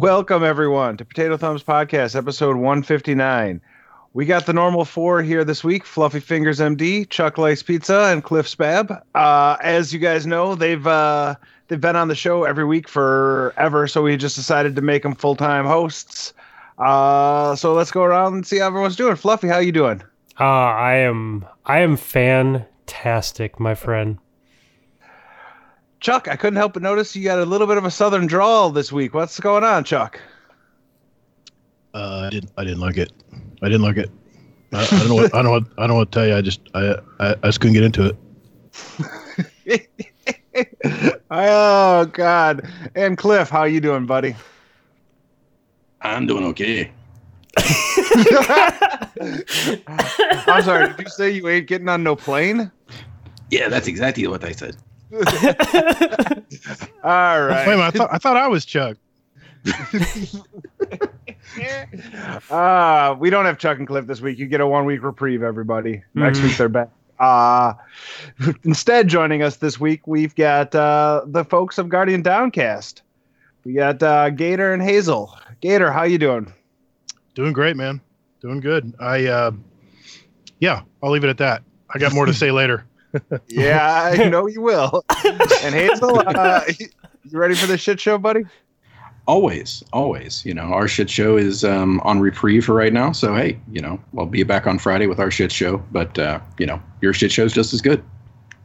Welcome, everyone, to Potato Thumbs Podcast, episode 159. We got the normal four here this week Fluffy Fingers MD, Chuck Lice Pizza, and Cliff Spab. Uh, as you guys know, they've uh, they've been on the show every week forever, so we just decided to make them full time hosts. Uh, so let's go around and see how everyone's doing. Fluffy, how you doing? Uh, I am I am fantastic, my friend. Chuck, I couldn't help but notice you got a little bit of a southern drawl this week. What's going on, Chuck? Uh, I didn't. I didn't like it. I didn't like it. I, I don't know. What, I don't. Know what, I don't know what to tell you. I just. I. I, I just couldn't get into it. oh God! And Cliff, how you doing, buddy? I'm doing okay. I'm sorry. Did you say you ain't getting on no plane? Yeah, that's exactly what I said. All right. Wait a minute, I thought I thought I was Chuck. uh, we don't have Chuck and Cliff this week. You get a one week reprieve, everybody. Next week they're back. Uh, instead, joining us this week, we've got uh, the folks of Guardian Downcast. We got uh, Gator and Hazel. Gator, how you doing? Doing great, man. Doing good. I, uh, yeah, I'll leave it at that. I got more to say later. Yeah, I know you will. and Hazel, uh, you ready for the shit show, buddy? Always, always. You know, our shit show is um, on reprieve for right now. So hey, you know, I'll be back on Friday with our shit show. But uh, you know, your shit show is just as good.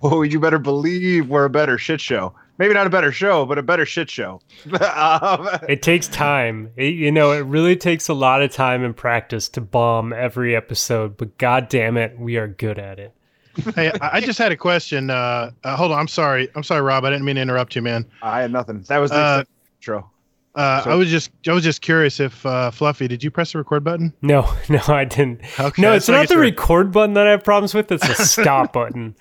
Oh, you better believe we're a better shit show. Maybe not a better show, but a better shit show. um, it takes time. It, you know, it really takes a lot of time and practice to bomb every episode. But god damn it, we are good at it hey, I just had a question. Uh, uh, hold on, I'm sorry. I'm sorry, Rob. I didn't mean to interrupt you, man. I had nothing. That was the uh, intro. Uh, so. I was just I was just curious if uh, Fluffy, did you press the record button? No, no, I didn't. Okay, no, it's not the record button that I have problems with. It's the stop button.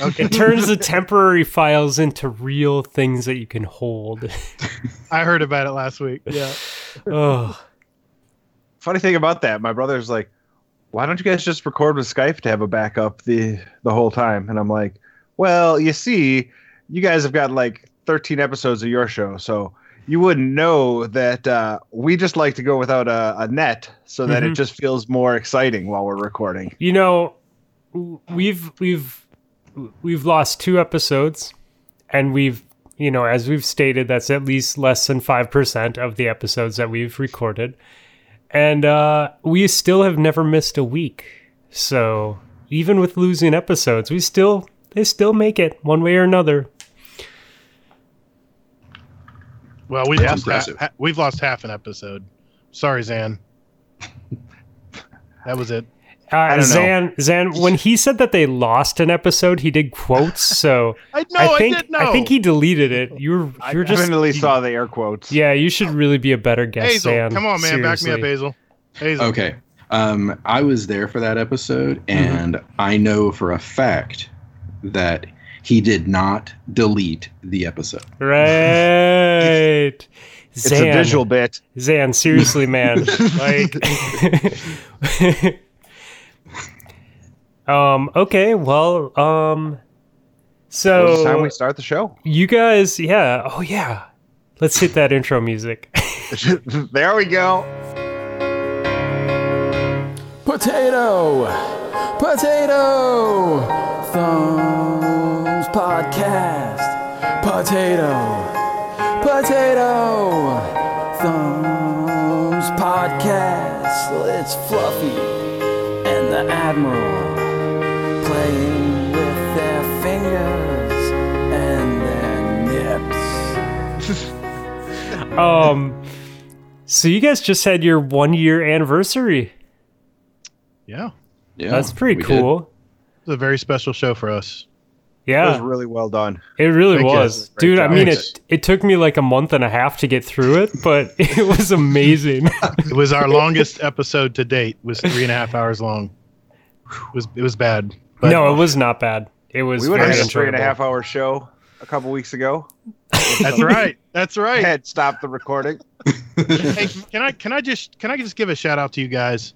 Okay. It turns the temporary files into real things that you can hold. I heard about it last week. Yeah. oh. Funny thing about that, my brother's like, why don't you guys just record with Skype to have a backup the the whole time? And I'm like, well, you see, you guys have got like 13 episodes of your show, so you wouldn't know that uh, we just like to go without a, a net so that mm-hmm. it just feels more exciting while we're recording. You know, we've we've we've lost two episodes, and we've you know as we've stated that's at least less than five percent of the episodes that we've recorded and uh, we still have never missed a week. So even with losing episodes, we still they still make it one way or another. Well, we've lost ha- we've lost half an episode. Sorry, Zan. that was it. Uh, Zan, Zan, when he said that they lost an episode, he did quotes. So I, know, I think I, I, think he deleted it. You're you were just definitely saw the air quotes. Yeah, you should really be a better guest, Hazel, Zan. Come on, man, Seriously. back me up, Hazel. Hazel. Okay, um, I was there for that episode, mm-hmm. and mm-hmm. I know for a fact that he did not delete the episode. Right. it's a visual bit. Zan, seriously, man, like. Um. Okay. Well. Um. So well, it's time we start the show. You guys, yeah. Oh yeah. Let's hit that intro music. there we go. Potato, potato, thumbs podcast. Potato, potato, thumbs podcast. It's Fluffy and the Admiral um, so you guys just had your one year anniversary. Yeah. Yeah. That's pretty cool. Did. It's a very special show for us. Yeah. It was really well done. It really Thank was. Dude, job. I mean it it took me like a month and a half to get through it, but it was amazing. it was our longest episode to date, was three and a half hours long. It was it was bad. But no, it was not bad. It was. We would have a three and a half hour show a couple weeks ago. That's right. That's right. I had stopped the recording. hey, can I can I just can I just give a shout out to you guys?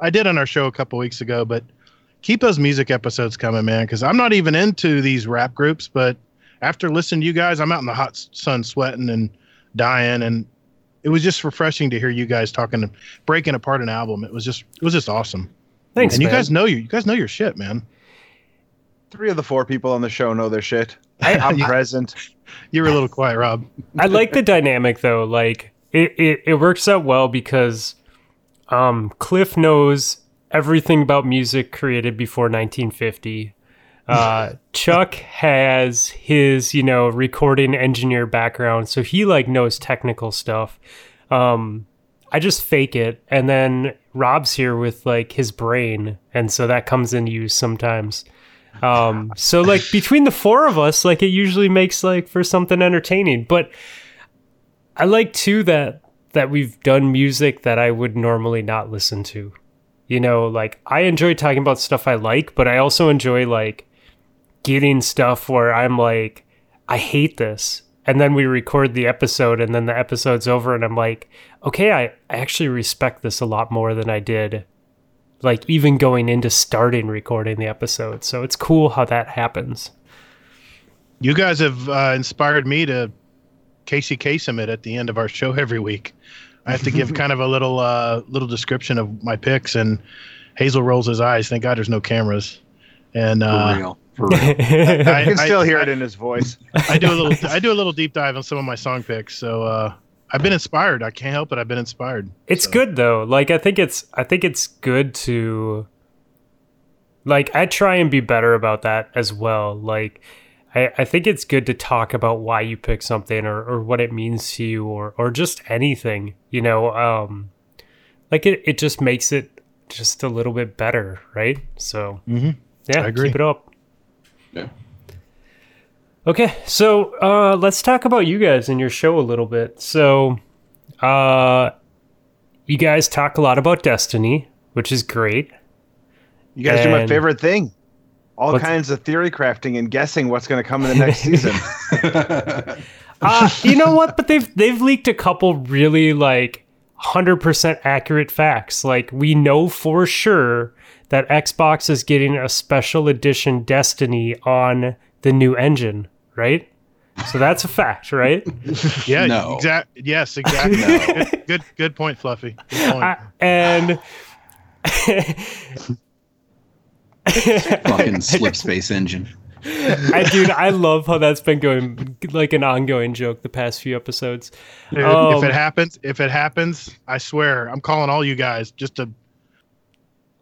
I did on our show a couple weeks ago, but keep those music episodes coming, man. Because I'm not even into these rap groups, but after listening to you guys, I'm out in the hot sun sweating and dying, and it was just refreshing to hear you guys talking, and breaking apart an album. It was just it was just awesome. Thanks, and you guys know you you guys know your shit, man. Three of the four people on the show know their shit. I'm present. You were a little quiet, Rob. I like the dynamic though. Like it, it, it works out well because um, Cliff knows everything about music created before 1950. Uh, Chuck has his, you know, recording engineer background, so he like knows technical stuff. Um, I just fake it, and then Rob's here with like his brain, and so that comes into use sometimes. Um, so like between the four of us, like it usually makes like for something entertaining. But I like too that that we've done music that I would normally not listen to. You know, like I enjoy talking about stuff I like, but I also enjoy like getting stuff where I'm like, I hate this. And then we record the episode and then the episode's over and I'm like, okay, I, I actually respect this a lot more than I did like even going into starting recording the episode. So it's cool how that happens. You guys have uh, inspired me to Casey Kasem it at the end of our show every week. I have to give kind of a little uh, little description of my picks, and Hazel rolls his eyes. Thank God there's no cameras. And For uh, real. For real. I, I can I- still hear it in his voice. I do a little I do a little deep dive on some of my song picks. So uh, I've been inspired. I can't help it. I've been inspired. It's So- good though. Like I think it's I think it's good to like I try and be better about that as well. Like I, I think it's good to talk about why you pick something or, or what it means to you or or just anything, you know. Um like it, it just makes it just a little bit better, right? So Mhm. yeah, I agree. keep it up. Yeah. Okay, so uh, let's talk about you guys and your show a little bit. So, uh, you guys talk a lot about Destiny, which is great. You guys do my favorite thing. All kinds of theory crafting and guessing what's going to come in the next season. Uh, you know what? But they've they've leaked a couple really like hundred percent accurate facts. Like we know for sure that Xbox is getting a special edition Destiny on the new engine, right? So that's a fact, right? Yeah. No. Exact. Yes. Exactly. good, good. Good point, Fluffy. Good point. I, and Fucking slip space engine. I dude, I love how that's been going like an ongoing joke the past few episodes. Dude, if Um, it happens, if it happens, I swear, I'm calling all you guys just to.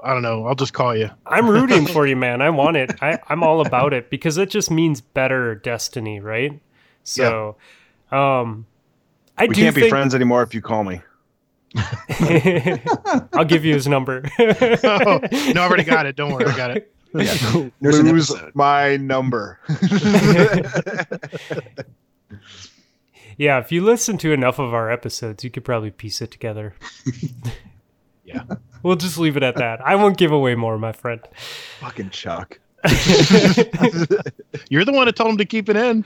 I don't know. I'll just call you. I'm rooting for you, man. I want it. I, I'm all about it because it just means better destiny, right? So, um, I We do can't be friends anymore if you call me. I'll give you his number. Oh, no, I already got it. Don't worry, I got it. Yeah. Lose my number. yeah, if you listen to enough of our episodes, you could probably piece it together. Yeah. We'll just leave it at that. I won't give away more, my friend. Fucking Chuck. You're the one that told him to keep it in.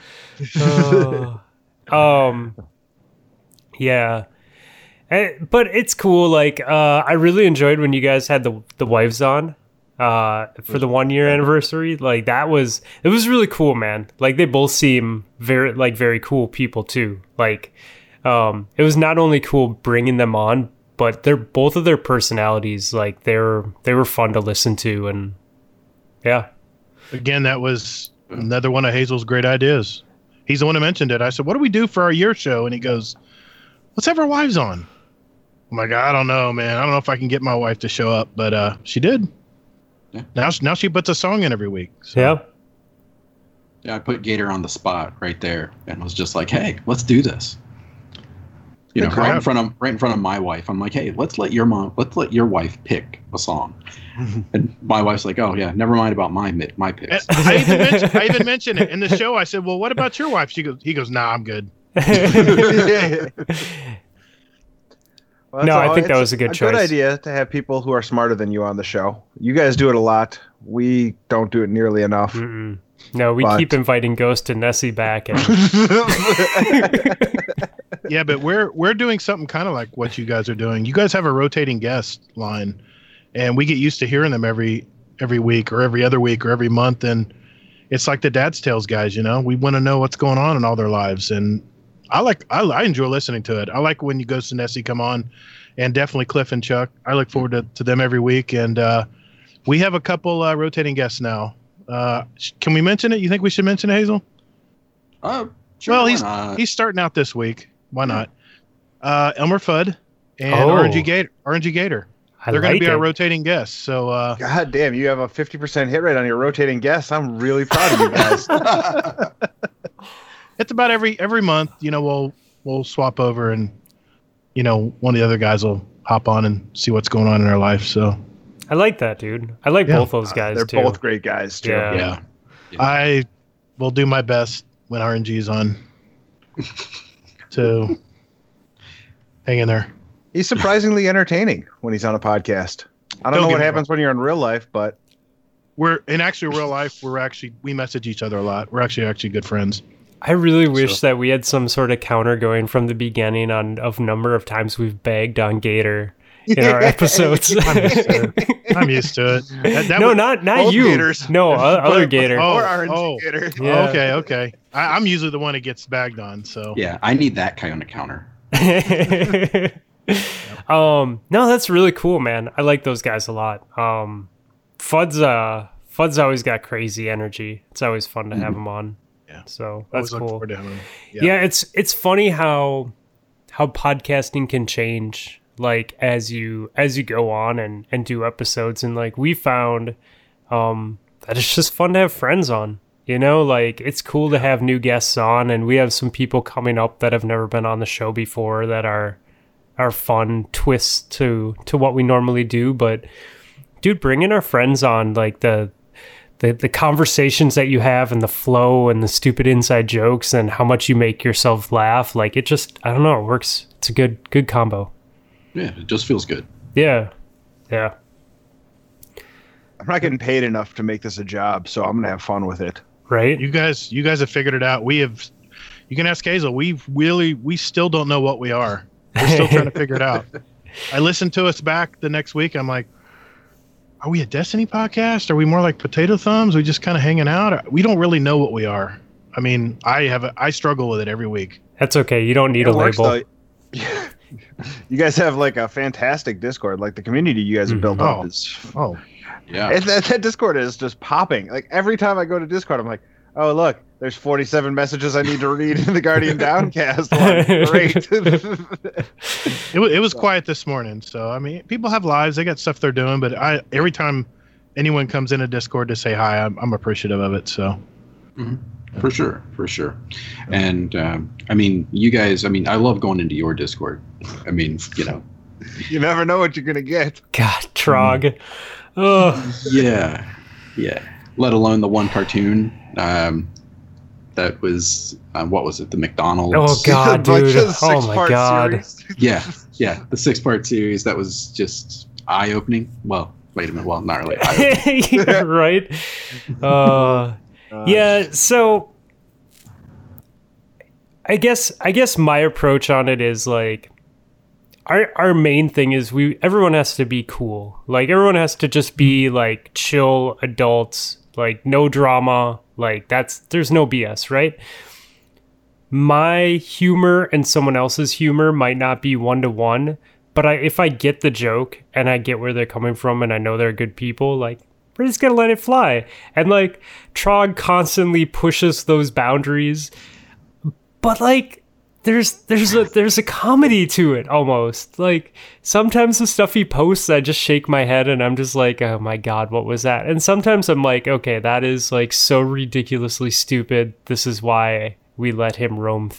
Oh. um yeah Eh, but it's cool like uh i really enjoyed when you guys had the the wives on uh for the one year anniversary like that was it was really cool man like they both seem very like very cool people too like um it was not only cool bringing them on but they're both of their personalities like they're they were fun to listen to and yeah Again, that was another one of Hazel's great ideas. He's the one who mentioned it. I said, "What do we do for our year show?" And he goes, "Let's have our wives on." I'm like, "I don't know, man. I don't know if I can get my wife to show up, but uh, she did. Yeah. Now, now she puts a song in every week. So. yeah Yeah, I put Gator on the spot right there and was just like, "Hey, let's do this." You know, right in front of right in front of my wife. I'm like, "Hey, let's let your mom, let's let your wife pick a song." and my wife's like, "Oh yeah, never mind about my my And picks." Eh, I even mentioned I even mentioned it in the show. I said, "Well, what about your wife?" She goes, "He goes, Nah, I'm good." Well, No, that's I think that was a good Good choice. Good idea to have people who are smarter than you on the show. You guys do it a lot. We don't do it nearly enough. Mm-mm. No, we But- keep inviting Ghost and Nessie back, and Yeah, but we're we're doing something kind of like what you guys are doing. You guys have a rotating guest line, and we get used to hearing them every every week or every other week or every month, and it's like the Dad's Tales guys. You know, we want to know what's going on in all their lives, and I like I, I enjoy listening to it. I like when you Ghost and Nessie come on, and definitely Cliff and Chuck. I look forward to, to them every week, and uh, we have a couple uh, rotating guests now. Uh, sh- can we mention it? You think we should mention it, Hazel? Uh, sure, well, he's not? he's starting out this week. Why not? Uh, Elmer Fudd and Oh. RNG Gator. RNG Gator. I They're going to be our rotating guests. So uh, God damn, you have a 50% hit rate on your rotating guests. I'm really proud of you guys. it's about every every month. You know, we'll we'll swap over, and you know, one of the other guys will hop on and see what's going on in their life. So I like that, dude. I like Yeah. both those guys They're too. both great guys, too. Yeah. yeah. I will do my best when RNG's on to hang in there. He's surprisingly entertaining when he's on a podcast. I don't, Don't know what me happens when you're in real life, but We're in actually real life. We're actually we message each other a lot. We're actually actually good friends. I really wish that we had some sort of counter going from the beginning on of number of times we've bagged on Gator in our episodes. I'm used to it. I'm used to it. That, that no, would- not not you. Gators. No, o- other But- Gator. Oh, or RNG oh. Gator. Yeah. Okay, okay. I, I'm usually the one that gets bagged on. So Yeah, I need that kind of counter. um, no, that's really cool, man. I like those guys a lot. Um, Fudd's uh, Fudd's always got crazy energy. It's always fun to have him on. Yeah. So that's cool. forward to having him. yeah. it's it's funny how how podcasting can change like as you as you go on and and do episodes and like we found um that it's just fun to have friends on you know? Like it's cool to have new guests on and we have some people coming up that have never been on the show before that are are fun twists to to what we normally do but dude bringing our friends on like the the, the conversations that you have and the flow and the stupid inside jokes and how much you make yourself laugh like it just i don't know it works. It's a good good combo Yeah, it just feels good. yeah yeah I'm not getting paid enough to make this a job, so I'm going to have fun with it. right You guys, you guys have figured it out. We have. You can ask Hazel. We really, we still don't know what we are. We're still trying to figure it out. I listened to us back the next week. I'm like, are we a Destiny podcast? Are we more like Potato Thumbs? we just kind of hanging out? We don't really know what we are. I mean, I have, a, I struggle with it every week. that's okay you don't need It a works, label though. you guys have like a fantastic Discord. Like the community you guys have built Oh. up is Oh, Yeah. it, that, that Discord is just popping. Like every time I go to Discord, I'm like, oh look, there's 47 messages I need to read in the Guardian Downcast. one. Great. it, it was quiet this morning. So I mean, people have lives. They got stuff they're doing. But I, every time anyone comes in a Discord to say hi, I'm, I'm appreciative of it. So for sure for sure and um, i mean you guys i mean i love going into your discord i mean you know. You never know what you're gonna get. god trog. Oh yeah yeah. Let alone the one cartoon um, that was uh, what was it the mcdonald's? Oh god dude. of oh my god. series. yeah yeah the six part series that was just eye-opening. Well wait a minute. Well not really yeah, right? Uh Uh, yeah so i guess i guess my approach on it is like our our main thing is we everyone has to be cool. Like everyone has to just be mm-hmm. like chill adults. Like no drama. Like that's there's no bs right? My humor and someone else's humor might not be one to one but I, if I get the joke and I get where they're coming from and I know they're good people, like we're just gonna let it fly. And like Trog constantly pushes those boundaries, but like there's there's a there's a comedy to it almost. Like sometimes the stuff he posts, I just shake my head and I'm just like, oh my god, what was that? And sometimes I'm like, okay, that is like so ridiculously stupid. This is why we let him roam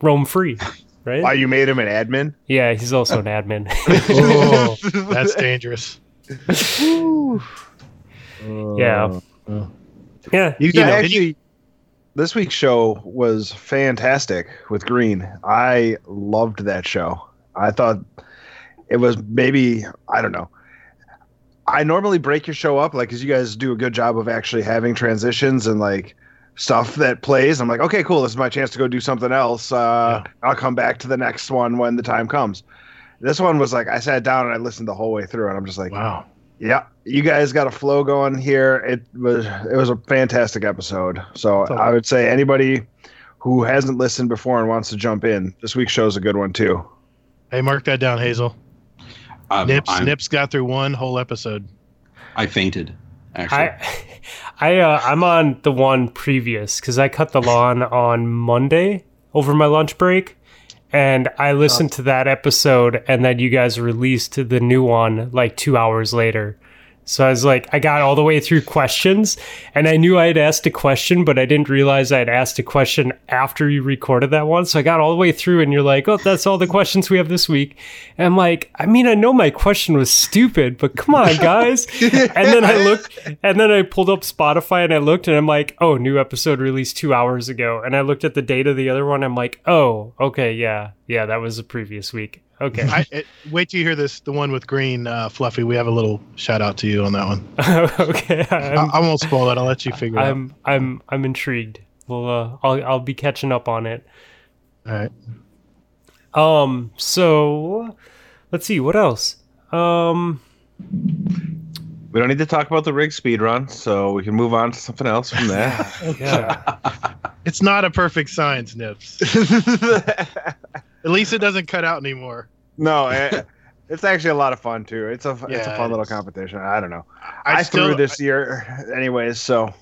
roam free, right? Why you made him an admin? Yeah, he's also an admin. oh, that's dangerous. yeah. Oh. Yeah. You, Yeah, you know, you- actually, this week's show was fantastic with Green. I loved that show. I thought it was maybe I don't know. I normally break your show up like because you guys do a good job of actually having transitions and like stuff that plays. I'm like, okay, cool. This is my chance to go do something else. Uh, I'll come back to the next one when the time comes. This one was like I sat down and I listened the whole way through, and I'm just like, wow. Yeah, you guys got a flow going here. It was it was a fantastic episode. So So- I would say anybody who hasn't listened before and wants to jump in, this week's show's a good one too. Hey, mark that down, Hazel. Um, Nips I'm- Nips got through one whole episode. I fainted. Actually, I, I, uh, I'm on the one previous because I cut the lawn on Monday over my lunch break, and I listened to that episode, and then you guys released the new one like two hours later. So I was like, I got all the way through questions, and I knew I had asked a question, but I didn't realize I had asked a question after you recorded that one. So I got all the way through, and you're like, "Oh, that's all the questions we have this week." And I'm like, I mean, I know my question was stupid, but come on, guys. and then I looked, and then I pulled up Spotify and I looked, and I'm like, "Oh, new episode released two hours ago." And I looked at the date of the other one. I'm like, "Oh, okay, yeah, yeah, that was the previous week." Okay. I it, wait till you hear this. The one with green, uh, Fluffy. We have a little shout out to you on that one. okay. I, I'm, won't spoil it. I'll let you figure it out. I'm I'm I'm intrigued. Well, uh, I'll I'll be catching up on it. All right. Um. So, let's see what else. Um. We don't need to talk about the rig speed run, so we can move on to something else from there. Yeah. It's not a perfect science, Nips. At least it doesn't cut out anymore. no, it, it's actually a lot of fun too. It's a it's a Yeah, fun little competition. I don't know. I, I, still, threw this year, anyways. So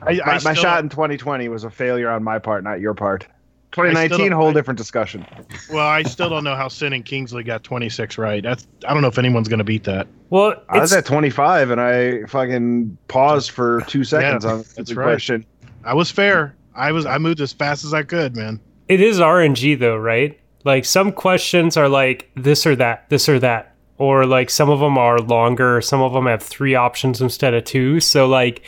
I, I my, my shot in 2020 was a failure on my part, not your part. Still 2019, whole different discussion. Well, I still don't know how Sin and Kingsley got 26 right. That's I don't know if anyone's going to beat that. Well, I was at 25 and I fucking paused for two seconds on that's the right. question. I was fair. I was I moved as fast as I could, man. it is RNG though, right? Like some questions are like this or that, this or that, or like some of them are longer. Some of them have three options instead of two. So like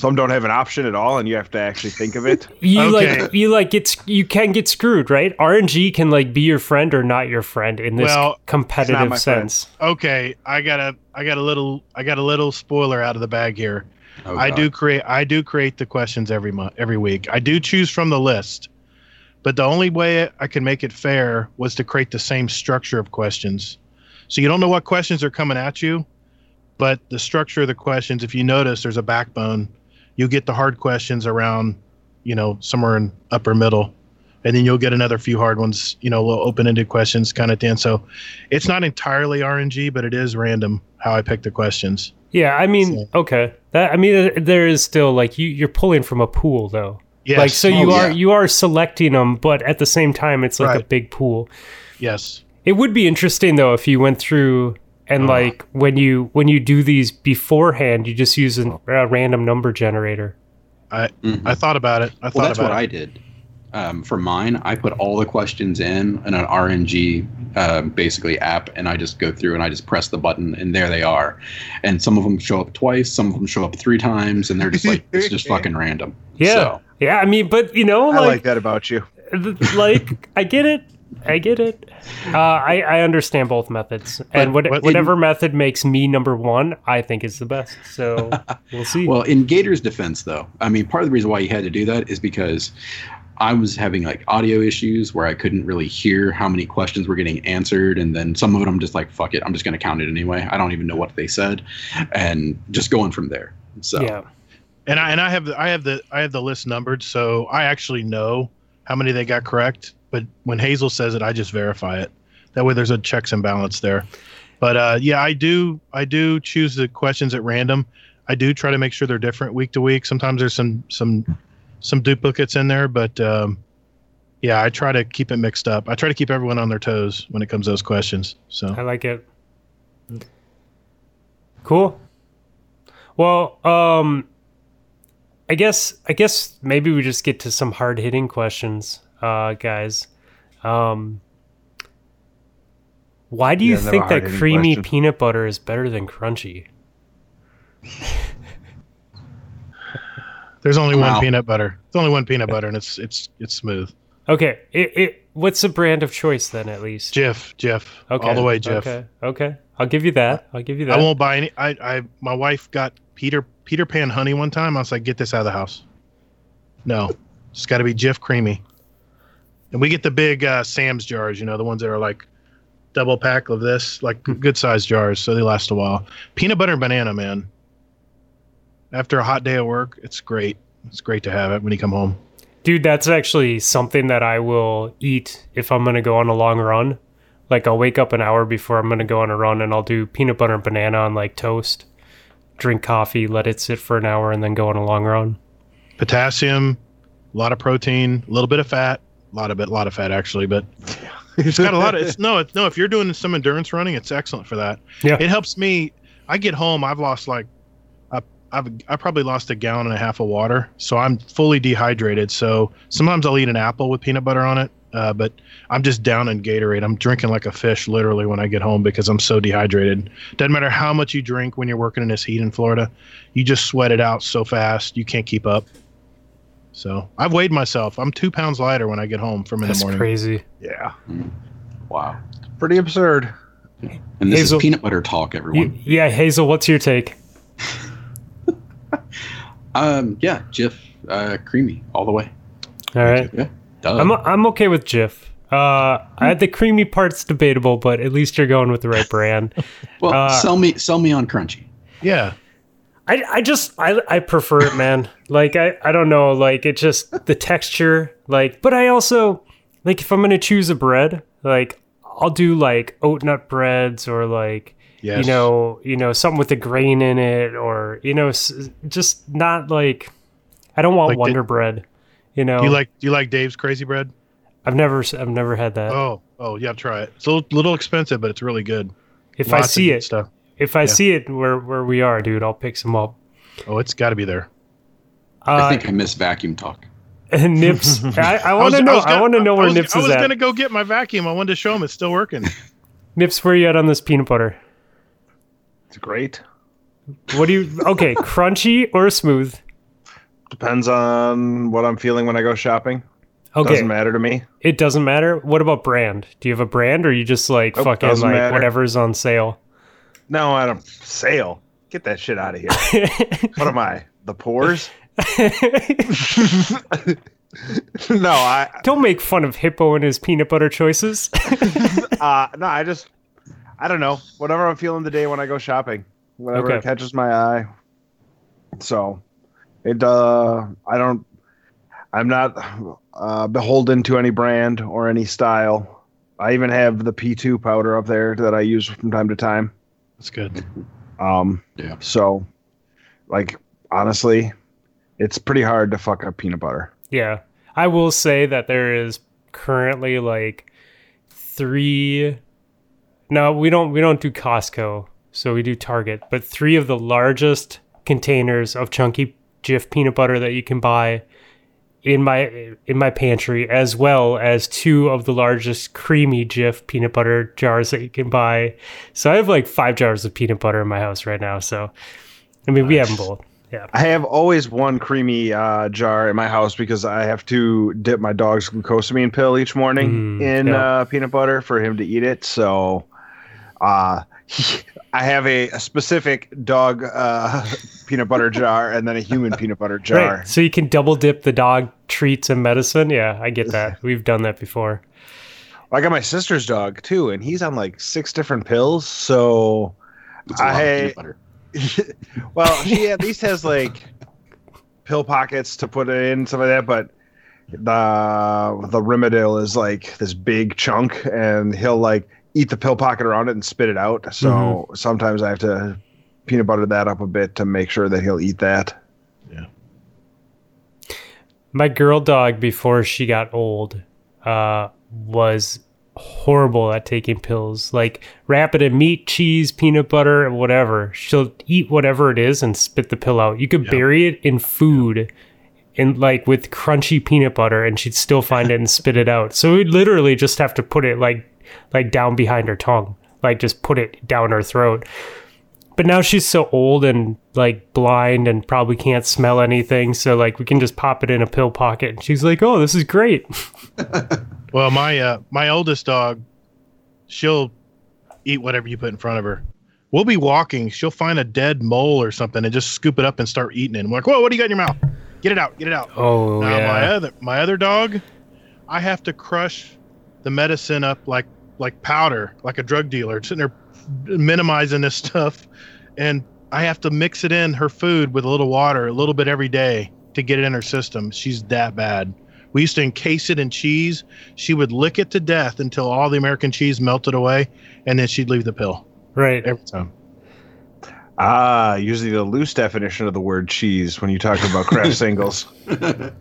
Some don't have an option at all, and you have to actually think of it. you Okay. like you like it's you can get screwed, right? RNG can like be your friend or not your friend in this Well, competitive my friend. sense. Okay, I got a I got a little I got a little spoiler out of the bag here. Oh, I God. do create I do create the questions every month every week. I do choose from the list. But the only way I can make it fair was to create the same structure of questions. So you don't know what questions are coming at you, but the structure of the questions, if you notice there's a backbone, you get the hard questions around, you know, somewhere in upper middle. And then you'll get another few hard ones, you know, little open-ended questions kind of thing. So it's not entirely RNG, but it is random how I pick the questions. Yeah, I mean, okay. That I mean, there is still like you you're pulling from a pool though. Yes. Like so you Oh, are yeah. you are selecting them, but at the same time it's like a big pool. Yes. It would be interesting though if you went through and Uh-huh. like when you when you do these beforehand, you just use an- a random number generator. Mhm. I thought about it. I thought well, that's about what it. I did. Um, for mine, I put all the questions in in an RNG um, basically app, and I just go through and I just press the button, and there they are. And some of them show up twice, some of them show up three times, and they're just like it's just fucking random. Yeah, So, yeah. I mean, but you know, I like like that about you. like I get it. I get it. Uh, I I understand both methods, and what, what- whatever method makes me number one, I think is the best. So we'll see. well, in Gator's defense, though, I mean, part of the reason why he had to do that is because I was having like audio issues where I couldn't really hear how many questions were getting answered, and then some of it I'm just like, fuck it, I'm just going to count it anyway. I don't even know what they said, and just going from there. So yeah. and I and I have the, I have the I have the list numbered, so I actually know how many they got correct. But when Hazel says it, I just verify it. That way, there's a checks and balance there. But uh, yeah, I do I do choose the questions at random. I do try to make sure they're different week to week. Sometimes there's some some some duplicates in there, but um, yeah, I try to keep it mixed up. I try to keep everyone on their toes when it comes to those questions. So I like it. Cool. Well, um I guess I guess maybe we just get to some hard hitting questions, uh guys. Um why do you Yeah, think that creamy question. peanut butter is better than crunchy? there's only Wow. one peanut butter. There's only one peanut butter, and it's it's it's smooth. Okay, it, it what's the brand of choice then at least? Jif, Jif, Okay. all the way, Jif. Okay. Okay. I'll give you that. I'll give you that. I won't buy any. I, I, my wife got Peter Peter Pan honey one time. I was like, get this out of the house. No, it's got to be Jif creamy. And we get the big uh, Sam's jars, you know, the ones that are like double pack of this, like good sized jars, so they last a while. Peanut butter and banana, man. After a hot day at work, it's great. It's great to have it when you come home. Dude, that's actually something that I will eat if I'm going to go on a long run. Like I'll wake up an hour before I'm going to go on a run and I'll do peanut butter and banana on like toast, drink coffee, let it sit for an hour and then go on a long run. Potassium, a lot of protein, a little bit of fat, a lot of it, a lot of fat actually, but it's got a lot of. It's no, it's no. If you're doing some endurance running, it's excellent for that. Yeah. it helps me. I get home, I've lost like, I- I've I probably lost a gallon and a half of water, so I'm fully dehydrated. So sometimes I'll eat an apple with peanut butter on it, uh, but I'm just down in Gatorade. I'm drinking like a fish literally when I get home because I'm so dehydrated. Doesn't matter how much you drink when you're working in this heat in Florida, you just sweat it out so fast you can't keep up. So I've weighed myself. I'm two pounds lighter when I get home from in That's the morning. crazy. Yeah. Wow. Pretty absurd. And this Hazel- is peanut butter talk, You, everyone. yeah, Hazel, what's your take? Um, yeah, Jif, uh, creamy all the way. All right. Yeah, duh. I'm I'm okay with Jif. Uh, I had the creamy parts debatable, but at least you're going with the right brand. well, uh, sell me, sell me on crunchy. Yeah. I, I just I, I prefer it, man. Like I, I don't know, like it just the texture, like but I also like if I'm gonna choose a bread, like I'll do like oat nut breads or like Yes. you know you know something with a grain in it or you know just not like I don't want Like the- Wonder Bread. You know, Do you like do you like Dave's crazy bread? I've never I've never had that. Oh, oh yeah, try it. It's a little, little expensive, but it's really good. if I Lots of see it, stuff. If I see it where where we are, dude, I'll pick some up. Oh, it's got to be there. I Uh, think I miss vacuum talk. and Nips, I, I want to know. was I, want to know I where was, Nips I was at. gonna go get my vacuum. I wanted to show him it's still working. Nips, where you at on this peanut butter? It's great. What do you? Okay, crunchy or smooth? Depends on what I'm feeling when I go shopping. Okay, Doesn't matter to me. it doesn't matter. What about brand? Do you have a brand, or you just like Nope, fucking like matter. whatever's on sale? No, I don't. Sale. Get that shit out of here. what am I? The pores? no, I. Don't make fun of Hippo and his peanut butter choices. Uh, no, I just. I don't know. Whatever I'm feeling the day when I go shopping, whatever Okay. catches my eye. So, it. Uh, I don't. I'm not uh, beholden to any brand or any style. I even have the P2 powder up there that I use from time to time. That's good. Um, Yeah. So, like, honestly, it's pretty hard to fuck up peanut butter. yeah, I will say that there is currently like three. No, we don't. We don't do Costco, so we do Target. But three of the largest containers of chunky Jif peanut butter that you can buy in my in my pantry, as well as two of the largest creamy Jif peanut butter jars that you can buy. So I have like five jars of peanut butter in my house right now. So I mean, we have them both. Yeah. I have always one creamy uh, jar in my house because I have to dip my dog's glucosamine pill each morning Mm, in yeah. uh, peanut butter for him to eat it. So, uh, I have a, a specific dog uh, peanut butter jar and then a human peanut butter jar. Right. So you can double dip the dog treats and medicine. Yeah, I get that. We've done that before. I got my sister's dog too, and he's on like six different pills. So, It's a lot I- of peanut butter. well, she at least has like pill pockets to put it in, stuff like that. But the the Rimadyl is like this big chunk, and he'll like eat the pill pocket around it and spit it out. So sometimes I have to peanut butter that up a bit to make sure that he'll eat that. Yeah. My girl dog, before she got old, uh, was horrible at taking pills. Like wrap it in meat, cheese, peanut butter, and whatever. She'll eat whatever it is and spit the pill out. You could bury it in food. and like with crunchy peanut butter, and she'd still find it and spit it out. So we'd literally just have to put it like, like down behind her tongue, like just put it down her throat. But now she's so old and like blind and probably can't smell anything. So like we can just pop it in a pill pocket. And she's like, "Oh, this is great." Well, my uh, my oldest dog, she'll eat whatever you put in front of her. We'll be walking, she'll find a dead mole or something and just scoop it up and start eating it. I'm like, whoa, what do you got in your mouth? Get it out, get it out. Oh now my other my other dog, I have to crush the medicine up like like powder, like a drug dealer, sitting there minimizing this stuff, and I have to mix it in her food with a little water, a little bit every day to get it in her system. She's that bad. We used to encase it in cheese. She would lick it to death until all the American cheese melted away, and then she'd leave the pill Right. every time. Ah, usually the loose definition of the word cheese when you talk about Kraft singles.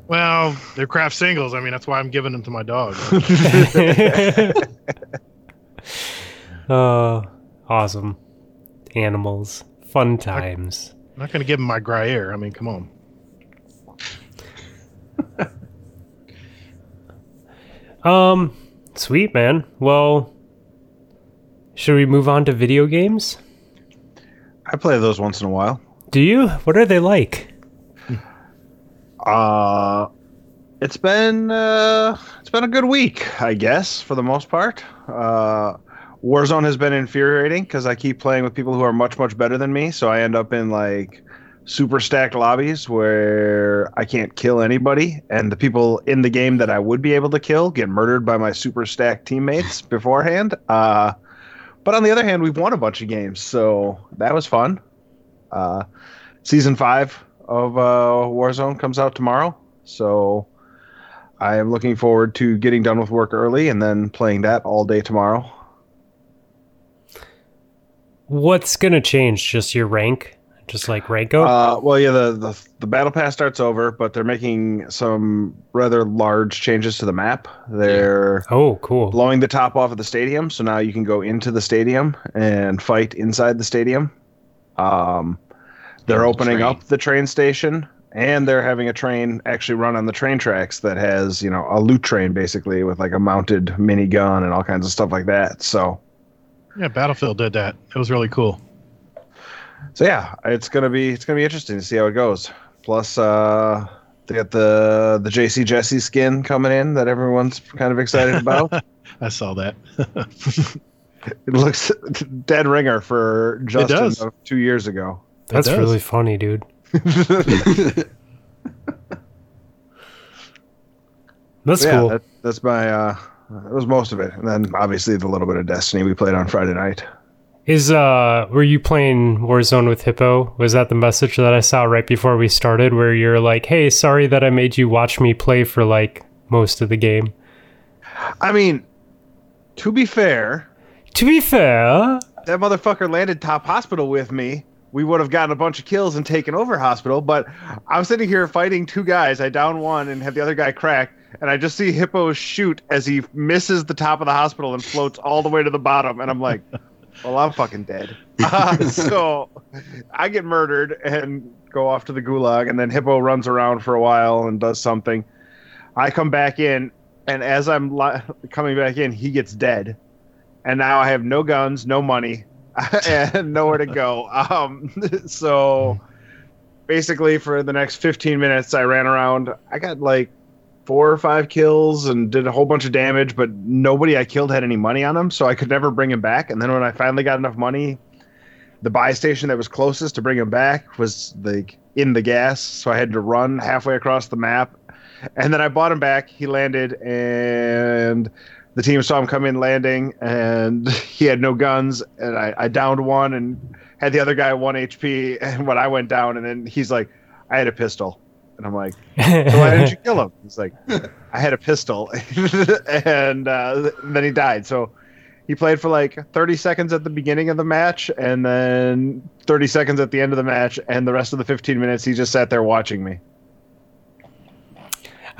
Well, they're Kraft singles. I mean, that's why I'm giving them to my dog. uh, awesome. Animals. Fun times. I'm not going to give him my Gruyere. I mean, come on. Um, sweet man. Well, should we move on to video games? I play those once in a while. Do you? What are they like? Uh it's been uh it's been a good week, I guess, for the most part. Uh Warzone has been infuriating because I keep playing with people who are much, much better than me. So I end up in like super stacked lobbies where I can't kill anybody. And the people in the game that I would be able to kill get murdered by my super stacked teammates beforehand. Uh, but on the other hand, we've won a bunch of games. So that was fun. Uh, season five of uh, Warzone comes out tomorrow. So I am looking forward to getting done with work early and then playing that all day tomorrow. What's gonna change? Just your rank? Just like rank up? Uh, well, yeah, the, the the battle pass starts over, but they're making some rather large changes to the map. They're oh, cool. blowing the top off of the stadium, so now you can go into the stadium and fight inside the stadium. Um, they're the opening train. up the train station, and they're having a train actually run on the train tracks that has you know a loot train basically with like a mounted minigun and all kinds of stuff like that. So Yeah, Battlefield did that. It was really cool. So yeah, it's gonna be it's gonna be interesting to see how it goes. Plus, uh, they got the the JC Jesse skin coming in that everyone's kind of excited about. I saw that. it looks dead ringer for Justin of two years ago. That's really funny, dude. That's yeah, cool. that, that's my uh, that was most of it, and then obviously the little bit of Destiny we played on Friday night. Is uh were you playing Warzone with Hippo? Was that the message that I saw right before we started where you're like, "Hey, sorry that I made you watch me play for like most of the game." I mean, to be fair, To be fair, that motherfucker landed top hospital with me, we would have gotten a bunch of kills and taken over hospital. But I'm sitting here fighting two guys. I down one and have the other guy crack and I just see Hippo shoot as he misses the top of the hospital and floats all the way to the bottom. And I'm like, well, I'm fucking dead. Uh, so I get murdered and go off to the gulag, and then Hippo runs around for a while and does something. I come back in, and as I'm li- coming back in, he gets dead and now I have no guns, no money, and nowhere to go. Um, so basically, for the next 15 minutes, I ran around. I got like four or five kills and did a whole bunch of damage, but nobody I killed had any money on him, so I could never bring him back. And then when I finally got enough money, the buy station that was closest to bring him back was like in the gas, so I had to run halfway across the map. And then I bought him back. He landed, and the team saw him come in landing, and he had no guns. And I, I downed one and had the other guy one HP. And when I went down, and then he's like, "I had a pistol," and I'm like, "So why didn't you kill him?" He's like, "I had a pistol," and uh, then he died. So he played for like 30 seconds at the beginning of the match, and then 30 seconds at the end of the match, and the rest of the 15 minutes he just sat there watching me.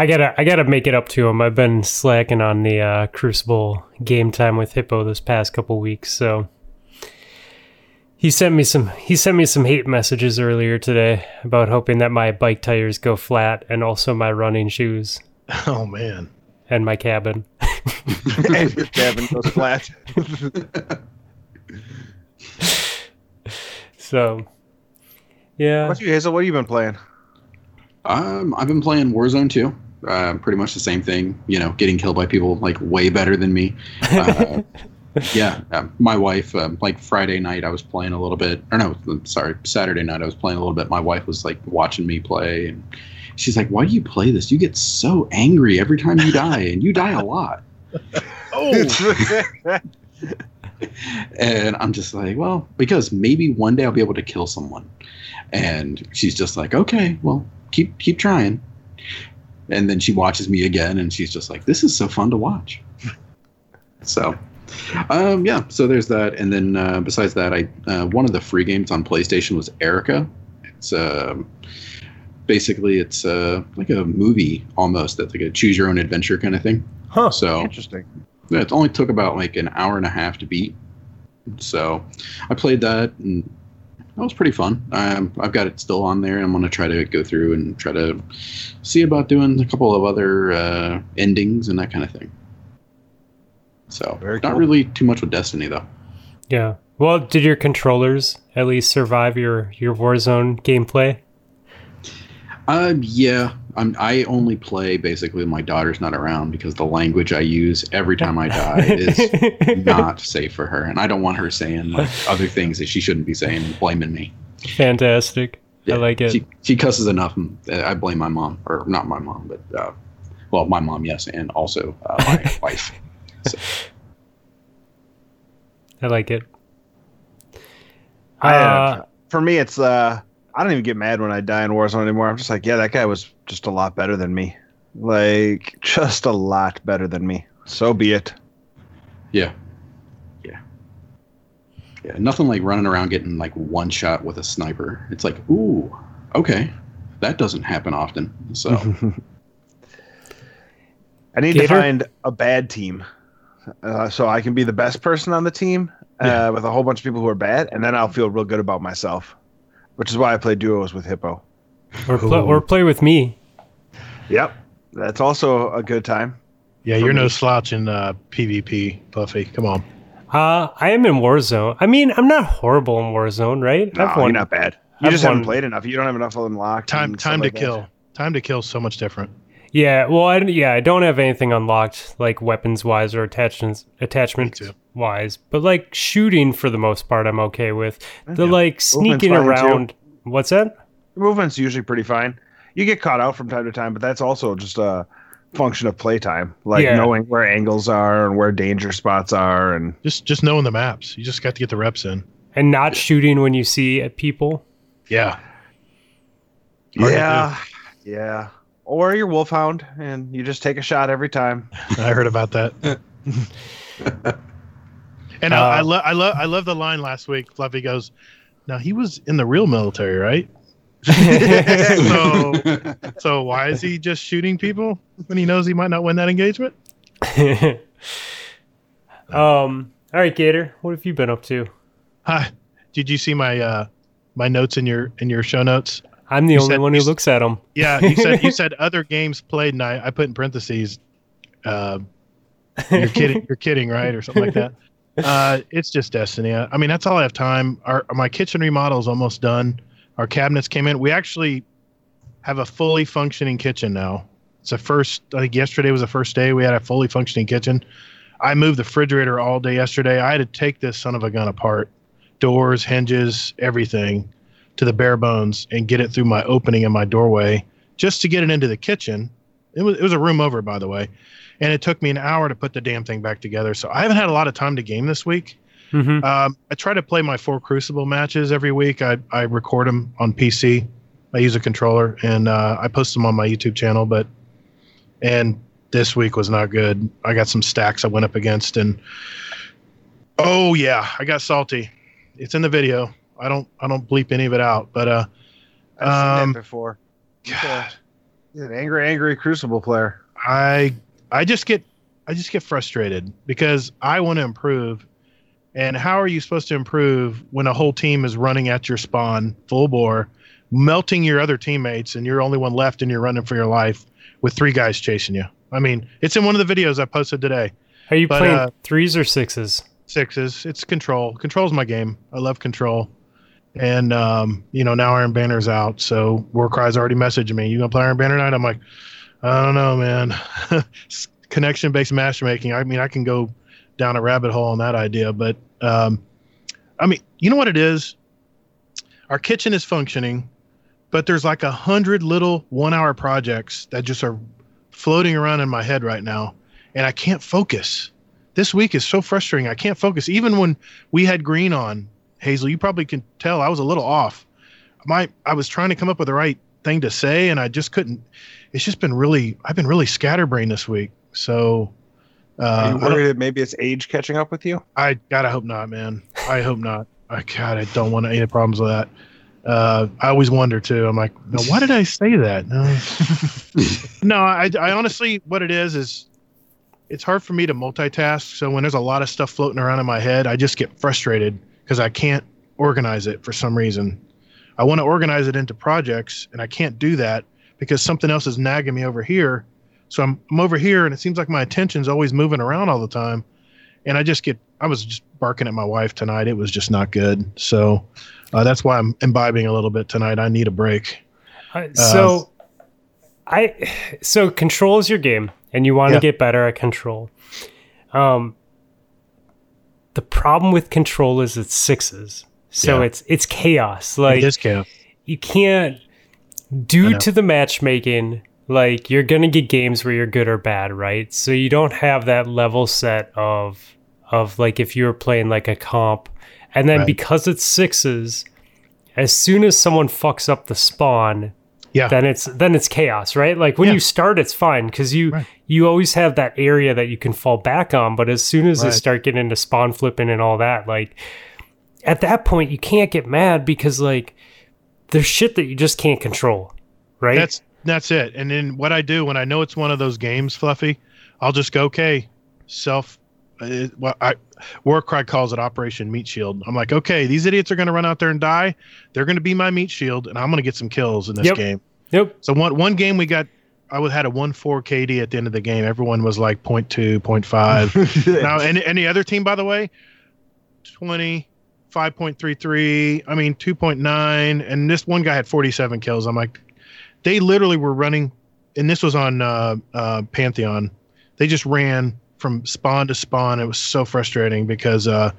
I gotta I gotta make it up to him. I've been slacking on the uh, Crucible game time with Hippo this past couple weeks, so he sent me some he sent me some hate messages earlier today about hoping that my bike tires go flat and also my running shoes Oh man. and my cabin. and your cabin goes flat. So yeah, What about you, Hazel? What have you been playing? Um, I've been playing Warzone too. Uh, pretty much the same thing. You know, getting killed by people like way better than me. Uh, yeah, uh, my wife. Um, like Friday night, I was playing a little bit. Or no, I'm sorry, Saturday night, I was playing a little bit. My wife was like watching me play, and she's like, "Why do you play this? You get so angry every time you die, and you die a lot." Oh, and I'm just like, well, because maybe one day I'll be able to kill someone. And she's just like, okay, well, keep keep trying. And then she watches me again, and she's just like, "This is so fun to watch." so, um, yeah. So there's that, and then uh, besides that, I uh, one of the free games on PlayStation was Erica. It's um basically it's uh, like a movie almost. That's like a choose your own adventure kind of thing. Huh. So Interesting. yeah, it only took about like an hour and a half to beat. So I played that and that was pretty fun. Um, I've got it still on there. I'm going to try to go through and try to see about doing a couple of other uh, endings and that kind of thing. So Very not cool. really too much with Destiny though. Yeah. Well, did your controllers at least survive your your Warzone gameplay? Um, yeah, I'm, I only play basically when my daughter's not around because the language I use every time I die is not safe for her, and I don't want her saying like other things that she shouldn't be saying, and blaming me. Fantastic. I like it. She, she cusses enough. and I blame my mom, or not my mom, but uh, well, my mom, yes, and also uh, my wife. I like it. I, Uh, uh, for me, it's uh, I don't even get mad when I die in Warzone anymore. I'm just like, yeah, that guy was just a lot better than me. Like, just a lot better than me. So be it. Yeah, yeah, yeah. Nothing like running around getting like one shot with a sniper. It's like, ooh, okay, that doesn't happen often. So I need to find a bad team, uh, so I can be the best person on the team uh, Yeah. with a whole bunch of people who are bad, and then I'll feel real good about myself. Which is why I play duos with Hippo. or, pl- or play with me. Yep, that's also a good time. Yeah, you're no slouch in uh, PvP, Buffy. Come on. Uh, I am in Warzone. I mean, I'm not horrible in Warzone, right? No, I've you're not bad. You I've just haven't played enough. You don't have enough of them locked. Time time to like that. kill. Time to kill is so much different. Yeah, well, I, yeah, I don't have anything unlocked, like weapons wise or attachments attachment too. Wise. But like shooting, for the most part, I'm okay with. The Yeah. like sneaking fine, too. around. What's that? Your movement's usually pretty fine. You get caught out from time to time, but that's also just a function of playtime, like Yeah. knowing where angles are and where danger spots are, and Just just knowing the maps. You just got to get the reps in. And not shooting when you see people. Yeah. Hard yeah, yeah. Or your wolfhound, and you just take a shot every time. I heard about that. and I, I love I love I love the line last week. Fluffy goes, "Now he was in the real military, right? so so why is he just shooting people when he knows he might not win that engagement?" um. All right, Gator. What have you been up to? Hi. Did you see my uh my notes in your in your show notes? I'm the You only said- one who looks at them. Yeah, you said you said other games played, and I, I put in parentheses. Uh, you're kidding. You're kidding, right, or something like that. Uh, it's just Destiny. I mean, that's all I have time. Our my kitchen remodel is almost done. Our cabinets came in. We actually have a fully functioning kitchen now. It's the first. I think yesterday was the first day we had a fully functioning kitchen. I moved the refrigerator all day yesterday. I had to take this son of a gun apart, doors, hinges, everything, to the bare bones, and get it through my opening in my doorway just to get it into the kitchen. It was it was a room over, by the way, and it took me an hour to put the damn thing back together. So I haven't had a lot of time to game this week. hmm Um, I try to play my four Crucible matches every week. I, I record them on PC. I use a controller and uh, I post them on my YouTube channel. But and this week was not good. I got some stacks I went up against, and oh yeah, I got salty. It's in the video. I don't I don't bleep any of it out. But uh, I've seen Um, that before. God, He's an angry, angry Crucible player. I I just get I just get frustrated because I want to improve. And how are you supposed to improve when a whole team is running at your spawn full bore, melting your other teammates, and you're the only one left and you're running for your life with three guys chasing you? I mean, it's in one of the videos I posted today. Are you But, playing uh, threes or sixes? Sixes. It's control. Control's my game. I love control. And um, you know, now Iron Banner's out, so Warcry's already messaging me. You gonna play Iron Banner tonight? I'm like, I don't know, man. Connection based matchmaking. I mean, I can go down a rabbit hole on that idea, but um, I mean, you know what it is? Our kitchen is functioning, but there's like a hundred little one hour projects that just are floating around in my head right now, and I can't focus this week is so frustrating. I can't focus. Even when we had green on, Hazel, you probably can tell I was a little off. My I was trying to come up with the right thing to say, and I just couldn't. It's just been really. I've been really scatterbrained this week. So. Are Uh, you worried that maybe it's age catching up with you? I gotta hope not, man. I hope not. I God, I don't want any problems with that. Uh, I always wonder too. I'm like, no, why did I say that? No, no. I, I honestly, what it is is, it's hard for me to multitask. So when there's a lot of stuff floating around in my head, I just get frustrated because I can't organize it for some reason. I want to organize it into projects, and I can't do that because something else is nagging me over here. So I'm, I'm over here, and it seems like my attention's always moving around all the time and I just get I was just barking at my wife tonight. It was just not good. So uh, that's why I'm imbibing a little bit tonight. I need a break. Uh, so I so control is your game and you want to Yeah. get better at control. Um the problem with control is it's sixes. So Yeah. it's it's chaos. Like this camp. you can't due to the matchmaking like you're to get games where you're good or bad, right? So you don't have that level set of of like if you were playing like a comp and then Right. because it's sixes as soon as someone fucks up the spawn Yeah. then it's then it's chaos right like when Yeah. you start it's fine because you Right. you always have that area that you can fall back on but as soon as they start getting into spawn flipping and all that like at that point you can't get mad because like there's shit that you just can't control right That's that's it. And then what I do when I know it's one of those games, Fluffy, I'll just go okay, self. Uh, well, I Warcry calls it Operation Meat Shield. I'm like, okay, these idiots are going to run out there and die. They're going to be my meat shield, and I'm going to get some kills in this Yep. game. yep So one one game we got, I was had a one four KD at the end of the game. Everyone was like 0.2, 0.5. now any any other team by the way 20 5.33 i mean 2.9 and this one guy had 47 kills i'm like they literally were running and this was on uh, uh, pantheon they just ran from spawn to spawn it was so frustrating because uh,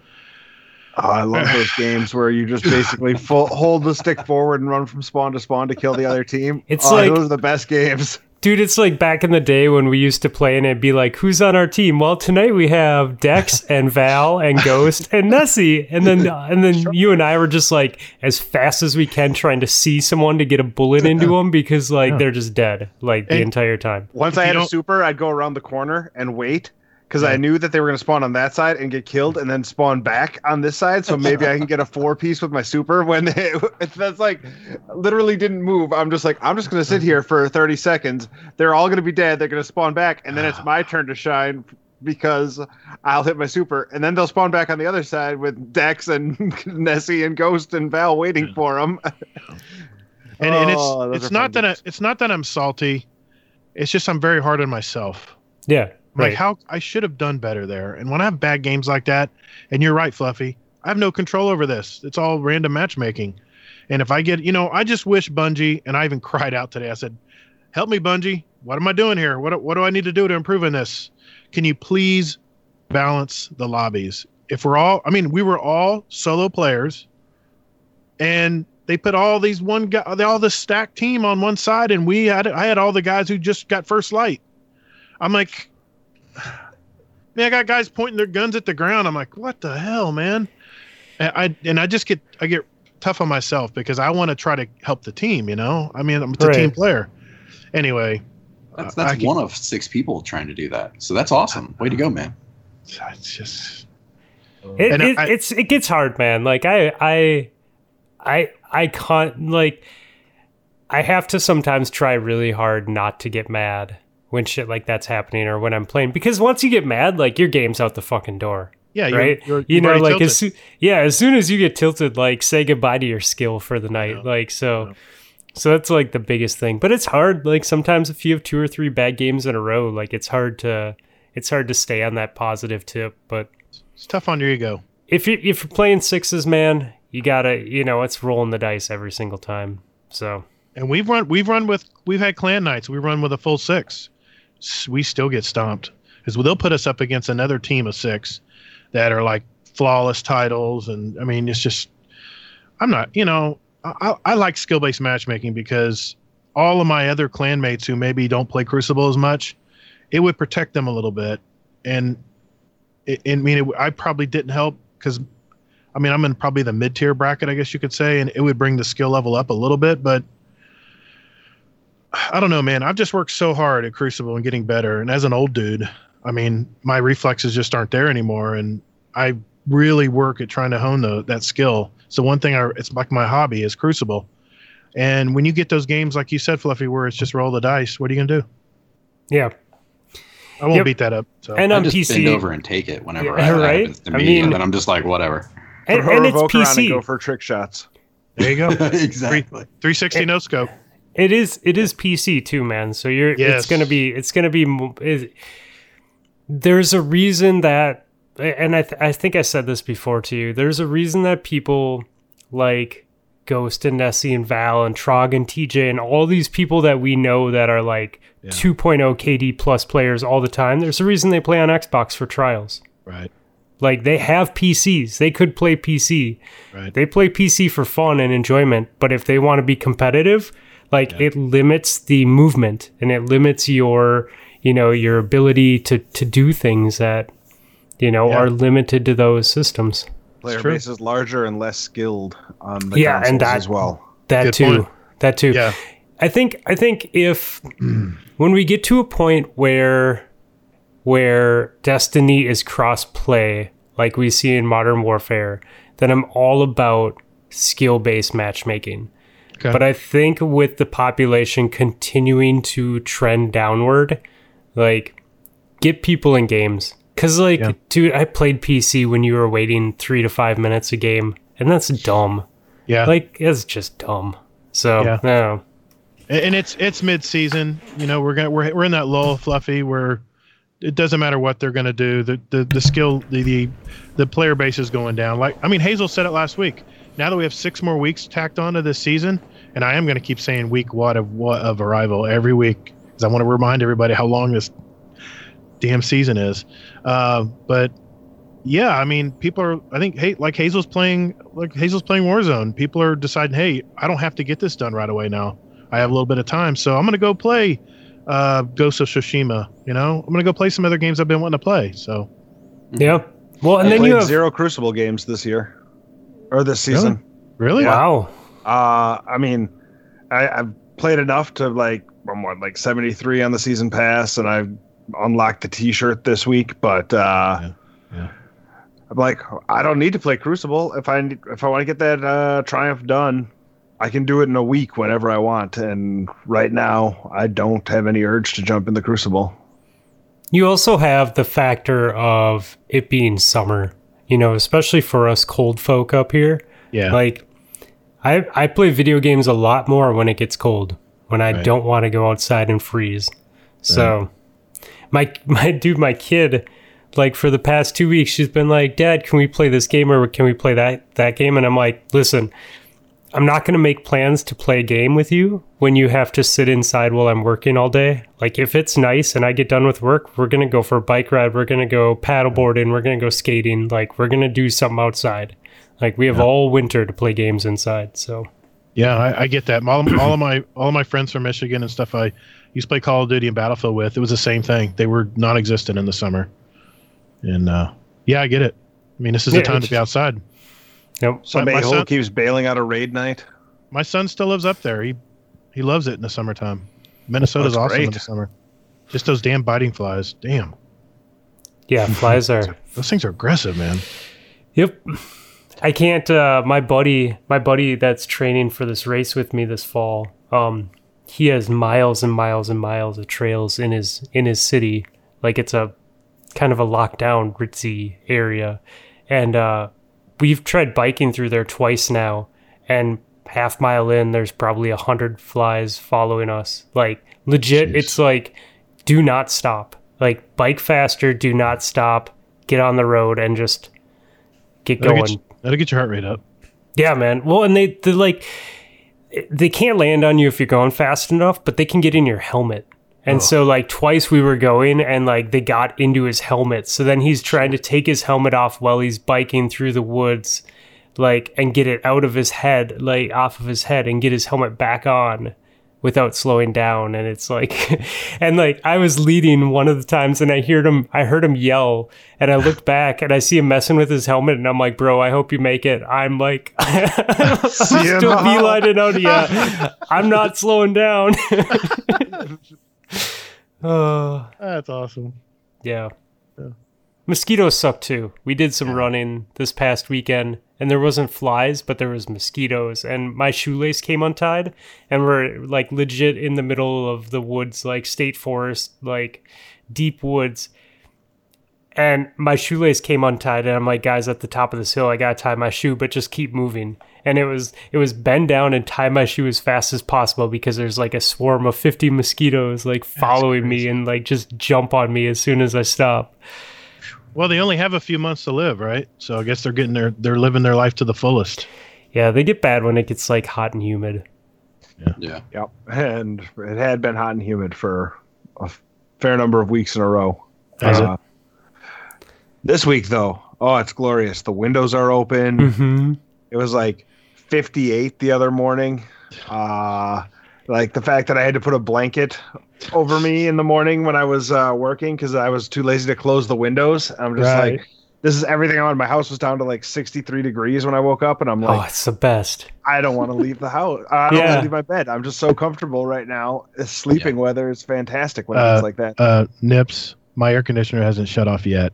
Oh, I love those games where you just basically full, hold the stick forward and run from spawn to spawn to kill the other team. It's Oh, like- those are the best games. Dude it's like back in the day when we used to play and it'd be like who's on our team? Well tonight we have dex and val and ghost and nessie. And then and then you and i were just like as fast as we can trying to see someone to get a bullet into them because like Yeah. they're just dead like the And- entire time. Once I had a super, I'd go around the corner and wait because I knew that they were going to spawn on that side and get killed and then spawn back on this side. So maybe I can get a four piece with my super when they, that's like literally didn't move. I'm just like, I'm just going to sit here for 30 seconds. They're all going to be dead. They're going to spawn back. And then it's my turn to shine because I'll hit my super. And then they'll spawn back on the other side with Dex and Nessie and Ghost and Val waiting for them. and, and Oh, it's it's not that I, it's not that i'm salty it's just i'm very hard on myself yeah Like how I should have done better there. And when I have bad games like that, and you're right, Fluffy, I have no control over this. It's all random matchmaking. And if I get, you know, I just wish Bungie, and I even cried out today. I said, "Help me, Bungie. What am I doing here? What what do I need to do to improve in this? Can you please balance the lobbies? If we're all, I mean, we were all solo players, and they put all these one guy, all the stacked team on one side, and we had, I had all the guys who just got first light. I'm like, man, I got guys pointing their guns at the ground. I'm like, what the hell, man? And I and I just get I get tough on myself because I want to try to help the team. You know, I mean, I'm a Right. team player. Anyway, That's Uh, I that's can- one of six people trying to do that. So that's awesome. Way to go, man. it's just It, it, I- it's it gets hard, man. Like I I I I can't like I have to sometimes try really hard not to get mad when shit like that's happening or when I'm playing because once you get mad, like your game's out the fucking door. yeah, you're, right? You're, you you've know, like tilted. as yeah, as soon as you get tilted, like say goodbye to your skill for the night. Yeah. Like so Yeah. so that's like the biggest thing. But it's hard. Like sometimes if you have two or three bad games in a row, like it's hard to it's hard to stay on that positive tip. But it's tough on your ego. if you if you're playing sixes, man, you gotta you know it's rolling the dice every single time. So And we've run we've run with we've had clan nights. We run with a full six. We still get stomped because they'll put us up against another team of six that are like flawless titles. And I mean, it's just I'm not you know I, I like skill based matchmaking because all of my other clanmates who maybe don't play Crucible as much, it would protect them a little bit. And it, I mean, it, I probably didn't help because I mean, I'm in probably the mid tier bracket, I guess you could say, and it would bring the skill level up a little bit. But I don't know, man. I've just worked so hard at Crucible and getting better. And as an old dude, I mean, my reflexes just aren't there anymore. And I really work at trying to hone the, that skill. So one thing I, it's like my hobby is Crucible. And when you get those games, like you said, Fluffy, where it's just roll the dice, what are you gonna do? Yeah. I won't Yep. beat that up. So And I on just PC, bend over and take it whenever Yeah, that right? happens to I mean- and then I'm just like, whatever. and, and it's revoke around and go PC. for trick shots. there you go. exactly. 360 no scope. It is it is PC too, man. So you're Yes. it's gonna be it's gonna be. It, there's a reason that, and I th- I think I said this before to you. There's a reason that people like Ghost and Nessie and Val and Trog and TJ and all these people that we know that are like 2.0 KD plus players all the time. There's a reason they play on Xbox for trials. Right. Like they have PCs. They could play PC. Right. They play PC for fun and enjoyment, but if they want to be competitive, like it limits the movement and it limits your, you know, your ability to to do things that you know Yeah. are limited to those systems. Player true. base is larger and less skilled on the Yeah, and that- as well. That Good too. point. That too. Yeah. I think I think if when we get to a point where where Destiny is cross play like we see in Modern Warfare, then I'm all about skill based matchmaking. Okay. But I think with the population continuing to trend downward, like get people in games. Cause like, Yeah. dude, I played PC when you were waiting three to five minutes a game, and that's dumb. Yeah. Like, it's just dumb. So Yeah. no. And and it's it's mid season. You know, we're gonna we're we're in that lull, Fluffy, where it doesn't matter what they're gonna do. The the, the skill the, the the player base is going down. Like I mean, Hazel said it last week. Now that we have six more weeks tacked onto this season, and I am gonna keep saying week what of what of arrival every week because I want to remind everybody how long this damn season is. Uh, but yeah, I mean, people are. I think, hey, like Hazel's playing, like Hazel's playing Warzone. People are deciding, hey, I don't have to get this done right away now. I have a little bit of time, so I'm gonna go play uh, Ghost of Tsushima. You know, I'm gonna go play some other games I've been wanting to play. So Yeah. Well, and I then you have zero Crucible games this year or this season. really, wow. Uh, I mean, I, I've played enough to like I'm what like 73 on the season pass, and I've unlocked the T-shirt this week. But uh, Yeah, yeah. I'm like, I don't need to play Crucible if I need- if I want to get that uh, Triumph done. I can do it in a week whenever I want, and right now I don't have any urge to jump in the Crucible. You also have the factor of it being summer, you know, especially for us cold folk up here. yeah, Like, I I play video games a lot more when it gets cold, when I Right. don't want to go outside and freeze. So, my my dude, my kid, like for the past two weeks, she's been like, "Dad, can we play this game or can we play that that game?" And I'm like, "Listen, I'm not going to make plans to play a game with you when you have to sit inside while I'm working all day. Like, if it's nice and I get done with work, we're going to go for a bike ride. We're going to go paddleboarding. We're going to go skating. Like, we're going to do something outside. Like, we have all winter to play games inside. So, yeah. I, I get that. All, all of my all of my friends from Michigan and stuff I used to play Call of Duty and Battlefield with. It was the same thing. They were non-existent in the summer, and uh, yeah, I get it. I mean, this is Yeah, the time to be outside. Yep. So My- my son- keeps bailing out a raid night. My son still lives up there. He he loves it in the summertime. Minnesota's That's awesome in the summer. Just those damn biting flies. Damn, Yeah, flies are. those things are aggressive, man. Yep. I can't uh my buddy my buddy that's training for this race with me this fall. Um he has miles and miles and miles of trails in his in his city. Like it's a kind of a lockdown ritzy area. And uh we've tried biking through there twice now and half mile in there's probably a hundred flies following us. Like legit Jeez. it's like do not stop. Like bike faster, do not stop. Get on the road and just get That'll going. get, you- that'll get your heart rate up. Yeah, man. Well, and they they like they can't land on you if you're going fast enough, but they can get in your helmet. And oh. so like twice we were going and like they got into his helmet. So then he's trying to take his helmet off while he's biking through the woods like and get it out of his head, like off of his head and get his helmet back on. without slowing down and it's like and like I was leading one of the times and I heard him I heard him yell and I looked back and I see him messing with his helmet and I'm like bro I hope you make it I'm like I'm still Mom. beelining out you I'm not slowing down oh That's awesome. yeah. Yeah. Mosquitoes suck too. We did some running this past weekend and there wasn't flies, but there was mosquitoes and my shoelace came untied and we're like legit in the middle of the woods, like state forest, like deep woods. And my shoelace came untied and I'm like, guys, at the top of this hill, I gotta tie my shoe, but just keep moving. And it was it was bend down and tie my shoe as fast as possible because there's like a swarm of 50 mosquitoes like following me and like just jump on me as soon as I stop. Well, they only have a few months to live, right? So I guess they're getting their they're living their life to the fullest. Yeah, they get bad when it gets like hot and humid. Yeah. Yep. And it had been hot and humid for a fair number of weeks in a row. Has it? Uh, This week, though, oh, it's glorious. The windows are open. Mm-hmm. It was like 58 the other morning. Uh, like the fact that I had to put a blanket over me in the morning when I was uh, working because I was too lazy to close the windows. I'm just Right. like, this is everything I on. My house was down to like 63 degrees when I woke up, and I'm like, Oh, it's the best. I don't want to leave the house. I don't want to leave my bed. I'm just so comfortable right now. The sleeping weather is fantastic when Uh, it's like that. Uh, Nips, my air conditioner hasn't shut off yet.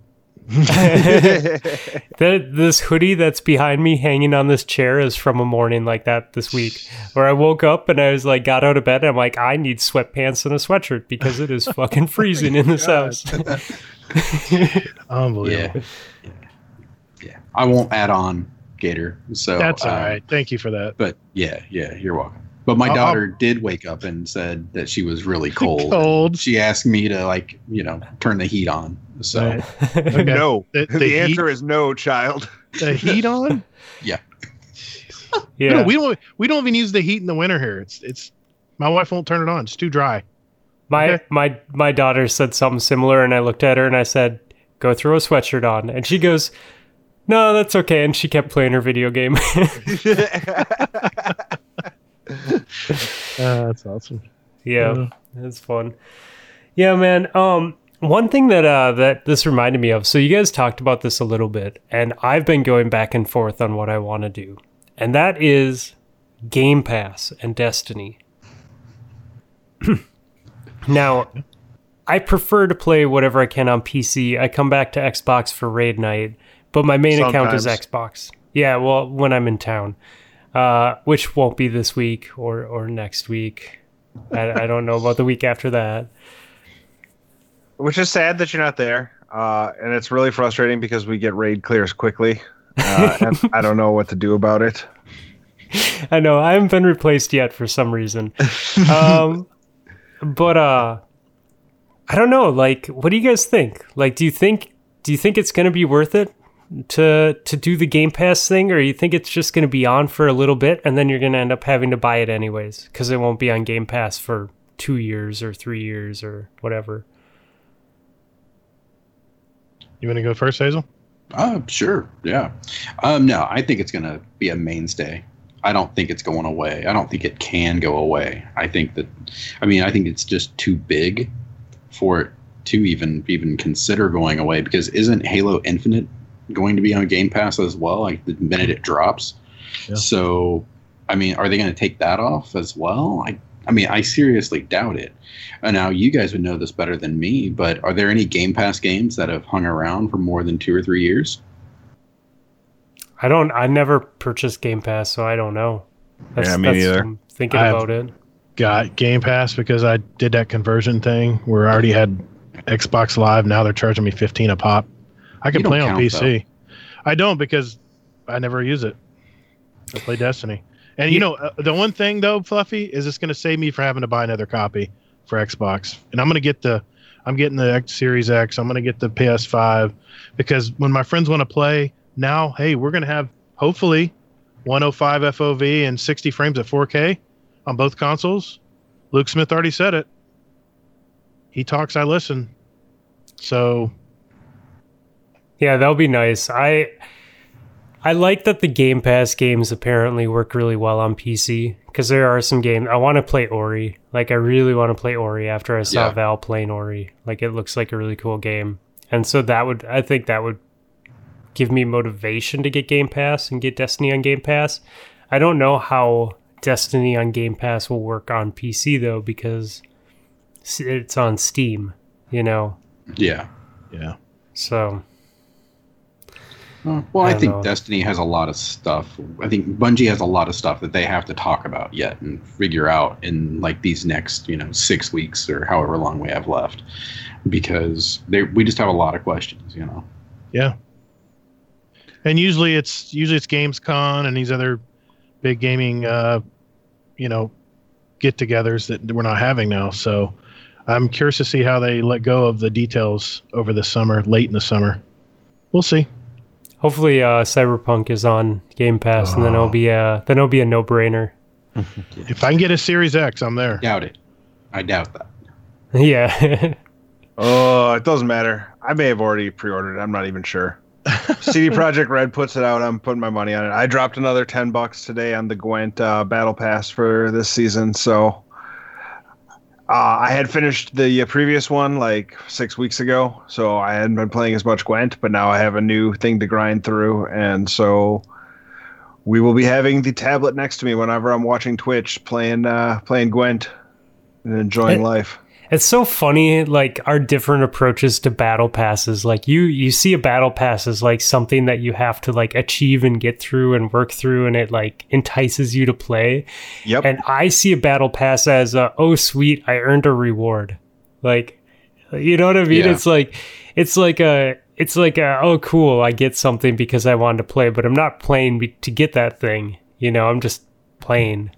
The, this hoodie that's behind me hanging on this chair is from a morning like that this week where I woke up and I was like, got out of bed and I'm like, I need sweatpants and a sweatshirt because it is fucking freezing in this house. Unbelievable. Yeah. Yeah. I won't add on Gator. So That's all uh, right. Thank you for that. But yeah, yeah, you're welcome. But my I'll- daughter did wake up and said that she was really cold. Cold. She asked me to like, you know, turn the heat on. So Right. Okay. No. The- The, the heat- answer is no, child. The heat on? We yeah. don't, we don't we don't even use the heat in the winter here. It's it's my wife won't turn it on. It's too dry. My Okay. my my daughter said something similar, and I looked at her and I said, "Go throw a sweatshirt on," and she goes, "No, that's okay," and she kept playing her video game. Uh, that's awesome. yeah, Yeah. that's fun. Yeah, man. Um, one thing that uh that this reminded me of. So you guys talked about this a little bit, and I've been going back and forth on what I want to do, and that is Game Pass and Destiny. now, I prefer to play whatever I can on PC. I come back to Xbox for raid night, but my main account is Xbox. Yeah, well, when I'm in town, uh, which won't be this week or or next week. I, I don't know about the week after that. Which is sad that you're not there. Uh, and it's really frustrating because we get raid clears quickly. Uh, and I don't know what to do about it. I know I haven't been replaced yet for some reason. Um, but uh, I don't know. Like, what do you guys think? Like, do you think do you think it's going to be worth it to to do the Game Pass thing, or you think it's just going to be on for a little bit and then you're going to end up having to buy it anyways because it won't be on Game Pass for two years or three years or whatever. You want to go first, Hazel? Uh, sure. Yeah. Um, no, I think it's going to be a mainstay. I don't think it's going away. I don't think it can go away. I think that, I mean, I think it's just too big for it to even even consider going away because isn't Halo Infinite going to be on Game Pass as well? Like the minute it drops. Yeah. So, I mean, are they going to take that off as well? I, I mean, I seriously doubt it. Uh, now, you guys would know this better than me, but are there any Game Pass games that have hung around for more than two or three years? I don't. I never purchased Game Pass, so I don't know. Yeah, me neither. I'm thinking I have- about it. Got Game Pass because I did that conversion thing where I already had Xbox Live. Now they're charging me 15 a pop. I can You don't play on count, PC. I don't because I never use it. I play Destiny. And you know, uh, the one thing though, Fluffy, is it's going to save me from having to buy another copy for Xbox. And I'm going to get the I'm getting the X Series X. I'm going to get the PS5 because when my friends want to play now, hey, we're going to have hopefully 105 FOV and 60 frames at 4K on both consoles. Luke Smith already said it. He talks, I listen. So Yeah, that'll be nice. I I like that the Game Pass games apparently work really well on PC because there are some games I want to play Ori. Like I really want to play Ori after I saw Yeah. Val playing Ori. Like it looks like a really cool game, and so that would I think that would give me motivation to get Game Pass and get Destiny on Game Pass. I don't know how Destiny on Game Pass will work on PC though because it's on Steam, you know. Yeah. Yeah. So Uh, well, I I, think know. Destiny has a lot of stuff. I think Bungie has a lot of stuff that they have to talk about yet and figure out in like these next, you know, six weeks or however long we have left, because they we just have a lot of questions. You know. Yeah. And usually it's usually it's Gamescom and these other big gaming uh you know get-togethers that we're not having now. So I'm curious to see how they let go of the details over the summer, late in the summer. We'll see. Hopefully uh, Cyberpunk is on Game Pass, and then it'll be a then it'll be a no brainer. If I can get a Series X, I'm there. Doubt it. I doubt that. yeah. Oh, it doesn't matter. I may have already pre-ordered. it. I'm not even sure. CD Projekt Red puts it out. I'm putting my money on it. I dropped another ten bucks today on the Gwent uh, Battle Pass for this season. So uh, I had finished the previous one like six weeks ago. So I hadn't been playing as much Gwent, but now I have a new thing to grind through, and so we will be having the tablet next to me whenever I'm watching Twitch, playing uh, playing Gwent and enjoying Hey, life. It's so funny, like our different approaches to battle passes. Like you, you see a battle pass as like something that you have to like achieve and get through and work through, and it like entices you to play. Yep. And I see a battle pass as a, oh sweet, I earned a reward. Like, you know what I mean? Yeah. It's like, it's like a, it's like a, oh cool, I get something because I wanted to play, but I'm not playing to get that thing. You know, I'm just playing.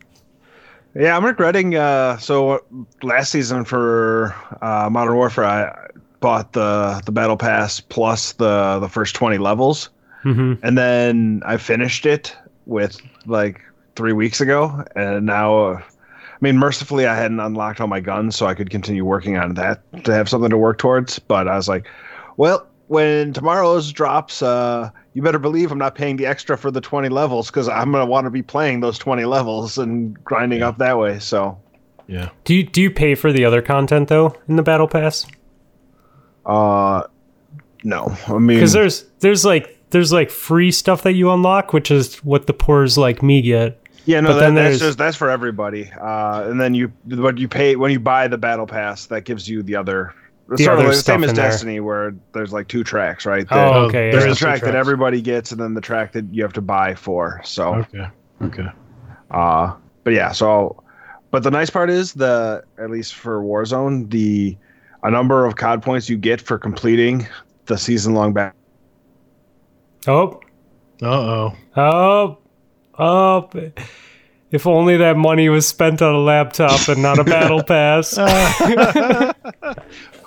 Yeah, I'm regretting. Uh, so last season for uh, Modern Warfare, I bought the the battle pass plus the the first 20 levels, hmm and then I finished it with like three weeks ago, and now. Uh, I mean, mercifully, I hadn't unlocked all my guns, so I could continue working on that to have something to work towards. But I was like, well, when tomorrow's drops, uh, you better believe I'm not paying the extra for the 20 levels because I'm gonna want to be playing those 20 levels and grinding up that way. So, Yeah. Do you do you pay for the other content though in the battle pass? uh, no, I mean, because there's there's like there's like free stuff that you unlock, which is what the poors like me get. yeah, no, but that, then that's just that's for everybody. Uh, and then you, what you pay when you buy the battle pass, that gives you the other. It's The sort other of like the same as in there. Destiny, where there's like two tracks, right? Oh, okay. There's yeah. the track that everybody gets, and then the track that you have to buy for. So, Okay. Okay. Uh, but yeah, so but the nice part is the at least for Warzone, the a number of COD points you get for completing the season long back. Oh, Uh oh. oh, oh! If only that money was spent on a laptop and not a battle pass. Can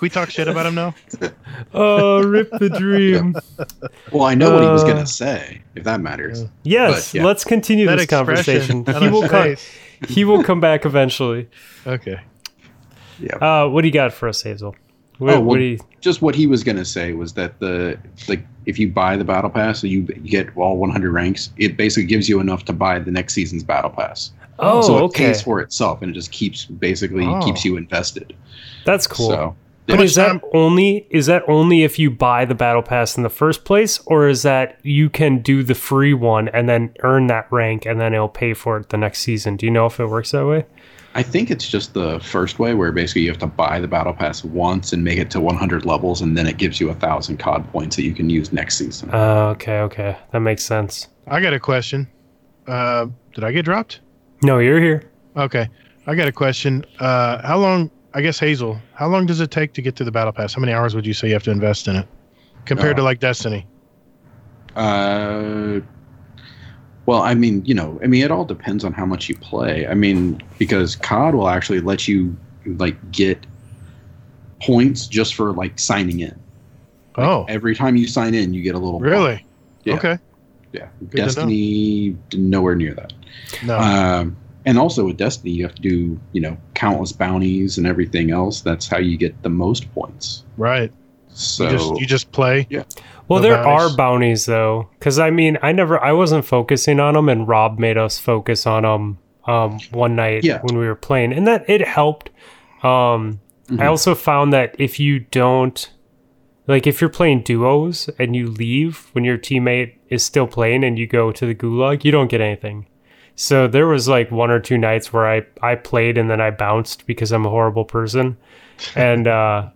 we talk shit about him now? oh, rip the dream. Well, I know what he was Uh, gonna say, if that matters. Yes, But, yeah. let's continue That this expression conversation. on He his will come. face. He will come back eventually. Okay. Yeah. Uh, what do you got for us, Hazel? What, Oh, well, what you? Just what he was gonna say was that the like if you buy the battle pass, so you get all 100 ranks, it basically gives you enough to buy the next season's battle pass. Oh, so it okay. pays for itself, and it just keeps basically Oh. keeps you invested. That's cool. So But is that only is that only if you buy the battle pass in the first place, or is that you can do the free one and then earn that rank and then it'll pay for it the next season? Do you know if it works that way? I think it's just the first way where basically you have to buy the battle pass once and make it to 100 levels, and then it gives you a thousand COD points that you can use next season. Uh, okay, okay, that makes sense. I got a question. Uh, did I get dropped? No, you're here. Okay. I got a question. Uh, how long, I guess, Hazel, how long does it take to get to the battle pass? How many hours would you say you have to invest in it compared Uh, to like Destiny? Uh, well, I mean, you know, I mean, it all depends on how much you play. I mean, because COD will actually let you like get points just for like signing in. Like, oh, every time you sign in, you get a little. really? Yeah. Okay. Yeah, know. Destiny nowhere near that. No. Um, and also with Destiny, you have to do you know countless bounties and everything else. That's how you get the most points. right. So you just you just play. Yeah. Well, The there bounties. are bounties though, because I mean, I never, I wasn't focusing on them, and Rob made us focus on them um, one night Yeah. when we were playing, and that it helped. Um, I Mhm. also found that if you don't, like, if you're playing duos and you leave when your teammate is still playing and you go to the gulag, you don't get anything. So there was like one or two nights where I I played and then I bounced because I'm a horrible person, and uh,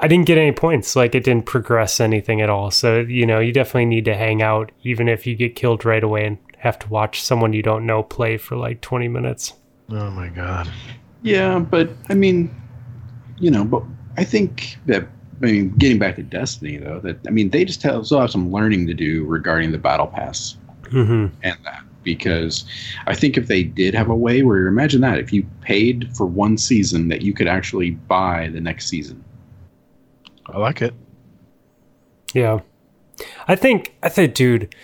I didn't get any points. Like it didn't progress anything at all. So you know you definitely need to hang out even if you get killed right away and have to watch someone you don't know play for like 20 minutes. Oh my god. Yeah, but I mean, you know, but I think that I mean, getting back to Destiny though, that I mean, they just have, still have some learning to do regarding the battle pass hmm and that because I think if they did have a way where imagine that if you paid for one season that you could actually buy the next season. I like it. Yeah. I think I think dude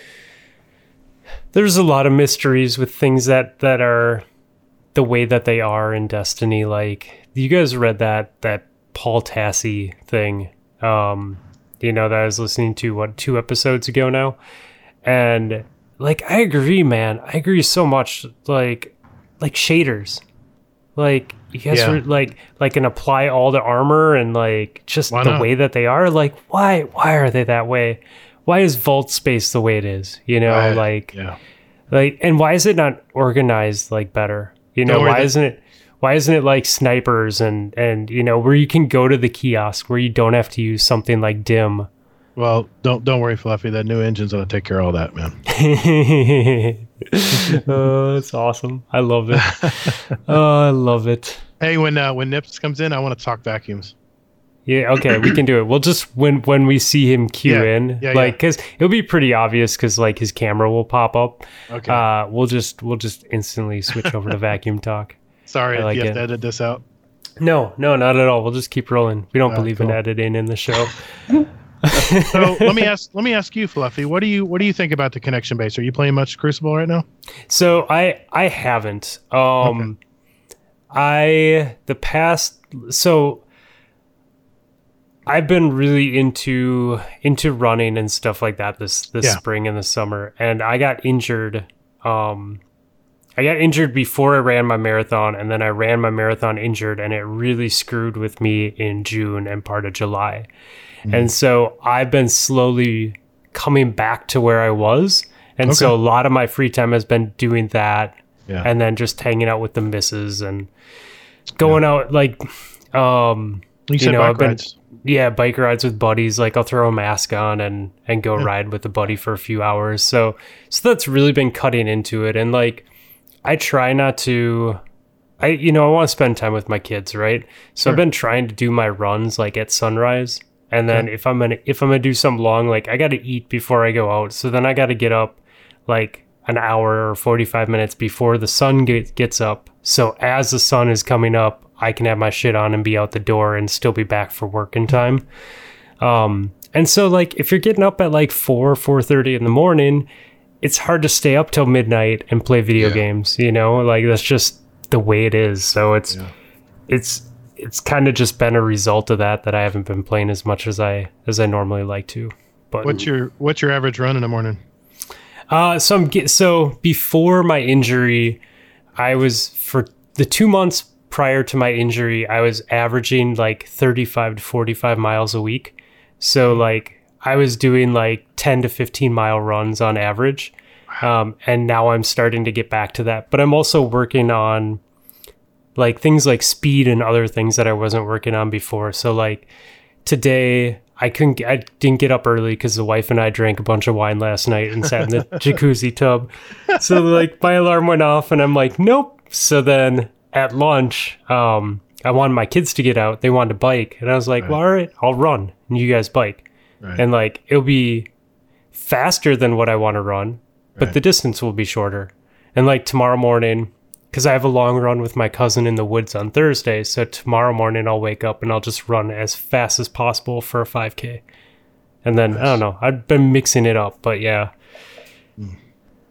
there's a lot of mysteries with things that that are the way that they are in Destiny. Like you guys read that that Paul Tassi thing um you know that I was listening to what two episodes ago now? And like I agree man. I agree so much. Like like shaders. Like you guys Yeah. were like like can apply all the armor and like just Why the not? way that they are like why why are they that way why is vault space the way it is you know like Yeah. like and why is it not organized like better you know why that- isn't it why isn't it like snipers and and you know where you can go to the kiosk where you don't have to use something like dim Well, don't don't worry, Fluffy. That new engine's gonna take care of all that, man. oh that's awesome i love it oh i love it Hey, when uh, when Nips comes in, I want to talk vacuums. Yeah, okay, we can do it. We'll just when when we see him queue Yeah, in, yeah, like, cause it'll be pretty obvious, cause like his camera will pop up. Okay. Uh, we'll just we'll just instantly switch over to vacuum talk. Sorry I if like you have it. to edit this out. No, no, not at all. We'll just keep rolling. We don't Oh, believe in editing in the show. So let me ask let me ask you, Fluffy. What do you what do you think about the connection base? Are you playing much Crucible right now? So I I haven't. Um I the past so I've been really into into running and stuff like that this this Yeah. spring and the summer and I got injured um I got injured before I ran my marathon and then I ran my marathon injured and it really screwed with me in June and part of July. And so I've been slowly coming back to where I was. And so a lot of my free time has been doing that Yeah. and then just hanging out with the misses and going out like um you said know, bike I've been- rides. yeah bike rides with buddies like i'll throw a mask on and and go ride with a buddy for a few hours. So so that's really been cutting into it. And like i try not to i you know i want to spend time with my kids right? So i've been trying to do my runs like at sunrise. And then if i'm gonna if i'm gonna do something long like i gotta eat before i go out. So then i gotta get up like an hour or 45 minutes before the sun get, gets up so as the sun is coming up i can have my shit on and be out the door and still be back for work in time um and so like if you're getting up at like 4 4.30 in the morning it's hard to stay up till midnight and play video Yeah. games you know like that's just the way it is so it's Yeah. it's it's kind of just been a result of that that i haven't been playing as much as i as i normally like to but What's your what's your average run in the morning? Uh, so I'm so before my injury, I was for the two months prior to my injury, I was averaging like 35 to 45 miles a week. So like I was doing like 10 to 15 mile runs on average. Um, and now I'm starting to get back to that, but I'm also working on like things like speed and other things that I wasn't working on before. So like today I couldn't I didn't get up early because the wife and I drank a bunch of wine last night and sat in the jacuzzi tub. So like my alarm went off and I'm like, nope. So then at lunch, um, I wanted my kids to get out. They wanted to bike. And I was like, well, all right, I'll run and you guys bike. Right. And like it'll be faster than what I want to run, but Right. the distance will be shorter. And like tomorrow morning, because I have a long run with my cousin in the woods on Thursday. So tomorrow morning I'll wake up and I'll just run as fast as possible for a 5K. And then I don't know. I've been mixing it up, but yeah.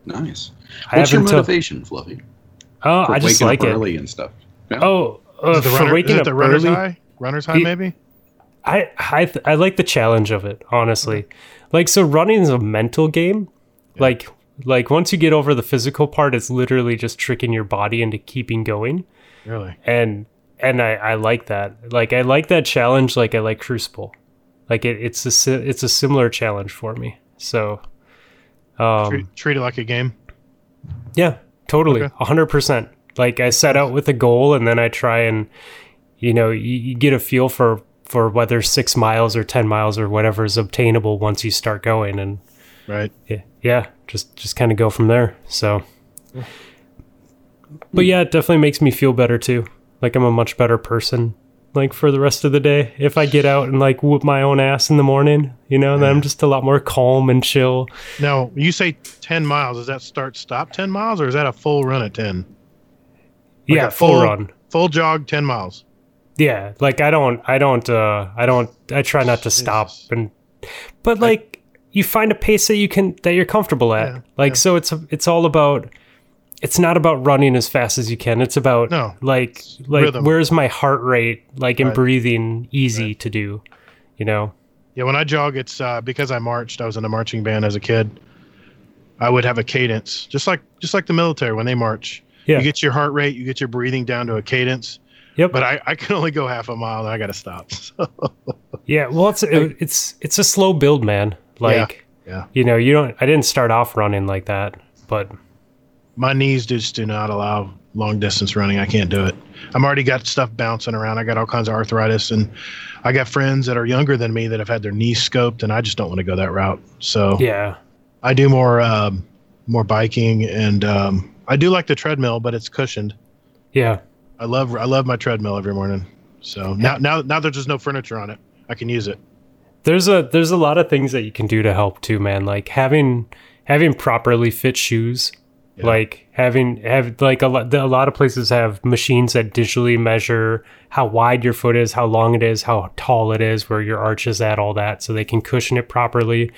Nice. I What's your haven't till- motivation, Fluffy? Oh, For I just waking like up it. early and stuff. Yeah. Oh, uh, Is it the for waking is it up the runner's early. high? Runner's high, Ye- maybe? I I th- I like the challenge of it, honestly. Like so running is a mental game. Like like once you get over the physical part, it's literally just tricking your body into keeping going. Really? And and I I like that. Like I like that challenge like I like Crucible. Like it, it's a it's a similar challenge for me. So um treat, treat it like a game. yeah, totally. Okay. A hundred percent. Like I set out with a goal and then I try and you know, you, you get a feel for for whether six miles or ten miles or whatever is obtainable once you start going and Right. yeah, yeah just just kind of go from there. So But yeah, it definitely makes me feel better too. Like I'm a much better person like for the rest of the day. If I get out and like whoop my own ass in the morning, you know, then I'm just a lot more calm and chill. Now, you say 10 miles. Does that start stop 10 miles or is that a full run at 10? yeah, full full- run. Full jog 10 miles. Yeah, like I don't, I don't, uh, I don't, I try not to stop and, but like you find a pace that you can that you're comfortable at. Yeah, like yeah. so, it's it's all about. It's not about running as fast as you can. It's about No, like like rhythm. where's my heart rate like in Right. breathing easy to do, you know. Yeah, when I jog, it's uh, because I marched. I was in a marching band as a kid. I would have a cadence, just like just like the military when they march. Yeah. You get your heart rate, you get your breathing down to a cadence. Yep. But I, I can only go half a mile, and I got to stop. So, Yeah, well, it's it, it's it's a slow build, man. Like, yeah. you know, you don't. I didn't start off running like that, but my knees just do not allow long distance running. I can't do it. I'm already got stuff bouncing around. I got all kinds of arthritis, and I got friends that are younger than me that have had their knees scoped, and I just don't want to go that route. So yeah, I do more um, more biking, and um, I do like the treadmill, but it's cushioned. yeah, I love I love my treadmill every morning. So now now now there's just no furniture on it. I can use it. There's a there's a lot of things that you can do to help too, man. Like having having properly fit shoes, Yeah. like having have like a lot a lot of places have machines that digitally measure how wide your foot is, how long it is, how tall it is, where your arch is at, all that, so they can cushion it properly.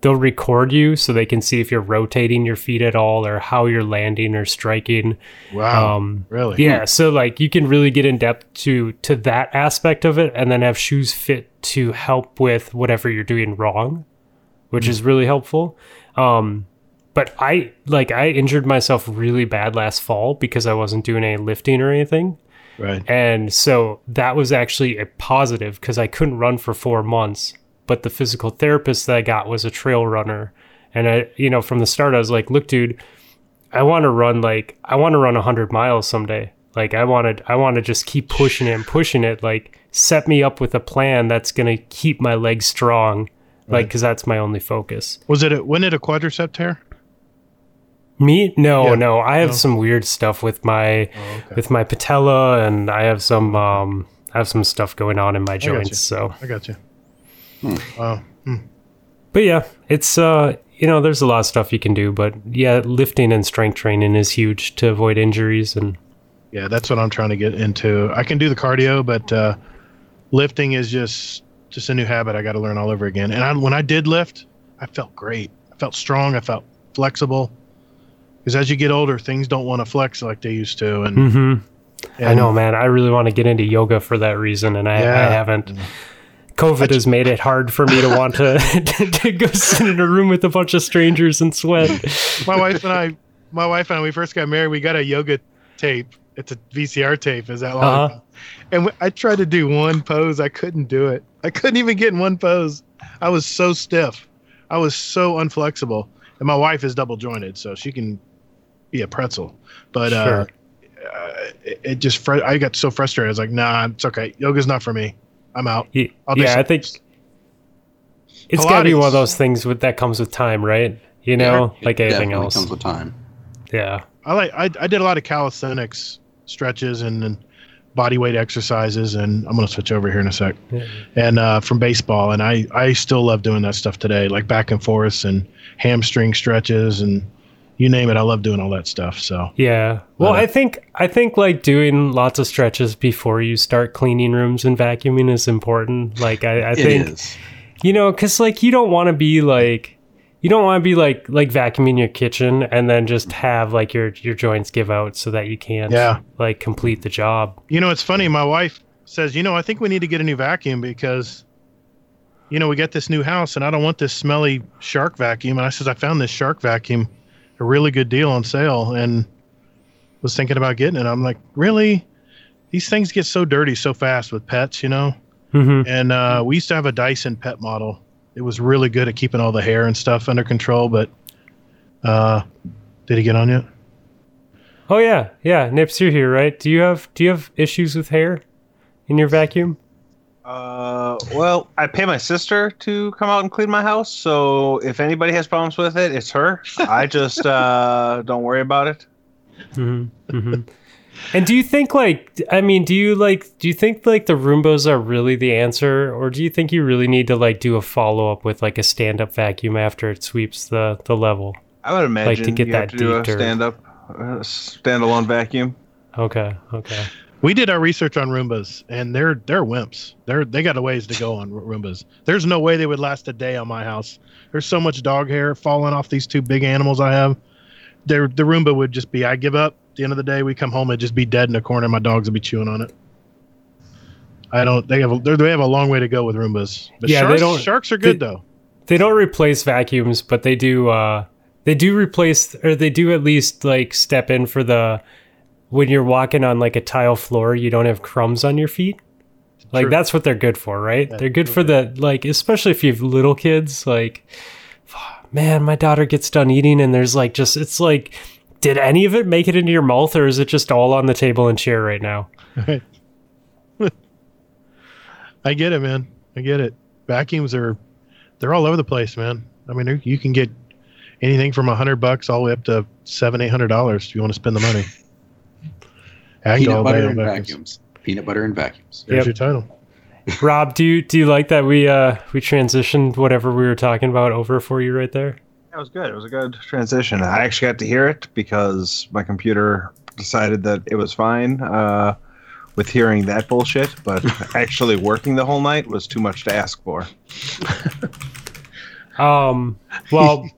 They'll record you so they can see if you're rotating your feet at all or how you're landing or striking. Wow, Um, really? Yeah, so like you can really get in depth to to that aspect of it, and then have shoes fit to help with whatever you're doing wrong, which is really helpful. Um, but I like I injured myself really bad last fall because I wasn't doing any lifting or anything, right. and so that was actually a positive because I couldn't run for four months. But the physical therapist that I got was a trail runner, and I, you know, from the start I was like, "Look, dude, I want to run like I want to run 100 miles someday. Like I wanted I want to just keep pushing it and pushing it like set me up with a plan that's going to keep my legs strong like cuz that's my only focus. Was it a, when it a quadricep tear? Me? No, Yeah. no. I have No. some weird stuff with my Oh, okay. with my patella and I have some um I have some stuff going on in my joints, so I got you. Wow. Hmm. But yeah, it's uh you know, there's a lot of stuff you can do, but yeah, lifting and strength training is huge to avoid injuries and Yeah, that's what I'm trying to get into. I can do the cardio, but uh, lifting is just just a new habit I got to learn all over again. And I, when I did lift, I felt great. I felt strong. I felt flexible. Because as you get older, things don't want to flex like they used to. And, Mhm. I know, man. I really want to get into yoga for that reason, and I, Yeah. I haven't. COVID has made it hard for me to want to, to go sit in a room with a bunch of strangers and sweat. my wife and I, my wife and I, we first got married. We got a yoga tape. It's a VCR tape. Is that long? Uh-huh. ago. And I tried to do one pose. I couldn't do it. I couldn't even get in one pose. I was so stiff. I was so unflexible. And my wife is double jointed, so she can be a pretzel. But uh, uh, it, it just fr- I got so frustrated. I was like, Nah, it's okay. Yoga's not for me. I'm out. Ye- I'll yeah, I think it's got to be one of those things with that comes with time, right? You know, It like anything else. comes with time. Yeah. I like I, I did a lot of calisthenics stretches and, and body weight exercises and I'm gonna switch over here in a sec. Yeah. And uh, from baseball and I I still love doing that stuff today, like back and forth and hamstring stretches and you name it. I love doing all that stuff. So Yeah. Well, Uh, I think I think like doing lots of stretches before you start cleaning rooms and vacuuming is important. Like I, I think is. you know, because like you don't want to be like you don't want to be like like vacuuming your kitchen and then just have like your your joints give out so that you can't Yeah. like complete the job. you know it's funny. My wife says, you know, I think we need to get a new vacuum because, you know, we got this new house and I don't want this smelly shark vacuum. And I says, I found this shark vacuum, a really good deal on sale, and was thinking about getting it. I'm like, really? These things get so dirty so fast with pets, you know. hmm And uh, we used to have a Dyson pet model. It was really good at keeping all the hair and stuff under control. But uh, did he get on yet? Oh yeah, yeah. Nips, you're here, right? Do you have do you have issues with hair in your vacuum? Uh, well, I pay my sister to come out and clean my house. So if anybody has problems with it, it's her. I just uh, don't worry about it. hmm hmm and do you think like I mean, do you like do you think like the Roombas are really the answer, or do you think you really need to like do a follow up with like a stand up vacuum after it sweeps the the level? I would imagine to get you that have to deep dirt. stand up, uh, standalone vacuum. Okay, okay. We did our research on Roombas, and they're they're wimps. They're they got a ways to go on Roombas. There's no way they would last a day on my house. There's so much dog hair falling off these two big animals I have. They're, the Roomba would just be I give up. At the end of the day, we come home, it'd just be dead in a corner. My dogs would be chewing on it. I don't. They have a, they have a long way to go with Roombas. But Yeah, they sharks, don't- sharks are good they- though. They don't replace vacuums, but they do uh they do replace or they do at least like step in for the when you're walking on like a tile floor, you don't have crumbs on your feet. Like True. that's what they're good for, right? They're good for the like especially if you have little kids like man, my daughter gets done eating and there's like just it's like did any of it make it into your mouth or is it just all on the table and chair right now? I get it, man. I get it. Vacuums are they're all over the place, man. I mean, you can get anything from a hundred bucks all the way up to seven, eight hundred dollars if you want to spend the money. I can go Peanut butter and vacuums. vacuums. Peanut butter and vacuums. There's Yep. your title. Rob, do you do you like that we uh we transitioned whatever we were talking about over for you right there? That was good. It was a good transition. I actually got to hear it because my computer decided that it was fine uh, with hearing that bullshit, but actually working the whole night was too much to ask for. Um, well,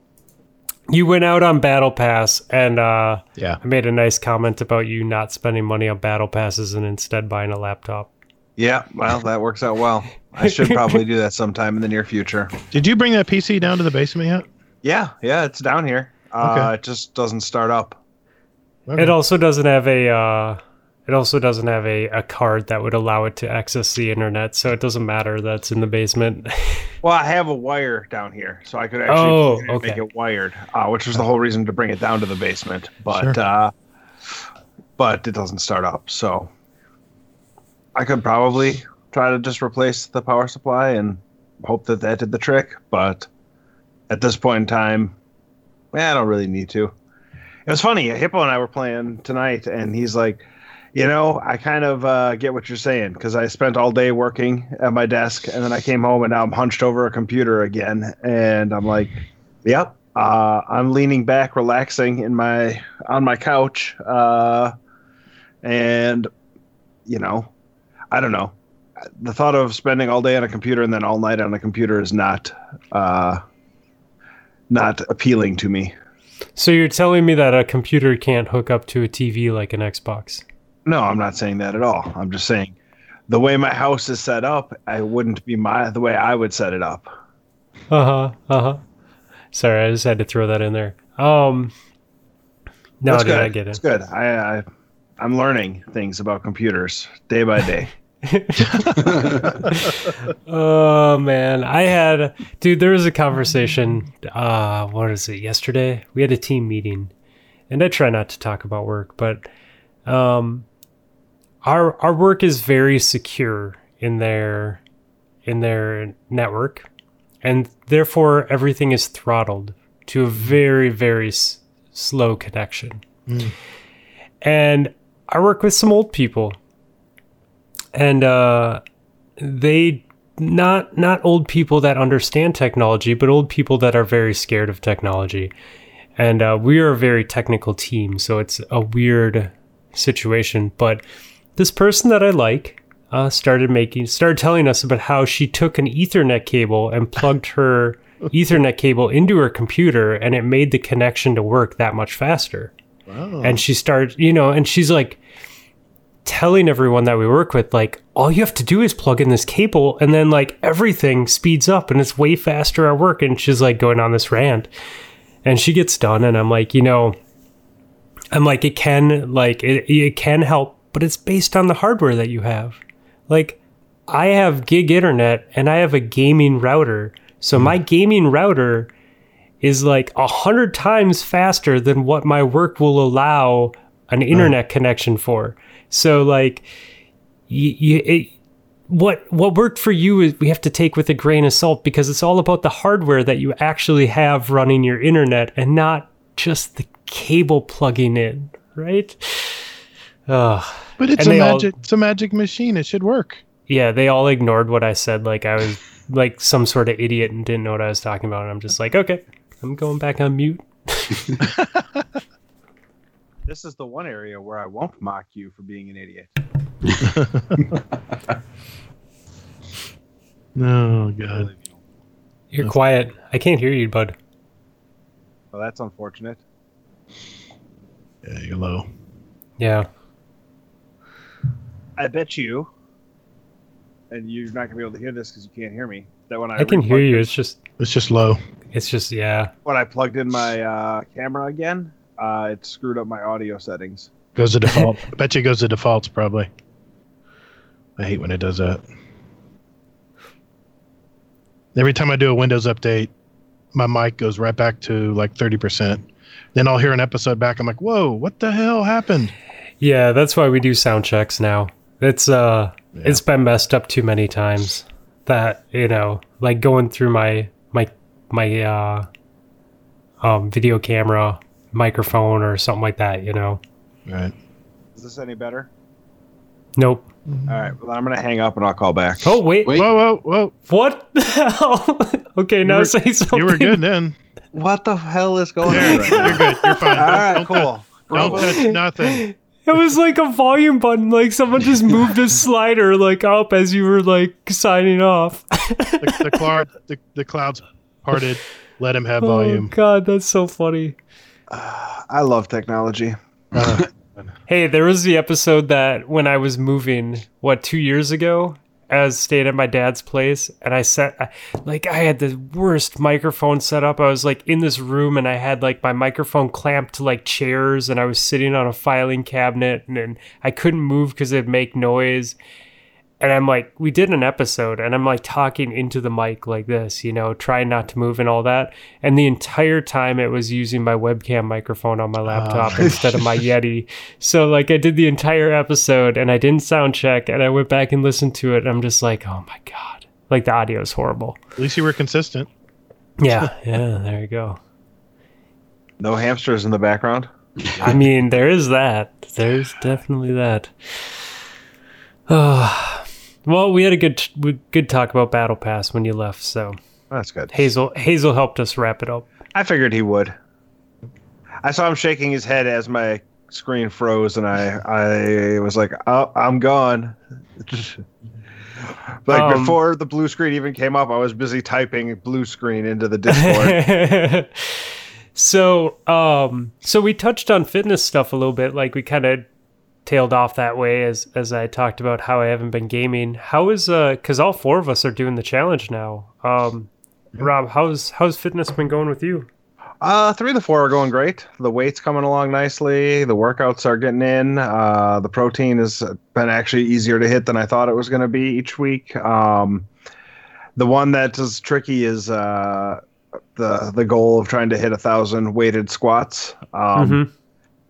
you went out on Battle Pass, and uh, Yeah. I made a nice comment about you not spending money on Battle Passes and instead buying a laptop. Yeah, well, that works out well. I should probably do that sometime in the near future. Did you bring that PC down to the basement yet? Yeah, yeah, it's down here. Uh, Okay. It just doesn't start up. Okay. It also doesn't have a. Uh, it also doesn't have a, a card that would allow it to access the internet, so it doesn't matter that's in the basement. Well, I have a wire down here, so I could actually Oh, plug it in and make it wired, uh, which was the whole reason to bring it down to the basement. But Sure. uh, but it doesn't start up, so I could probably try to just replace the power supply and hope that that did the trick. But at this point in time, eh, I don't really need to. It was funny. Hippo and I were playing tonight, and he's like, you know, I kind of uh, get what you're saying because I spent all day working at my desk, and then I came home, and now I'm hunched over a computer again, and I'm like, yep. Uh, I'm leaning back, relaxing in my on my couch, uh, and you know, I don't know. The thought of spending all day on a computer and then all night on a computer is not uh, not appealing to me. so you're telling me that a computer can't hook up to a TV like an Xbox? No, I'm not saying that at all. I'm just saying the way my house is set up, I wouldn't be my the way I would set it up. Uh huh. Uh huh. Sorry, I just had to throw that in there. Um. No, That's dude, good. I get it. It's good. I, I I'm learning things about computers day by day. Oh man, I had dude. There was a conversation. Uh, what is it? Yesterday, we had a team meeting, and I try not to talk about work, but um, our our work is very secure in their in their network, and therefore everything is throttled to a very very s- slow connection. And I work with some old people, and uh, they not not old people that understand technology, but old people that are very scared of technology. And uh, we are a very technical team, so it's a weird situation. But this person that I like uh, started making started telling us about how she took an Ethernet cable and plugged her Ethernet cable into her computer, and it made the connection to work that much faster Wow. and she started you know and she's like telling everyone that we work with, like, all you have to do is plug in this cable and then like everything speeds up and it's way faster at work. And she's like going on this rant. And she gets done, and I'm like, you know, I'm like, it can like it, it can help, but it's based on the hardware that you have. Like, I have gig internet and I have a gaming router. So my hmm. gaming router is like a hundred times faster than what my work will allow an internet connection for. So like, you, you it, what what worked for you is we have to take with a grain of salt because it's all about the hardware that you actually have running your internet and not just the cable plugging in, right? Ugh. But it's And a they all- magic. it's a magic machine. It should work. yeah, they all ignored what I said. Like I was like some sort of idiot and didn't know what I was talking about. And I'm just like, okay, I'm going back on mute. This is the one area where I won't mock you for being an idiot. Oh god. You're quiet. I can't hear you, bud. Well, that's unfortunate. Yeah, you're low. Yeah. I bet you, and you're not gonna be able to hear this because you can't hear me. That when I, I can hear you. it- It's just It's just low. it's just yeah. when I plugged in my uh, camera again, uh, it screwed up my audio settings. Goes to default. I bet you it goes to defaults probably. I hate when it does that. Every time I do a Windows update, my mic goes right back to like 30%. Then I'll hear an episode back. I'm like, whoa, what the hell happened? Yeah, that's why we do sound checks now. It's uh Yeah. it's been messed up too many times that, you know, like going through my my my uh um video camera microphone or something like that, you know. Right. Is this any better? Nope. All right, well, I'm gonna hang up and I'll call back. Oh wait, Wait. Whoa, whoa, whoa. what the hell? okay, now were- say something. You were good then. What the hell is going There, on right you're good. You're fine. All right, Don't- cool. Don't touch nothing. It was like a volume button, like someone just moved a slider like up as you were like signing off. The, the, cloud, the, the clouds parted. Let him have Oh volume. god, that's so funny. I love technology. Uh, Hey, there was the episode that when I was moving, what, two years ago, I was staying at my dad's place, and I set, like, I had the worst microphone set up. I was like in this room, and I had like my microphone clamped to like chairs, and I was sitting on a filing cabinet, and, and I couldn't move because it'd make noise. And I'm like, we did an episode, and I'm like talking into the mic like this, you know, trying not to move and all that. And the entire time it was using my webcam microphone on my laptop oh. instead of my Yeti. So like I did the entire episode and I didn't sound check and I went back and listened to it. And I'm just like, oh my God. Like the audio is horrible. at least you were consistent. Yeah. Yeah. There you go. No hamsters in the background. I mean, there is that. There's definitely that. Oh, well, we had a good we- good talk about Battle Pass when you left. So That's good. Hazel Hazel helped us wrap it up. I figured he would. I saw him shaking his head as my screen froze, and I I was like, "Oh, I'm gone." like Um, before the blue screen even came up, I was busy typing blue screen into the Discord. so um so we touched on fitness stuff a little bit like we kind of tailed off that way as as I talked about how I haven't been gaming. How is uh cuz all four of us are doing the challenge now. Um Rob, how's how's fitness been going with you? uh, three of the four are going great. The weight's coming along nicely. The workouts are getting in. Uh, the protein has been actually easier to hit than I thought it was going to be each week. Um, the one that is tricky is uh, the the goal of trying to hit a thousand weighted squats. Um, Mhm.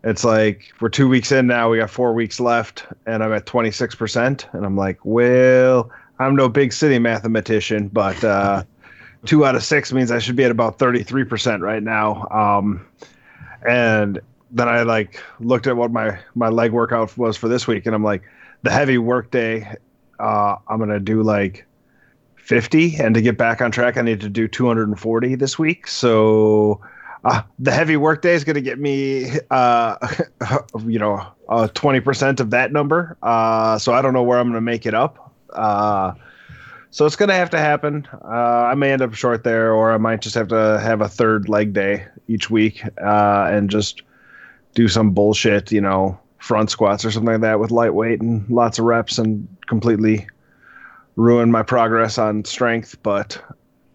It's like we're two weeks in now. We got four weeks left, and I'm at 26 percent. And I'm like, well, I'm no big city mathematician, but uh, two out of six means I should be at about 33 percent right now. Um, and then I like looked at what my my leg workout was for this week, and I'm like, the heavy work day, uh, I'm gonna do like 50, and to get back on track, I need to do 240 this week. So uh, the heavy work day is going to get me, uh, you know, uh, 20% of that number. Uh, so I don't know where I'm going to make it up. Uh, so it's going to have to happen. Uh, I may end up short there, or I might just have to have a third leg day each week uh, and just do some bullshit, you know, front squats or something like that with lightweight and lots of reps and completely ruin my progress on strength, but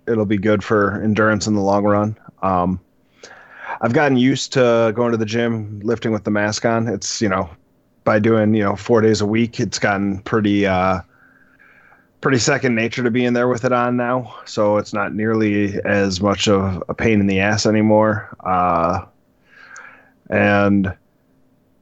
it'll be good for endurance in the long run. Um, I've gotten used to going to the gym, lifting with the mask on. It's, you know, by doing, you know, four days a week, it's gotten pretty, uh, pretty second nature to be in there with it on now. So it's not nearly as much of a pain in the ass anymore. Uh, and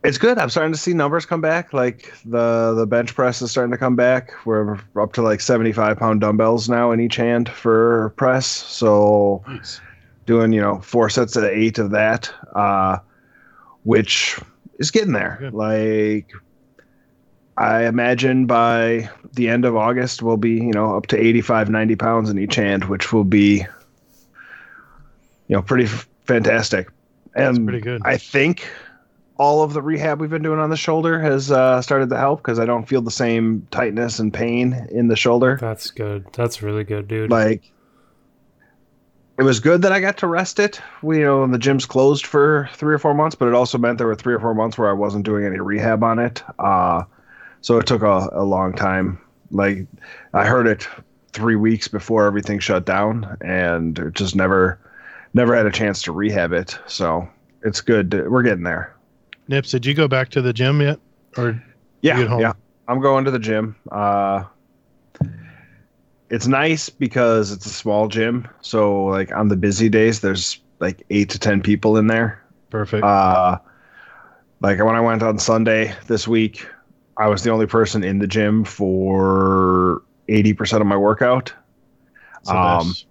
it's good. I'm starting to see numbers come back. Like the the bench press is starting to come back. We're up to like 75 pound dumbbells now in each hand for press. So Nice. Doing you know four sets of eight of that, uh, which is getting there. Good. Like I imagine by the end of August we'll be you know up to 85, 90 pounds in each hand, which will be you know pretty f- fantastic. And pretty good. I think all of the rehab we've been doing on the shoulder has uh, started to help because I don't feel the same tightness and pain in the shoulder. That's good. That's really good, dude. Like it was good that I got to rest it. We, you know, the gym's closed for three or four months, but it also meant there were three or four months where I wasn't doing any rehab on it. Uh, so it took a, a long time. Like I heard it three weeks before everything shut down, and it just never, never had a chance to rehab it. So it's good. To, we're getting there. Nips, did you go back to the gym yet? Or Yeah, You at home? yeah. I'm going to the gym. Uh, it's nice because it's a small gym. So like on the busy days, there's like eight to ten people in there. perfect? Uh, like when I went on Sunday this week, I was the only person in the gym for eighty percent of my workout. So um, that's-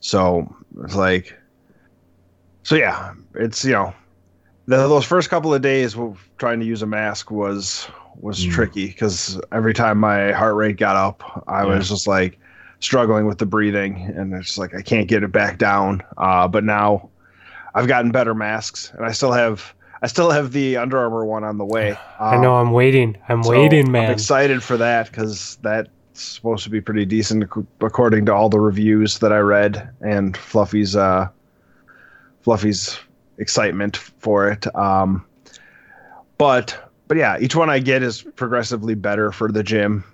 So it's like, so yeah, it's you know, the, those first couple of days trying to use a mask was was Mm. tricky because every time my heart rate got up, I Yeah. was just like struggling with the breathing, and it's like I can't get it back down. Uh, but now I've gotten better masks, and I still have I still have the Under Armour one on the way. I know. I'm waiting. I'm so waiting, I'm man. excited for that because that's supposed to be pretty decent according to all the reviews that I read and Fluffy's uh, Fluffy's excitement for it. Um, but but yeah, each one I get is progressively better for the gym,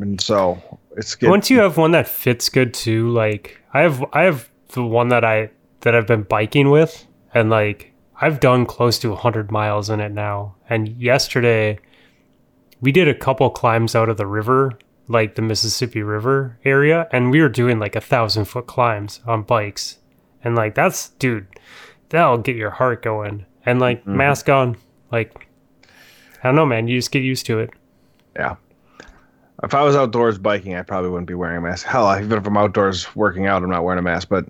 and so it's good. Once you have one that fits good too, like I have, I have the one that I that I've been biking with, and like I've done close to 100 miles in it now. And yesterday, we did a couple climbs out of the river, like the Mississippi River area, and we were doing like a thousand foot climbs on bikes, and like that's dude, that'll get your heart going. And like Mhm. mask on, like I don't know, man. You just get used to it. Yeah. If I was outdoors biking, I probably wouldn't be wearing a mask. Hell, even if I'm outdoors working out, I'm not wearing a mask. But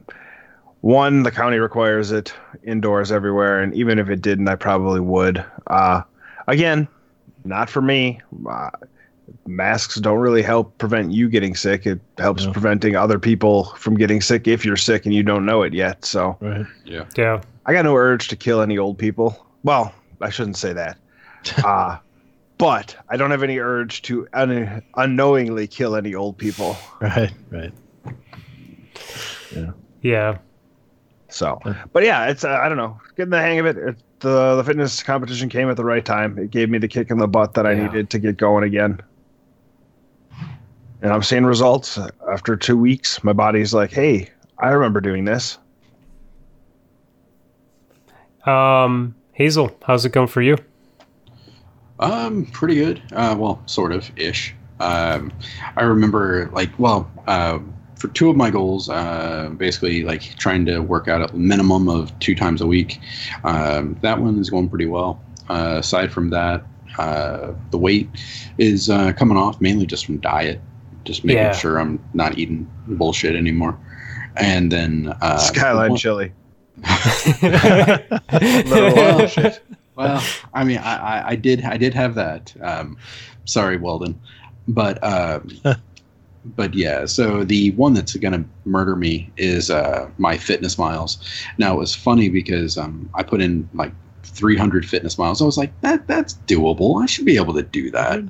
one, the county requires it indoors everywhere, and even if it didn't, I probably would. Uh, again, not for me. Uh, masks don't really help prevent you getting sick. It helps No. preventing other people from getting sick if you're sick and you don't know it yet. So right. Yeah. Yeah. I got no urge to kill any old people. Well, I shouldn't say that. Uh, but I don't have any urge to un- unknowingly kill any old people. Right. Right. Yeah. Yeah. So, but yeah, it's uh, I don't know, getting the hang of it. it. The the fitness competition came at the right time. It gave me the kick in the butt that I Yeah. needed to get going again. And I'm seeing results after two weeks. My body's like, hey, I remember doing this. Um, Hazel, how's it going for you? Um, pretty good. Uh, well, sort of ish. Um, I remember like well, uh, for two of my goals, uh, basically like trying to work out a minimum of two times a week. Um, that one is going pretty well. Uh, aside from that, uh, the weight is uh, coming off mainly just from diet, just making Yeah. sure I'm not eating bullshit anymore. And then uh, Skyline one- chili. Little well, well, I mean, I, I, I did, I did have that. Um, sorry, Weldon, but, um, but yeah. So the one that's gonna murder me is uh, my fitness miles. Now it was funny because um, I put in like 300 fitness miles. I was like, that that's doable. I should be able to do that.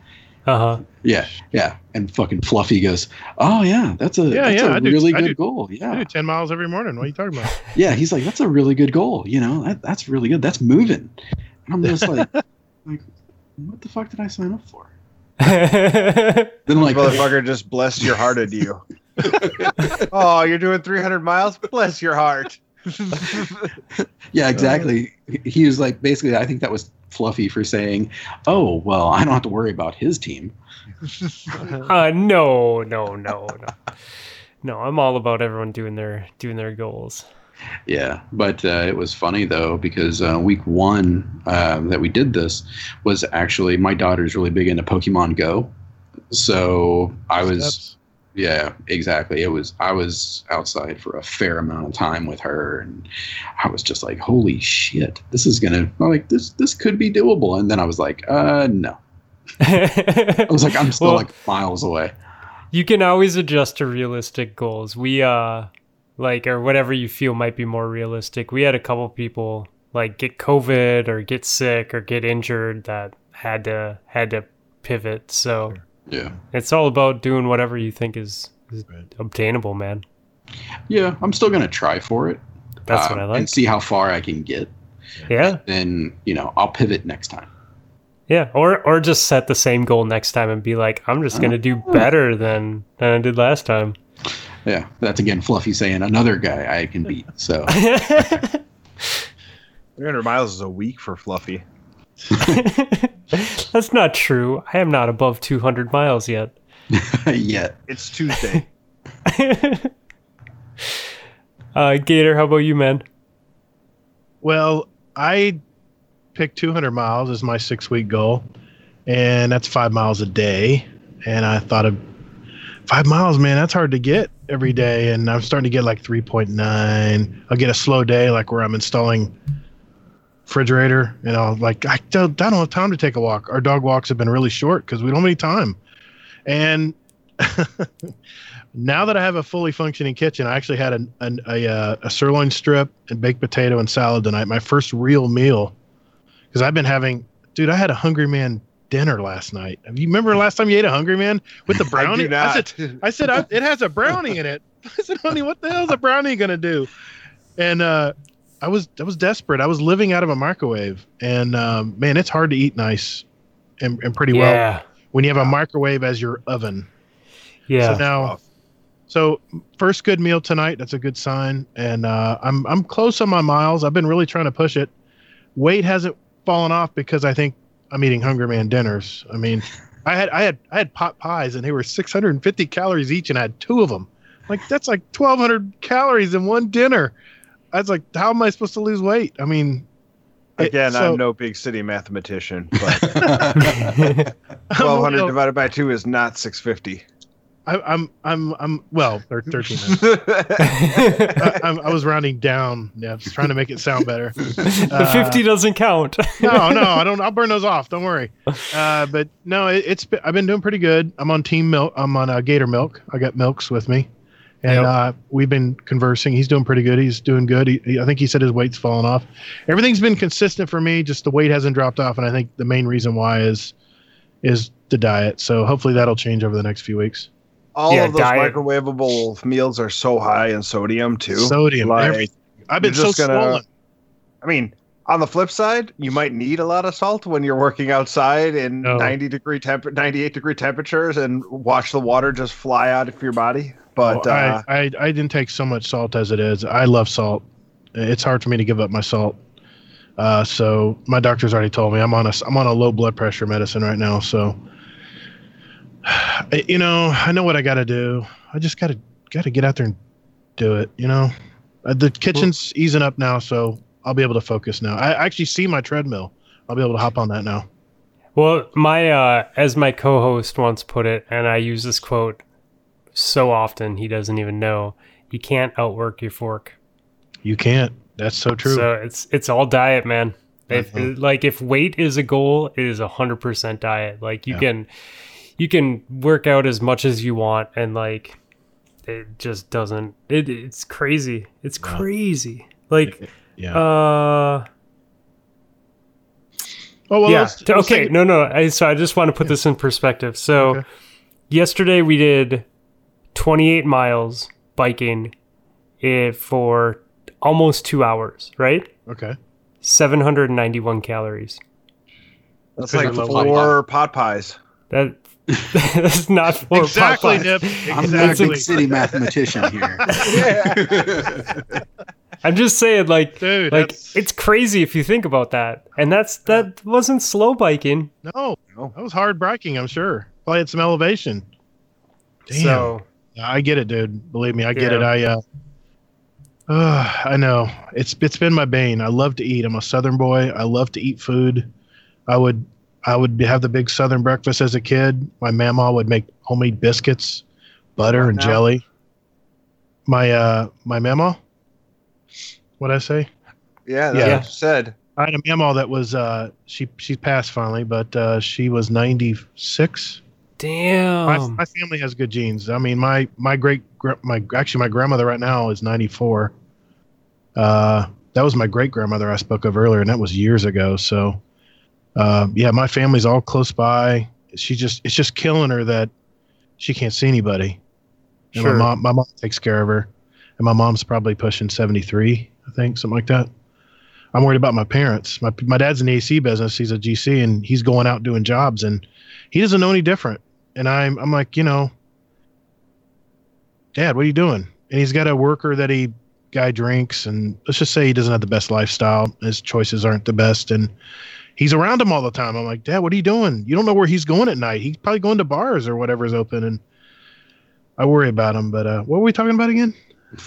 Uh huh. Yeah, yeah. And fucking Fluffy goes, oh yeah, that's a Yeah, that's yeah, a I do- really I good do- goal. I Yeah, do ten miles every morning. What are you talking about? yeah, he's like, that's a really good goal. You know, that, that's really good. That's moving. And I'm just like, like, what the fuck did I sign up for? Then like, Motherfucker just blessed your heart into you. oh, you're doing 300 miles? Bless your heart. yeah, exactly. He was like, basically, I think that was Fluffy for saying, "Oh, well, I don't have to worry about his team." uh, no, no, no, no. No, I'm all about everyone doing their doing their goals. Yeah, but uh, it was funny though because uh, week one uh, that we did this was actually my daughter's really big into Pokemon Go, so I was Steps. yeah exactly. It was I was outside for a fair amount of time with her and I was just like holy shit this is gonna I'm like this this could be doable. And then I was like uh no. I was like I'm still Well, like miles away. you can always adjust to realistic goals. We uh like or whatever you feel might be more realistic. We had a couple people like get COVID or get sick or get injured that had to had to pivot. So yeah it's all about doing whatever you think is, is Right. obtainable, man. yeah I'm still gonna try for it That's uh, what I like. and see how far I can get Yeah. then you know I'll pivot next time. Yeah, or or just set the same goal next time and be like, I'm just gonna do better than than I did last time. Yeah, that's again Fluffy saying another guy I can beat. So 300 miles is a week for Fluffy. That's not true. I am not above 200 miles yet. yet, It's Tuesday. uh, Gator, how about you, man? Well, I picked 200 miles as my six week goal, and that's five miles a day. And I thought of five miles, man, that's hard to get every day. And I'm starting to get like 3.9. I'll get a slow day, like where I'm installing refrigerator. You know, like I don't, I don't have time to take a walk. Our dog walks have been really short because we don't have any time. And now that I have a fully functioning kitchen, I actually had a, a, a, uh, a sirloin strip and baked potato and salad tonight. My first real meal because I've been having, dude. I had a Hungry Man dinner last night. Have you remember last time you ate a Hungry Man with the brownie? I do not. said, I said I, it has a brownie in it. I said, honey, what the hell is a brownie gonna do? And uh, I was I was desperate. I was living out of a microwave, and um, man, it's hard to eat nice and, and pretty well when you have a microwave as your oven. yeah. So now, so first good meal tonight. That's a good sign, and uh, I'm I'm close on my miles. I've been really trying to push it. Weight hasn't fallen off because I think I'm eating Hungry Man dinners. I mean, I had I had I had pot pies and they were 650 calories each, and I had two of them. Like that's like 1,200 calories in one dinner. I was like, how am I supposed to lose weight? I mean, it- Again, so- I'm no big city mathematician, but I'm, 1200 you know, divided by 2 is not 650. I, I'm I'm I'm well, they're 13 minutes. I, I'm, I was rounding down. Yeah, I was trying to make it sound better. the Uh, 50 doesn't count. No, no, I don't. I'll burn those off. Don't worry. Uh, but no, it, it's. been- I've been doing pretty good. I'm on Team Milk. I'm on uh, Gator Milk. I got Milks with me, and Yep. uh, we've been conversing. He's doing pretty good. He's doing good. He, he- I think he said his weight's fallen off. Everything's been consistent for me. Just the weight hasn't dropped off, and I think the main reason why is is the diet. So hopefully that'll change over the next few weeks. All Yeah, of those diet. microwavable meals are so high in sodium too. Sodium, Like, everything. I've been so gonna- swollen. I mean, on the flip side, you might need a lot of salt when you're working outside in No. 90 degree temp 98 degree temperatures and watch the water just fly out of your body. But Oh, uh, I, I I didn't take so much salt as it is. I love salt. It's hard for me to give up my salt. Uh, so my doctor's already told me I'm on a I'm on a low blood pressure medicine right now. So you know I know what I got to do. I just got to got to get out there and do it. You know, uh, the kitchen's easing up now, so I'll be able to focus now. I actually see my treadmill. I'll be able to hop on that now. Well, my uh, as my co-host once put it, and I use this quote so often he doesn't even know. You can't outwork your fork. You can't. That's so true. So it's it's all diet, man. If Mhm. like if weight is a goal, it is a hundred percent diet. Like you Yeah. can you can work out as much as you want, and like it just doesn't. It it's crazy. It's Yeah. crazy. Like yeah. uh oh well. yeah. let's- let's okay. No, no. I, so I just want to put this in perspective. So Okay. yesterday we did 28 miles biking it for almost two hours, right? Okay. 791 calories. That's Because like four pot pies. That that's not for exactly, Popeyes. Nip. I'm Exactly. a big city mathematician here. I'm just saying, like, Dude, like that's- it's crazy if you think about that. And that's that wasn't slow biking. No, No. that was hard biking. I'm sure. Probably had some elevation. Damn. So I get it, dude. Believe me, I get Yeah. it. I uh, uh, I know it's it's been my bane. I love to eat. I'm a Southern boy. I love to eat food. I would I would have the big Southern breakfast as a kid. My mama would make homemade biscuits, butter and now? jelly. My uh my mama. What I say? Yeah, that's Yeah. what you said. I had a mama that was uh she she passed finally, but uh she was 96. Damn. my family has good genes. I mean, my my great gra- my actually my grandmother right now is 94. Uh, that was my great grandmother I spoke of earlier, and that was years ago. So, uh, yeah, my family's all close by. She just it's just killing her that she can't see anybody. And Sure. my mom my mom takes care of her, and my mom's probably pushing 73, I think, something like that. I'm worried about my parents. My my dad's in the AC business. He's a GC, and he's going out doing jobs, and he doesn't know any different. And I'm I'm like, you know, Dad, what are you doing? And he's got a worker that he guy drinks, and let's just say he doesn't have the best lifestyle. His choices aren't the best, and he's around him all the time. I'm like, Dad, what are you doing? You don't know where he's going at night. He's probably going to bars or whatever's open, and I worry about him. But uh, what were we talking about again?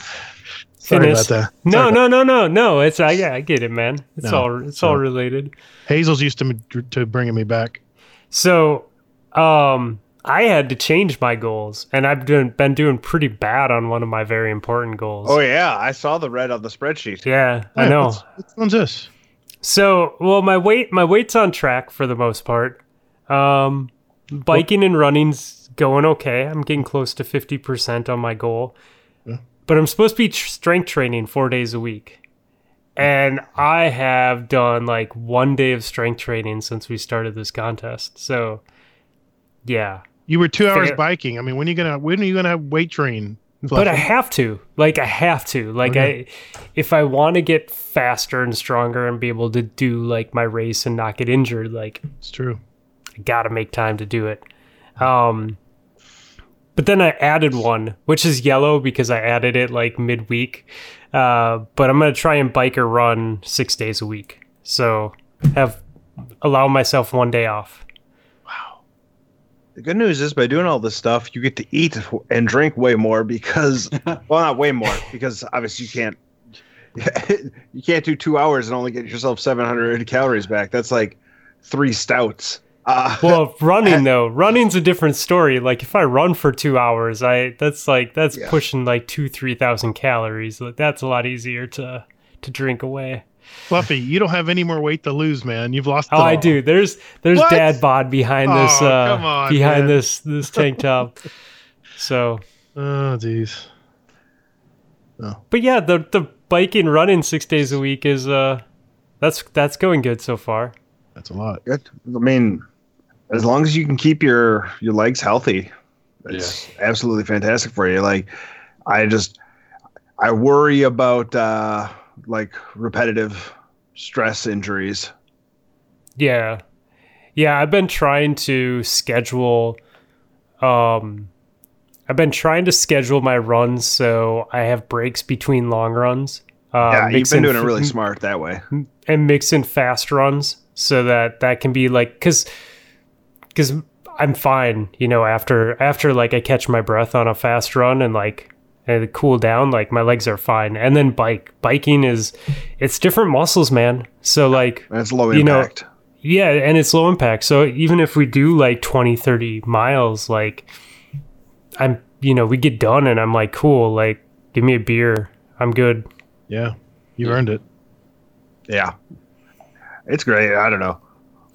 Sorry Fitness. about that. No, Sorry about- no, no, no, no. It's I yeah, I get it, man. It's No, all it's so- all related. Hazel's used to to bringing me back. So, um, I had to change my goals, and I've doing, been doing pretty bad on one of my very important goals. Oh yeah, I saw the red on the spreadsheet. yeah, I know. what's- Which one's this? So, well, my weight, my weight's on track for the most part. Um, biking and running's going okay. I'm getting close to fifty percent on my goal, Yeah. but I'm supposed to be tr- strength training four days a week, and I have done like one day of strength training since we started this contest. So, yeah, You were two hours Fair. biking. I mean, when are you gonna when are you gonna weight train? But I have to. Like I have to. Like Okay. I if I want to get faster and stronger and be able to do like my race and not get injured, like it's true. I gotta make time to do it. Um, but then I added one, which is yellow because I added it like midweek. Uh, but I'm gonna try and bike or run six days a week. So have allow myself one day off. The good news is by doing all this stuff, you get to eat and drink way more because, well, not way more because obviously you can't. You can't do two hours and only get yourself 700 calories back. That's like three stouts. Uh, Well, running though, running's a different story. Like if I run for two hours, I that's like that's Yeah. pushing like two three thousand calories. Like, That's a lot easier to to drink away. Fluffy, you don't have any more weight to lose, man. You've lost. Oh, it I all. do. There's there's What? dad bod behind this Oh, uh on, behind man. this this tank top. so, Oh, jeez. but yeah, the the biking running 6 days a week is uh that's that's going good so far. That's a lot. Good. I mean, as long as you can keep your your legs healthy, it's absolutely fantastic for you. Like, I just I worry about uh, like repetitive stress injuries. Yeah. Yeah, I've been trying to schedule um I've been trying to schedule my runs so I have breaks between long runs. Uh, yeah, you've been doing it really smart that way. and mix in fast runs so that that can be like cuz cuz I'm fine, you know, after after like I catch my breath on a fast run and like and cool down, like my legs are fine. And then bike biking is it's different muscles, man. So like And it's low You know, impact. yeah, and it's low impact. So even if we do like 20, 30 miles, like I'm, you know, we get done and I'm like, cool, like give me a beer. I'm good. Yeah, you earned it. yeah, it's great. I don't know.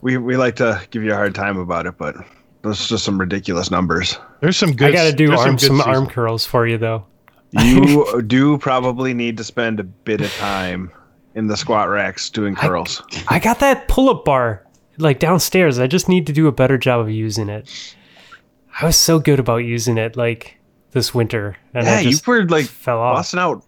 We we like to give you a hard time about it, but those are just some ridiculous numbers. There's some good. I got to do there's arm good some arm curls for you though. You do probably need to spend a bit of time in the squat racks doing curls. I got that pull-up bar like downstairs. I just need to do a better job of using it. I was so good about using it like this winter and yeah, I you just were like fell off. busting out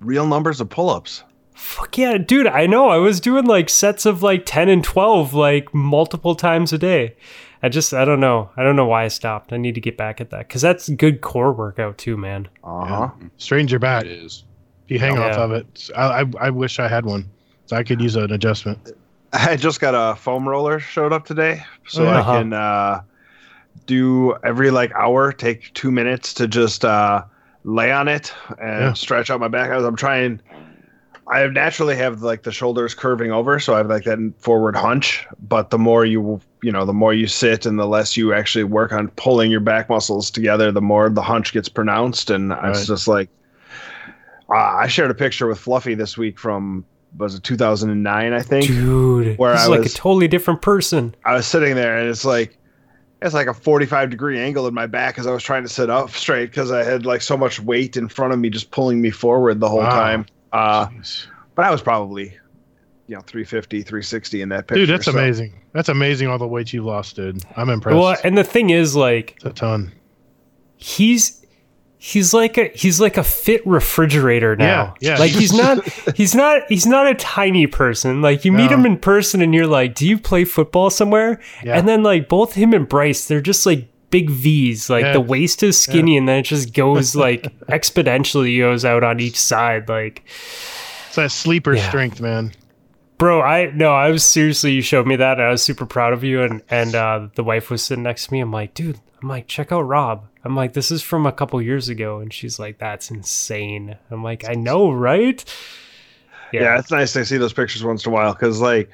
real numbers of pull-ups. Fuck yeah, dude! I know. I was doing like sets of like ten and twelve, like multiple times a day. I just, I don't know. I don't know why I stopped. I need to get back at that because that's good core workout too, man. Uh huh. Straightens your back. It is. If you hang Yeah. off of it. I, I I wish I had one. So I could use an adjustment. I just got a foam roller showed up today, so yeah. I Uh-huh. can uh, do every like hour, take two minutes to just uh, lay on it and Yeah. stretch out my back. As I'm trying, I naturally have like the shoulders curving over, so I have like that forward hunch. But the more you, you know, the more you sit and the less you actually work on pulling your back muscles together, the more the hunch gets pronounced. And Right. it's just like, uh, I shared a picture with Fluffy this week from was it 2009, I think. Dude, Where I is like was- a totally different person. I was sitting there and it's like it's like a 45 degree angle in my back as I was trying to sit up straight because I had like so much weight in front of me just pulling me forward the whole Wow. time. Uh, but I was probably you know 350, 360 in that picture. Dude, that's so- amazing. That's amazing all the weight you've lost, dude. I'm impressed. Well, and the thing is, like, It's a ton. he's he's like a he's like a fit refrigerator now. Yeah, yeah. Like he's not he's not he's not a tiny person. Like you meet No. him in person and you're like, "Do you play football somewhere?" Yeah. And then like both him and Bryce, they're just like big V's. Like Yeah. the waist is skinny and then it just goes like exponentially goes out on each side. Like It's that sleeper Yeah. strength, man. Bro, I no, I was seriously. You showed me that. And I was super proud of you, and and uh, the wife was sitting next to me. I'm like, dude, I'm like, check out Rob. I'm like, this is from a couple years ago, and she's like, that's insane. I'm like, I know, right? Yeah. it's nice to see those pictures once in a while because like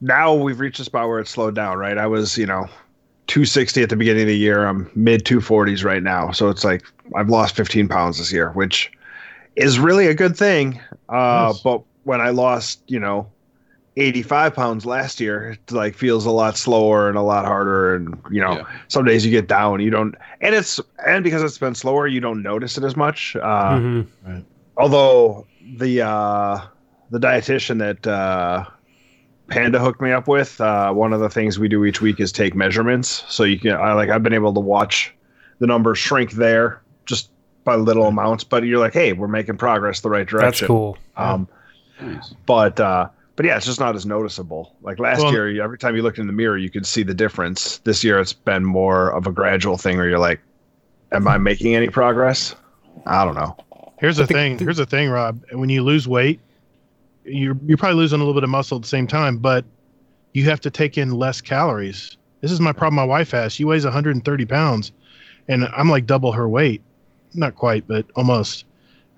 now we've reached a spot where it's slowed down, right? I was, you know, 260 at the beginning of the year. I'm mid 240s right now. So it's like I've lost 15 pounds this year, which is really a good thing. Uh, Nice. But when I lost, you know, 85 pounds last year, it like feels a lot slower and a lot harder. And, you know, Yeah. some days you get down, you don't, and it's, and because it's been slower, you don't notice it as much. Uh, Mhm. although the uh the dietitian that uh panda hooked me up with uh one of the things we do each week is take measurements so you can i like i've been able to watch the numbers shrink there just by little amounts but you're like hey we're making progress the right direction. That's cool. um Nice. but uh but yeah it's just not as noticeable like last Well- year every time you looked in the mirror you could see the difference this year it's been more of a gradual thing where you're like am i making any progress i don't know Here's the the- thing. Here's the thing, Rob. When you lose weight, you're you're probably losing a little bit of muscle at the same time, but you have to take in less calories. This is my problem. My wife has. She weighs 130 pounds, and I'm like double her weight. Not quite, but almost.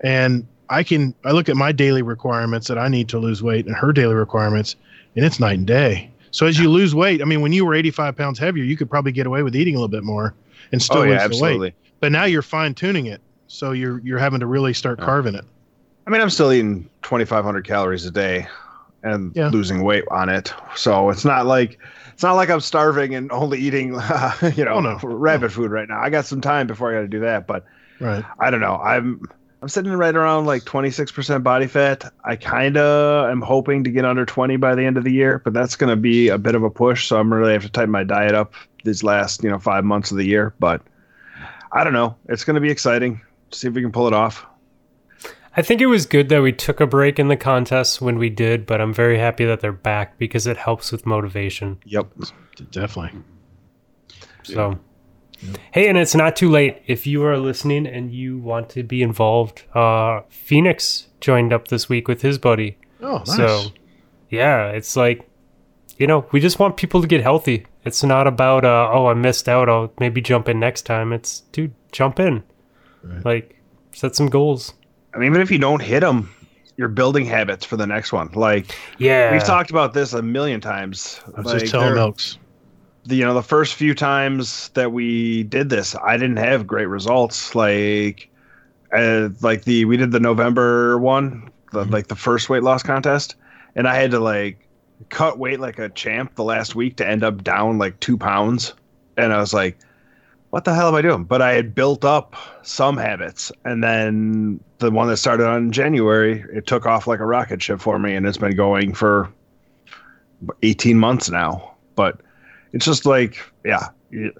And I can I look at my daily requirements that I need to lose weight and her daily requirements, and it's night and day. So as you lose weight, I mean, when you were 85 pounds heavier, you could probably get away with eating a little bit more and still oh yeah lose the weight. But now you're fine tuning it, so you're you're having to really start Yeah. carving it. I mean, I'm still eating 2,500 calories a day and Yeah. losing weight on it. So it's not like it's not like I'm starving and only eating, you know, Oh, no. rabbit food right now. I got some time before I got to do that, but Right. I don't know. I'm I'm sitting right around like 26% body fat. I kind of am hoping to get under 20 by the end of the year, but that's going to be a bit of a push. So I'm really have to tighten my diet up these last, you know, five months of the year. But I don't know. It's going to be exciting. See if we can pull it off. I think it was good that we took a break in the contest when we did, but I'm very happy that they're back because it helps with motivation. Yep. Definitely. So, hey, and it's not too late if you are listening and you want to be involved. Uh, Phoenix joined up this week with his buddy. Oh, nice. So, yeah, it's like, you know, we just want people to get healthy. It's not about, uh, oh, I missed out. I'll maybe jump in next time. It's, dude, jump in. Right. Like, set some goals. I mean, even if you don't hit them, you're building habits for the next one. Like Yeah. we've talked about this a million times. I was Like, just telling there- Milks. The you know the first few times that we did this, I didn't have great results. Like, uh, like the we did the November one, the, Mhm. like the first weight loss contest, and I had to like cut weight like a champ the last week to end up down like two pounds, and I was like, what the hell am I doing? But I had built up some habits, and then the one that started on January, it took off like a rocket ship for me, and it's been going for 18 months now. But it's just like, yeah, you,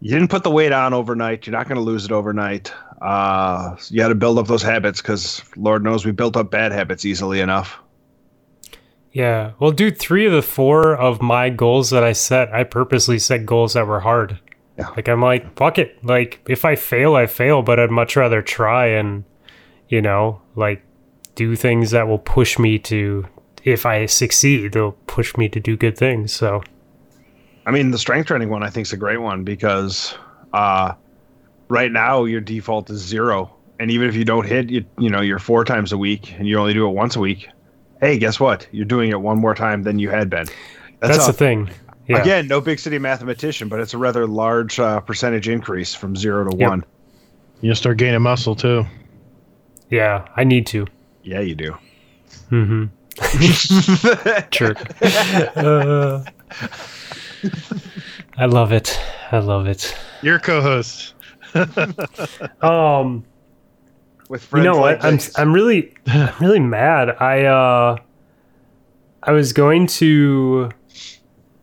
you didn't put the weight on overnight. You're not going to lose it overnight. Uh, you got to build up those habits because Lord knows we built up bad habits easily enough. Yeah. Well, dude, three of the four of my goals that I set, I purposely set goals that were hard. Yeah. Like I'm like, fuck it. Like if I fail, I fail, but I'd much rather try and, you know, like do things that will push me to. If I succeed, they'll push me to do good things. So I mean, the strength training one I think is a great one because uh, right now your default is zero, and even if you don't hit, you you know, you're four times a week, and you only do it once a week. Hey, guess what? You're doing it one more time than you had been. that's, a- the thing. Yeah. Again, no big city mathematician, but it's a rather large uh, percentage increase from zero to Yep. one. You start gaining muscle too. Yeah. I need to. Yeah, you do. Mm-hmm. Jerk. Uh, I love it. I love it. Your co-host. Um. With friends. you know like what? I'm. I'm really I'm really mad. I uh I was going to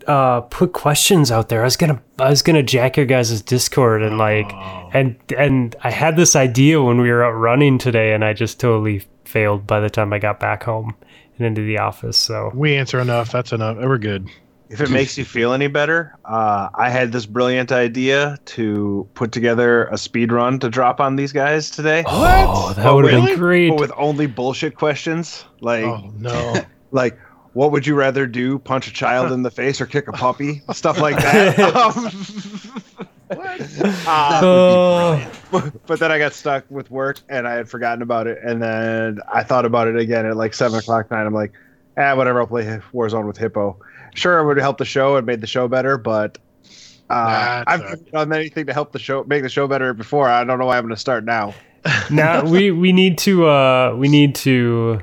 uh put questions out there. I was gonna I was gonna jack your guys' Discord and like and and I had this idea when we were out running today and I just totally failed by the time I got back home and into the office. So We answer enough. That's enough. We're good. If it makes you feel any better, uh, I had this brilliant idea to put together a speed run to drop on these guys today. Oh, that would have really? been great. But with only bullshit questions, like Oh no. like what would you rather do? Punch a child in the face or kick a puppy? Stuff like that. Um, uh, Oh, but then I got stuck with work and I had forgotten about it. And then I thought about it again at like seven o'clock night. I'm like, ah, whatever. I'll play Warzone with Hippo. Sure, it would help the show and made the show better, but uh, I've never done anything to help the show make the show better before. I don't know why I'm going to start now. now we we need to uh we need to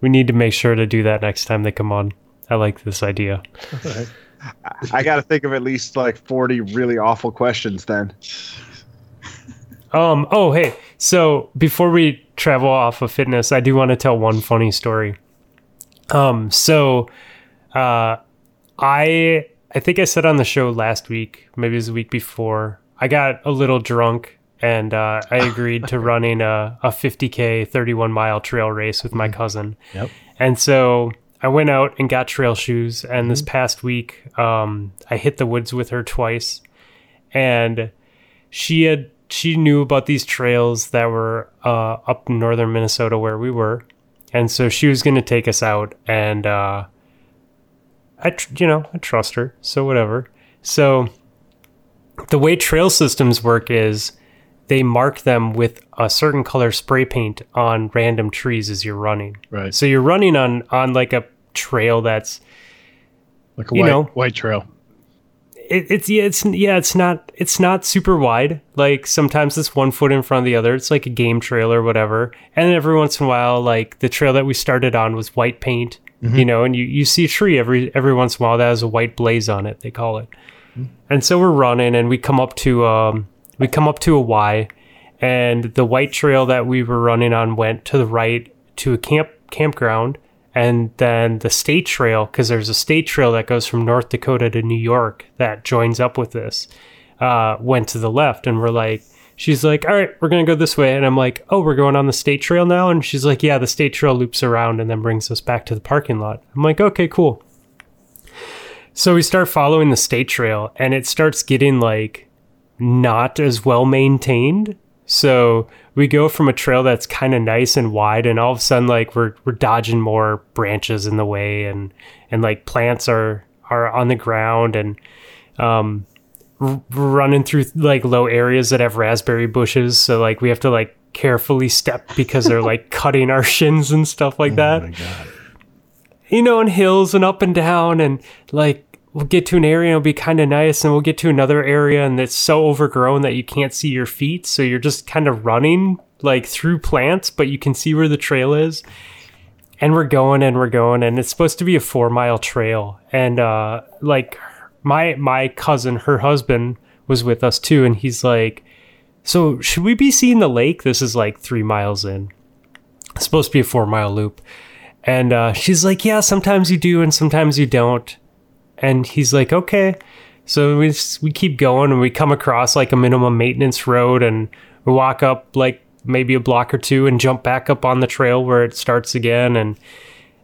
we need to make sure to do that next time they come on. I like this idea. I got to think of at least like 40 really awful questions then. Um. Oh, hey. So before we travel off of fitness, I do want to tell one funny story. Um. So, uh, I I think I said on the show last week, maybe it was the week before. I got a little drunk and uh, I agreed to running a a 50k 31 mile trail race with my cousin. Yep. And so I went out and got trail shoes. And this past week, um, I hit the woods with her twice, and she had she knew about these trails that were uh, up in northern Minnesota where we were, and so she was going to take us out. And uh, I, tr- you know, I trust her, so whatever. So the way trail systems work is they mark them with a certain color spray paint on random trees as you're running. Right. So you're running on on like a trail that's Like a You white know. white trail. it, it's yeah it's yeah it's not it's not super wide like sometimes it's one foot in front of the other it's like a game trail or whatever and then every once in a while like the trail that we started on was white paint you know and you, you see a tree every every once in a while that has a white blaze on it they call it. And so we're running and we come up to um we come up to a y and the white trail that we were running on went to the right to a camp campground. And then the state trail because there's a state trail that goes from north dakota to new york that joins up with this uh, went to the left. And we're like she's like all right we're gonna go this way. And i'm like oh we're going on the state trail now? And she's like yeah the state trail loops around and then brings us back to the parking lot. I'm like okay cool. So we start following the state trail and it starts getting like not as well maintained. So we go from a trail that's kind of nice and wide and all of a sudden like we're we're dodging more branches in the way and and like plants are are on the ground and um r- running through like low areas that have raspberry bushes. So like we have to like carefully step because they're like cutting our shins and stuff like that. you know, and hills and up and down, and like we'll get to an area and it'll be kind of nice, and we'll get to another area and it's so overgrown that you can't see your feet, so you're just kind of running like through plants, but you can see where the trail is. And we're going and we're going, and it's supposed to be a four mile trail, and uh, like my my cousin, her husband was with us too, and he's like, "So should we be seeing the lake? This is like three miles in." It's supposed to be a four mile loop. And uh, she's like, Yeah, sometimes you do and sometimes you don't. And he's like, Okay. So we, s- we keep going and we come across like a minimum maintenance road and We walk up like maybe a block or two and jump back up on the trail where it starts again. And,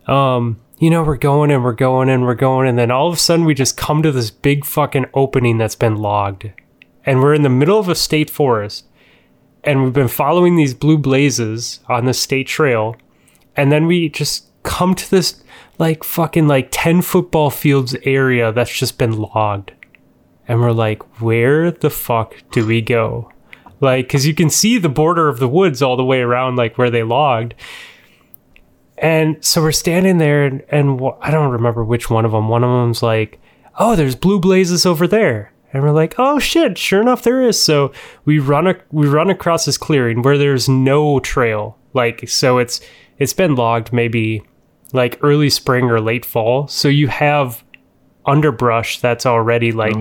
um, you know, we're going and we're going and we're going. And then all of a sudden we just come to this big fucking opening that's been logged. And we're in the middle of a state forest. And we've been following these blue blazes on the state trail. And then we just come to this like fucking like 10 football fields area that's just been logged. And we're like, where the fuck do we go? Like, cause you can see the border of the woods all the way around, like where they logged. And so we're standing there, and, and wh- I don't remember which one of them. One of them's like, "Oh, there's blue blazes over there," and we're like, "Oh shit, sure enough, there is." So we run a- we run across this clearing where there's no trail. Like, so it's it's been logged maybe like early spring or late fall. So you have underbrush that's already like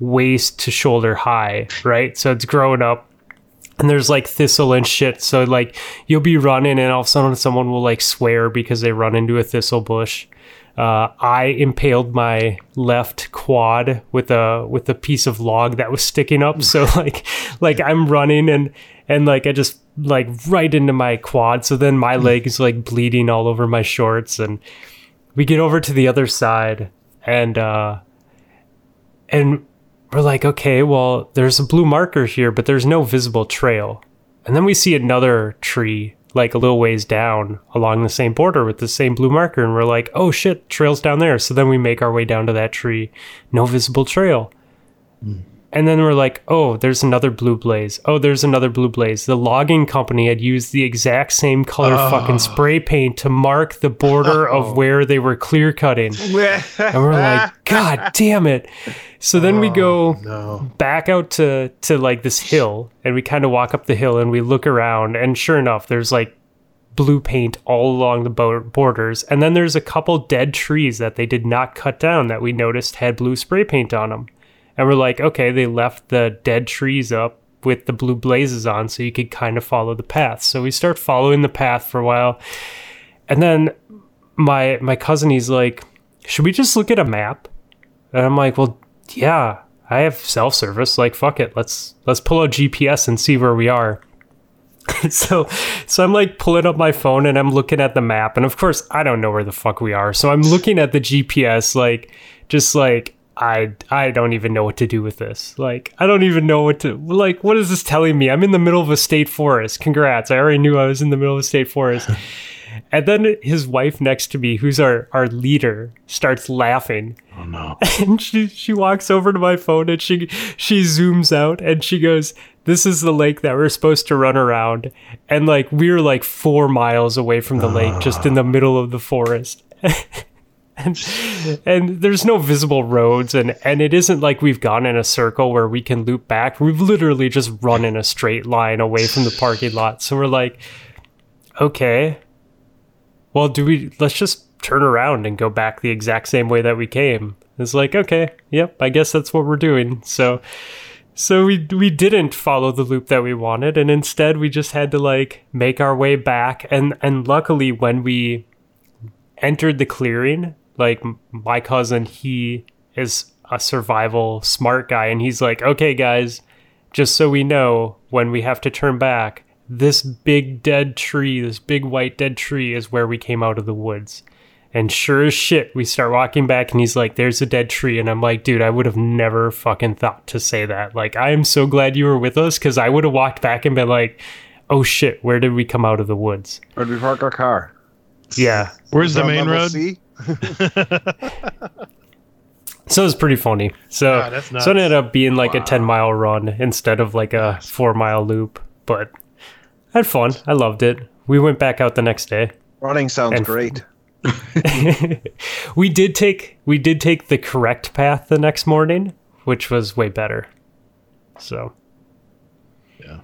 waist to shoulder high, right? So it's growing up and there's like thistle and shit. So like you'll be running and all of a sudden someone will like swear because they run into a thistle bush. Uh, I impaled my left quad with a with a piece of log that was sticking up. So like like I'm running and and like I just like right into my quad. So then my leg is like bleeding all over my shorts and we get over to the other side and uh and we're like, okay, well, there's a blue marker here, but there's no visible trail. And then we see another tree, like a little ways down along the same border with the same blue marker. And we're like, oh shit, trail's down there. So then we make our way down to that tree, no visible trail. Hmm. And then we're like, oh, there's another blue blaze. Oh, there's another blue blaze. The logging company had used the exact same color oh. fucking spray paint to mark the border of oh. where they were clear cutting. And we're like, God damn it. So then we oh, go No. back out to to like this hill and we kind of walk up the hill and we look around and sure enough there's like blue paint all along the borders and then there's a couple dead trees that they did not cut down that we noticed had blue spray paint on them and we're like okay they left the dead trees up with the blue blazes on so you could kind of follow the path. So we start following the path for a while. And then my my cousin he's like should we just look at a map? And i'm like well yeah i have self-service. Like fuck it. Let's let's pull out gps and see where we are. So so i'm like pulling up my phone and i'm looking at the map. And of course i don't know where the fuck we are. So i'm looking at the gps like just like i i don't even know what to do with this. Like i don't even know what to like what is this telling me? I'm in the middle of a state forest. Congrats. I already knew i was in the middle of a state forest. And then his wife next to me who's our our leader starts laughing. Oh no. and she she walks over to my phone and she she zooms out and she goes this is the lake that we're supposed to run around. And like we're like four miles away from the lake just in the middle of the forest and and there's no visible roads and and it isn't like we've gone in a circle where we can loop back. We've literally just run in a straight line away from the parking lot. So we're like okay well do we let's just turn around and go back the exact same way that we came. It's like okay yep i guess that's what we're doing. So so we we didn't follow the loop that we wanted and instead we just had to like make our way back. And and luckily when we entered the clearing like my cousin he is a survival smart guy and he's like okay guys just so we know when we have to turn back this big dead tree this big white dead tree is where we came out of the woods and sure as shit, we start walking back, and he's like, "There's a dead tree," and I'm like, "Dude, I would have never fucking thought to say that. Like, I am so glad you were with us because I would have walked back and been like, "Oh shit, where did we come out of the woods?" Where did we park our car? Yeah, Where's the main road? C? so it was pretty funny. So, so it ended up being like a ten mile run instead of like a four mile loop, but I had fun. I loved it. We went back out the next day. Running sounds And- great. we did take we did take the correct path the next morning, which was way better. So Yeah.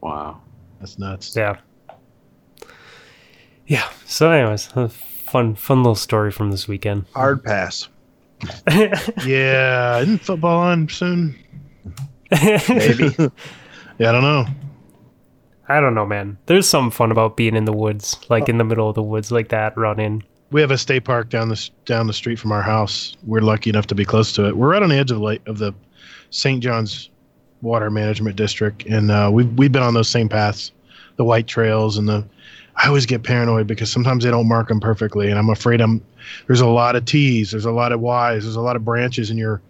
Wow. That's nuts. yeah, yeah. So, anyways, a fun fun little story from this weekend. Hard pass. Yeah, isn't football on soon? Maybe. Yeah, I don't know. I don't know, man. There's some fun about being in the woods, like in the middle of the woods, like that, running. We have a state park down the down the street from our house. We're lucky enough to be close to it. We're right on the edge of the lake, of the St. John's water management district, and uh, we've we've been on those same paths, the white trails and the. I always get paranoid because sometimes they don't mark them perfectly, and I'm afraid I'm. There's a lot of T's, there's a lot of Y's, there's a lot of branches, and you're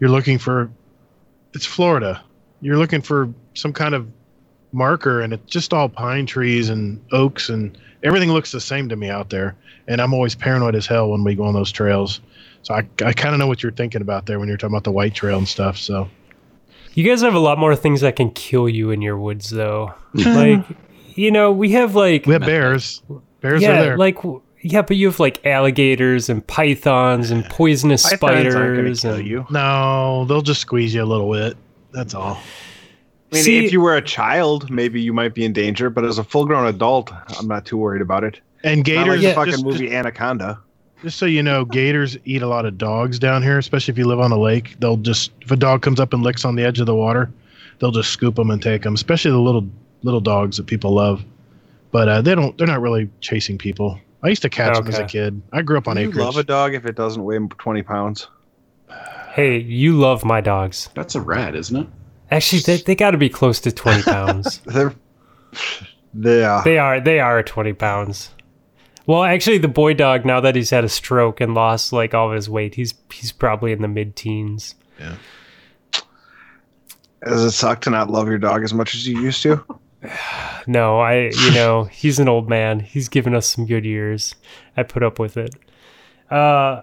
you're looking for. It's Florida. You're looking for some kind of marker, and it's just all pine trees and oaks, and everything looks the same to me out there. And I'm always paranoid as hell when we go on those trails. So I, I kind of know what you're thinking about there when you're talking about the white trail and stuff. So You guys have a lot more things that can kill you in your woods, though. like, you know, we have like we have bears. Bears yeah, are there. like yeah, but you have like alligators and pythons and poisonous Pythons aren't gonna spiders kill and you. no, they'll just squeeze you a little bit. That's all. I mean, See- if you were a child, maybe you might be in danger, but as a full-grown adult, I'm not too worried about it. And gators, like the fucking just, movie Anaconda. just so you know, gators eat a lot of dogs down here, especially if you live on a lake. They'll just if a dog comes up and licks on the edge of the water, they'll just scoop them and take them. Especially the little little dogs that people love. But uh, they don't. They're not really chasing people. I used to catch them as a kid. I grew up on Do you love a dog if it doesn't weigh 20 pounds. hey, you love my dogs. That's a rat, isn't it? Actually, they, they got to be close to twenty pounds. They're, yeah. they are they are twenty pounds. Well, actually, the boy dog now that he's had a stroke and lost like all of his weight, he's he's probably in the mid teens. Yeah. Does it suck to not love your dog as much as you used to? No, I you know he's an old man. He's given us some good years. I put up with it. Uh,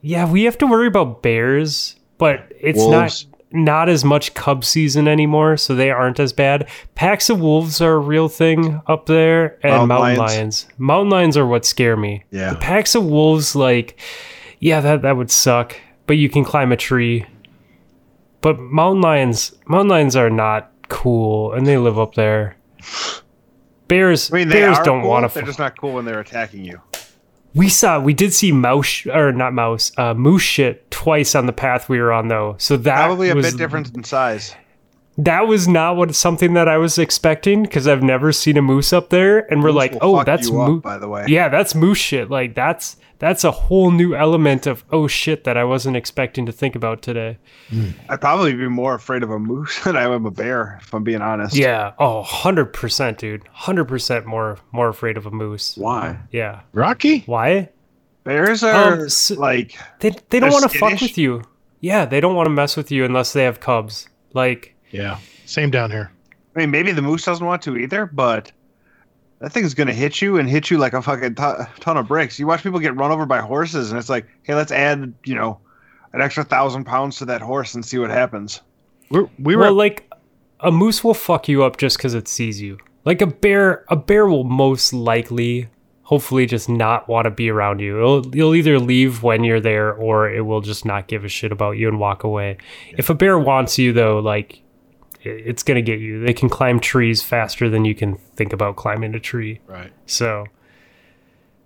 yeah, we have to worry about bears, but it's Wolves. not not as much cub season anymore, so they aren't as bad. Packs of wolves are a real thing up there, and Mountain mountain lions. lions. Mountain lions are what scare me. Yeah. The packs of wolves, like, yeah, that that would suck. But you can climb a tree. But mountain lions, mountain lions are not cool, and they live up there. Bears, I mean, bears don't cool, want to. They're just not cool when they're attacking you. we saw, we did see mouse or not mouse, uh, moose shit twice on the path we were on though. So that Probably a was, bit different in size. That was not what something that I was expecting because I've never seen a moose up there, and we're Moose like, oh, that's moose. by the way. Yeah, that's moose shit. Like that's that's a whole new element of oh shit that I wasn't expecting to think about today. I'd probably be more afraid of a moose than I am a bear, if I'm being honest. Yeah. Oh, 100%, dude. 100% more more afraid of a moose. Why? Yeah. Rocky? Why? Bears are Um, so- like They they don't want to fuck with you. Yeah, they don't want to mess with you unless they have cubs. Like Yeah. Same down here. I mean, maybe the moose doesn't want to either, but that thing's gonna hit you and hit you like a fucking ton, ton of bricks. You watch people get run over by horses, and it's like, hey, let's add, you know, an extra thousand pounds to that horse and see what happens. We're, we were well, like a moose will fuck you up just because it sees you. Like a bear, a bear will most likely, hopefully, just not want to be around you. It'll, it'll either leave when you're there, or it will just not give a shit about you and walk away. If a bear wants you, though, like i- it's gonna get you. They can climb trees faster than you can think about climbing a tree. right. So,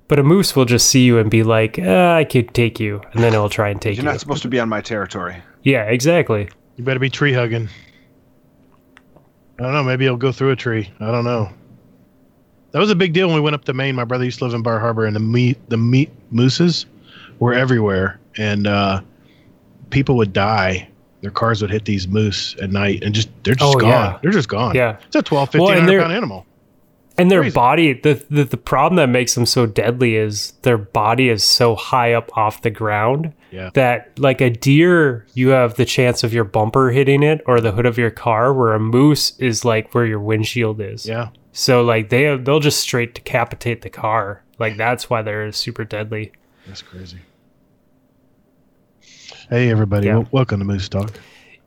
but a moose will just see you and be like, uh, "I could take you," and then it'll try and take You're you. not supposed to be on my territory. Yeah, exactly. You better be tree hugging. I don't know. Maybe it'll go through a tree. I don't know. That was a big deal when we went up to Maine. My brother used to live in Bar Harbor, and the meat, the meat mooses were everywhere, and uh, people would die. Their cars would hit these moose at night, and just they're just Oh, gone. yeah. They're just gone. Yeah. it's a 12, Well, and they're- pound animal. And their Crazy. body, the, the the problem that makes them so deadly is their body is so high up off the ground Yeah. that, like a deer, you have the chance of your bumper hitting it or the hood of your car, where a moose is like where your windshield is. Yeah, So like they they'll just straight decapitate the car. Like that's why they're super deadly. that's crazy. Hey, everybody! Yeah. wel- welcome to Moose Talk.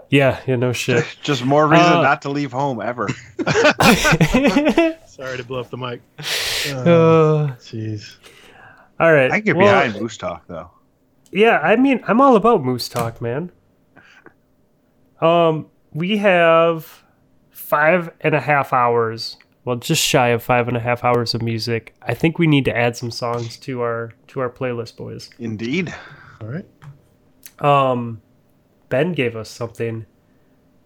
Yeah, yeah, no shit. Just more reason Uh, not to leave home ever. Sorry to blow up the mic. Uh, Jeez. all right. I can get well, behind moose talk though. Yeah, I mean, I'm all about moose talk, man. Um, we have five and a half hours. Well, just shy of five and a half hours of music. I think we need to add some songs to our to our playlist, boys. Indeed. All right. Um, Ben gave us something,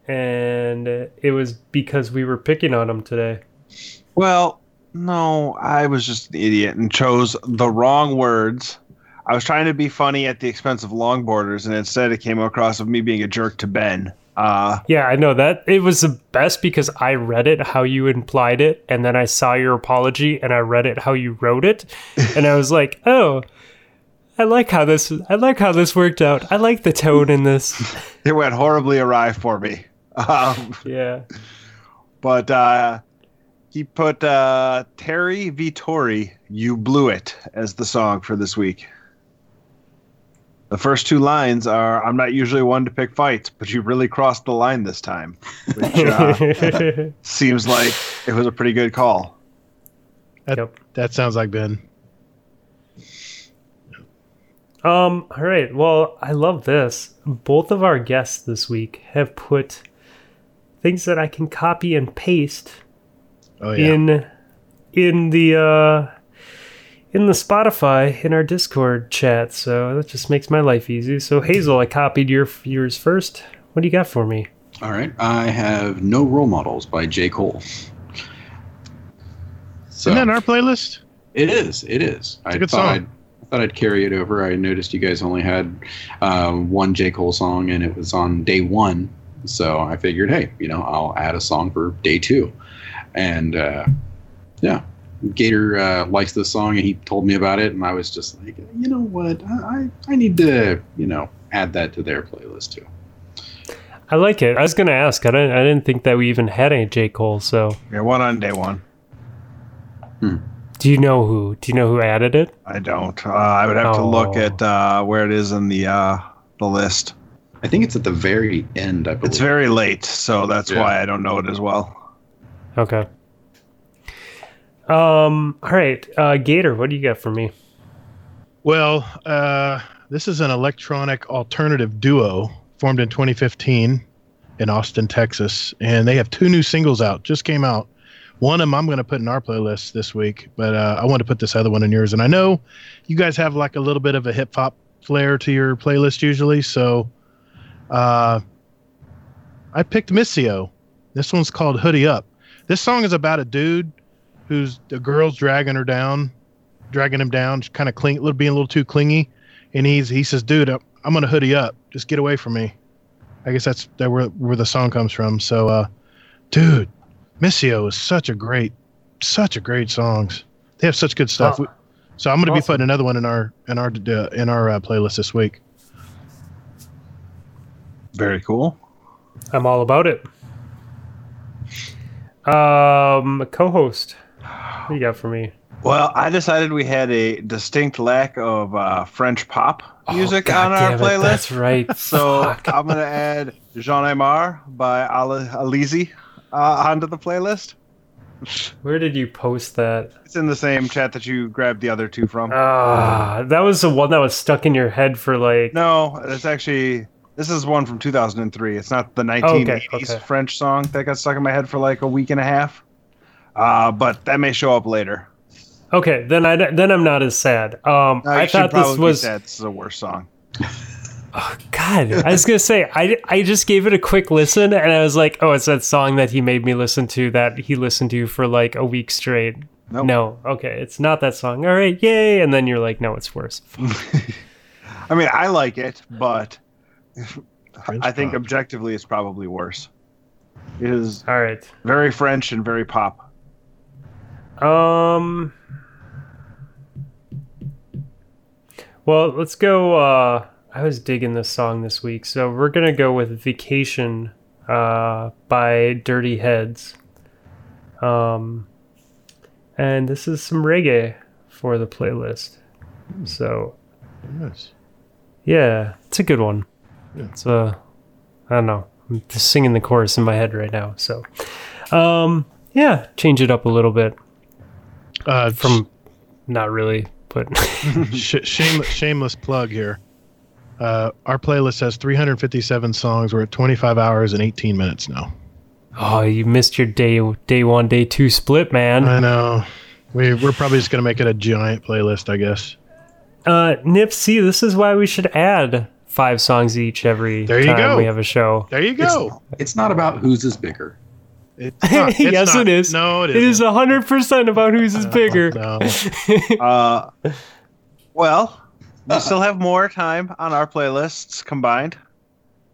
and it was because we were picking on him today. Well, no, I was just an idiot and chose the wrong words. I was trying to be funny at the expense of longboarders, and instead it came across of me being a jerk to Ben. Uh, Yeah, I know that. It was the best because I read it how you implied it, and then I saw your apology and I read it how you wrote it, and I was like, oh, I like how this. I like how this worked out. I like the tone in this. it went horribly awry for me. Um, Yeah. but uh, he put uh, Terry Vittori, "You Blew It" as the song for this week. The first two lines are, "I'm not usually one to pick fights, but you really crossed the line this time," which uh, seems like it was a pretty good call. That, Yep. that sounds like Ben. Um, all right. Well, I love this. Both of our guests this week have put things that I can copy and paste Oh yeah. in in the uh in the Spotify in our Discord chat. So that just makes my life easy. So Hazel, I copied your yours first. What do you got for me? All right. I have No Role Modelz by J. Cole. So Isn't that our playlist? it is. It is. I a good thought song. I'd, I thought I'd carry it over. I noticed you guys only had uh, one J. Cole song, and it was on day one. So I figured, hey, you know, I'll add a song for day two. And uh, yeah, Gator uh, likes this song, and he told me about it, and I was just like, you know what, I I, I need to, you know, add that to their playlist too. I like it. I was gonna ask. I didn't. I didn't think that we even had any J Cole. So Yeah, one on day one. Do you know who? Do you know who added it? I don't. Uh, I would have to look Oh. at uh, where it is in the uh, the list. I think it's at the very end. I believe. It's very late, so that's Yeah. why I don't know it as well. Okay. Um. All right. Uh, Gator, what do you got for me? Well, uh, this is an electronic alternative duo formed in 2015 in Austin, Texas, and they have two new singles out. Just came out. One of them I'm going to put in our playlist this week, but uh, I want to put this other one in yours. And I know you guys have like a little bit of a hip hop flair to your playlist usually, so uh, I picked Missio. This one's called Hoodie Up. This song is about a dude who's the girl's dragging her down dragging him down, kind of cling, little being a little too clingy, and he's he says, "Dude, I'm, I'm gonna hoodie up. Just get away from me." I guess that's that where where the song comes from. So, uh, dude, Missio is such a great, such a great songs. They have such good stuff. Oh, We- so I'm gonna be putting another one in our in our uh, in our uh, playlist this week. Very cool. I'm all about it. Um, co-host, what do you got for me? Well, I decided we had a distinct lack of uh, French pop music Oh, on our it, playlist. That's right. So I'm gonna add J'en ai marre by Ali- Alizée uh, onto the playlist. Where did you post that? It's in the same chat that you grabbed the other two from. Ah, that was the one that was stuck in your head for like. no, it's actually this is one from 2003. It's not the 1980s Oh, Okay, okay. French song that got stuck in my head for like a week and a half. Uh, but that may show up later. Okay, then I then I'm not as sad. Um, No, I thought this was sad. This is a worse song. God. I was gonna say I I just gave it a quick listen and I was like, oh, it's that song that he made me listen to that he listened to for like a week straight. Nope. No, okay, it's not that song. All right, yay! And then you're like, no, it's worse. I mean, I like it, but French I think pop. objectively it's probably worse. It is All right. very French and very pop. Um. Well, let's go. Uh, I was digging this song this week, so we're gonna go with "Vacation" uh, by Dirty Heads. Um, and this is some reggae for the playlist. So Yes. yeah, it's a good one. Yeah. It's uh, I don't know. I'm just singing the chorus in my head right now. So, um, yeah, change it up a little bit Uh, from not really, but shameless, shameless plug here. Uh, our playlist has 357 songs. We're at 25 hours and 18 minutes now. oh, you missed your day day one, day two split, man. I know. We, we're probably just going to make it a giant playlist, I guess. Uh, Nip, see, this is why we should add five songs each every There you time go. we have a show. There you go. It's not about whose is bigger. It's not- it's yes, not. it is. No, it It is isn't. hundred percent about whose is bigger. No. Uh, well, we still have more time on our playlists combined,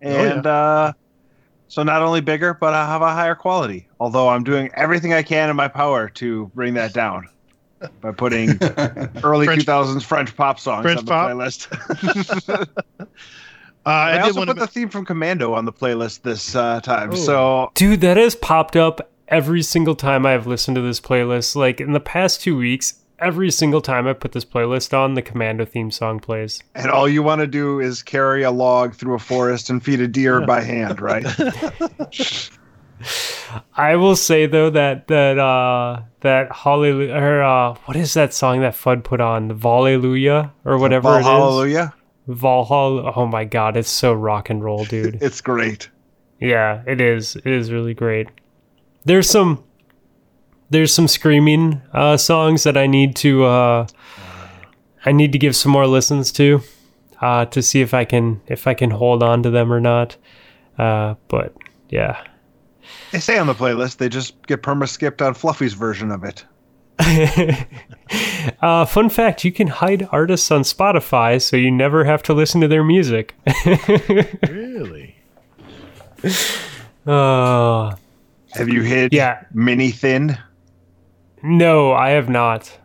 Oh, yeah. and uh, So not only bigger, but I have a higher quality. Although I'm doing everything I can in my power to bring that down by putting early French- 2000s French pop songs French on the pop? playlist. Uh, I, I, did also put to. the theme from Commando on the playlist this uh, time. Oh. So Dude, that has popped up every single time I've listened to this playlist. Like in the past two weeks, every single time I put this playlist on, the Commando theme song plays. and all you want to do is carry a log through a forest and feed a deer by hand, right? I will say though that that uh that hallelujah or uh what is that song that Fudd put on the Hallelujah or whatever it is Hallelujah. Valhalla oh my god it's so rock and roll dude It's great. yeah it is it is really great there's some there's some screaming uh songs that I need to uh I need to give some more listens to uh to see if I can if I can hold on to them or not uh but yeah They stay on the playlist. They just get perma skipped on Fluffy's version of it. uh, fun fact you can hide artists on Spotify so you never have to listen to their music. Really? uh, Have you hit Yeah. Mini Thin? No, I have not.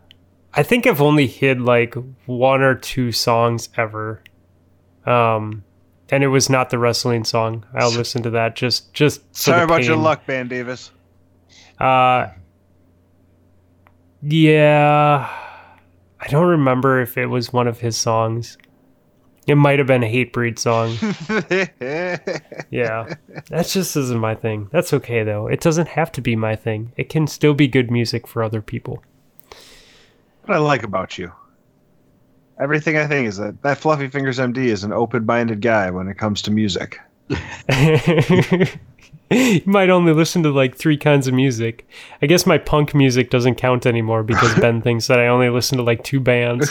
I think I've only hid like one or two songs ever. Um, and it was not the wrestling song. I'll listen to that just just Sorry about your luck, Ban Davis. Uh, yeah, I don't remember if it was one of his songs. It might have been a Hatebreed song. Yeah, that just isn't my thing. That's okay though. It doesn't have to be my thing. It can still be good music for other people. what I like about you. Everything I think is that that Fluffy Fingers MD is an open-minded guy when it comes to music. you might only listen to like three kinds of music. I guess my punk music doesn't count anymore because Ben thinks that I only listen to like two bands.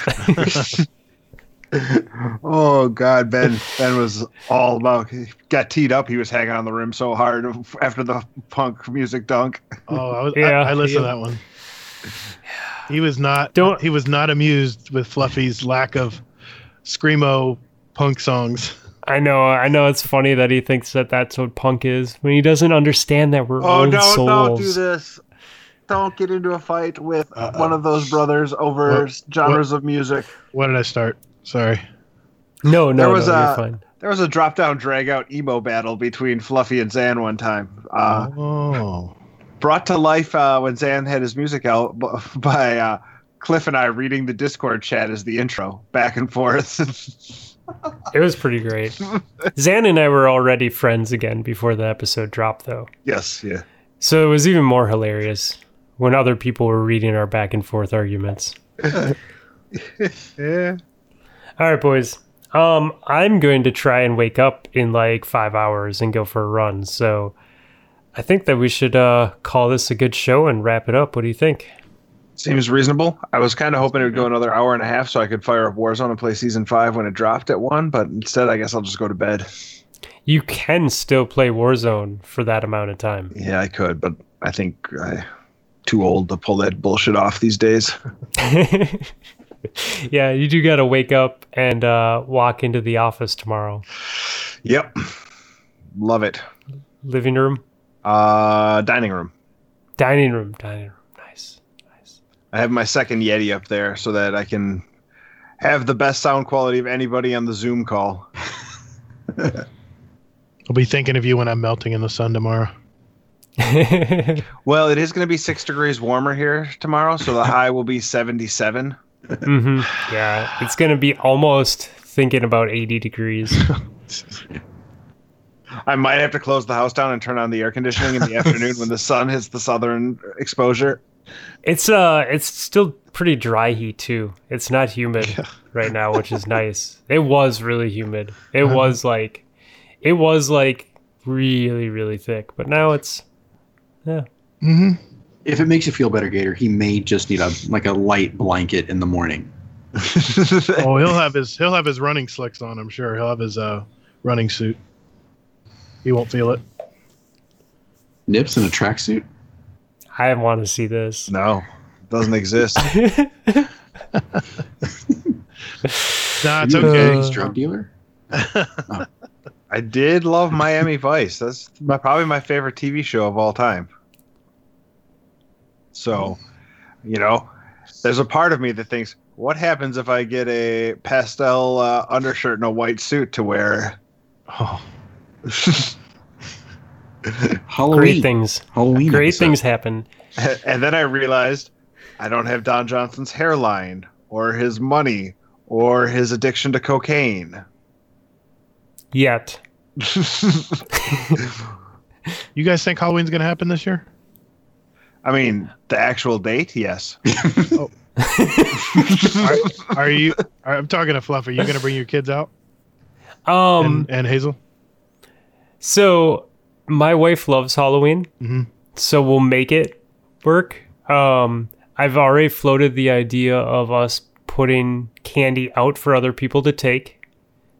Oh God, Ben! Ben was all about. He got teed up. He was hanging on the rim so hard after the punk music dunk. Oh, I, was, Yeah, I, I listened yeah. to that one. He was not. Don't- He was not amused with Fluffy's lack of screamo punk songs. I know, I know. It's funny that he thinks that that's what punk is when he doesn't understand that we're Oh old no! souls. Don't do this! Don't get into a fight with Uh-uh. one of those brothers over What- genres of music. What did I start? Sorry. No, no, There was no, a- you're fine. There was a drop down, drag out emo battle between Fluffy and Zan one time. Uh, oh. brought to life uh, when Zan had his music out by uh, Cliff and I reading the Discord chat as the intro, back and forth. It was pretty great. Zan and I were already friends again before the episode dropped, though. yes, yeah. So it was even more hilarious when other people were reading our back and forth arguments. Yeah. All right, boys. Um, I'm going to try and wake up in like five hours and go for a run. So I think that we should uh, call this a good show and wrap it up. What do you think? Seems reasonable. I was kind of hoping it would go another hour and a half so I could fire up Warzone and play season five when it dropped at one, but instead, I guess I'll just go to bed. You can still play Warzone for that amount of time. Yeah, I could, but I think I'm too old to pull that bullshit off these days. yeah, you do got to wake up and uh, walk into the office tomorrow. Yep. Love it. Living room, Uh, dining room. dining room, dining room. Nice, nice. I have my second Yeti up there so that I can have the best sound quality of anybody on the Zoom call. I'll be thinking of you when I'm melting in the sun tomorrow. Well, it is going to be six degrees warmer here tomorrow, so the high will be 77. Hmm Yeah, it's gonna be almost thinking about 80 degrees. I might have to close the house down and turn on the air conditioning in the afternoon when the sun hits the southern exposure. It's uh, it's still pretty dry heat too. It's not humid right now, which is nice. It was really humid. It was like, it was like really really thick, but now it's yeah. Mm-hmm. If it makes you feel better, Gator, he may just need a like a light blanket in the morning. Oh, he'll have his he'll have his running slicks on. I'm sure he'll have his uh running suit. He won't feel it. Nips in a tracksuit. I want to see this. no, doesn't exist. Nah, it's Are you a okay. Uh, drug dealer? I did love Miami Vice. That's my, probably my favorite TV show of all time. So, you know, there's a part of me that thinks, what happens if I get a pastel uh, undershirt and a white suit to wear? Oh, Halloween. Great things. Halloween. Great episode. things happen. and then I realized I don't have Don Johnson's hairline or his money or his addiction to cocaine. Yet. you guys think Halloween's gonna happen this year? I mean, the actual date, yes. Are, are you? Are, I'm talking to Fluff. Are you gonna bring your kids out Um and, and Hazel? so my wife loves Halloween. Mhm. So we'll make it work. Um I've already floated the idea of us putting candy out for other people to take.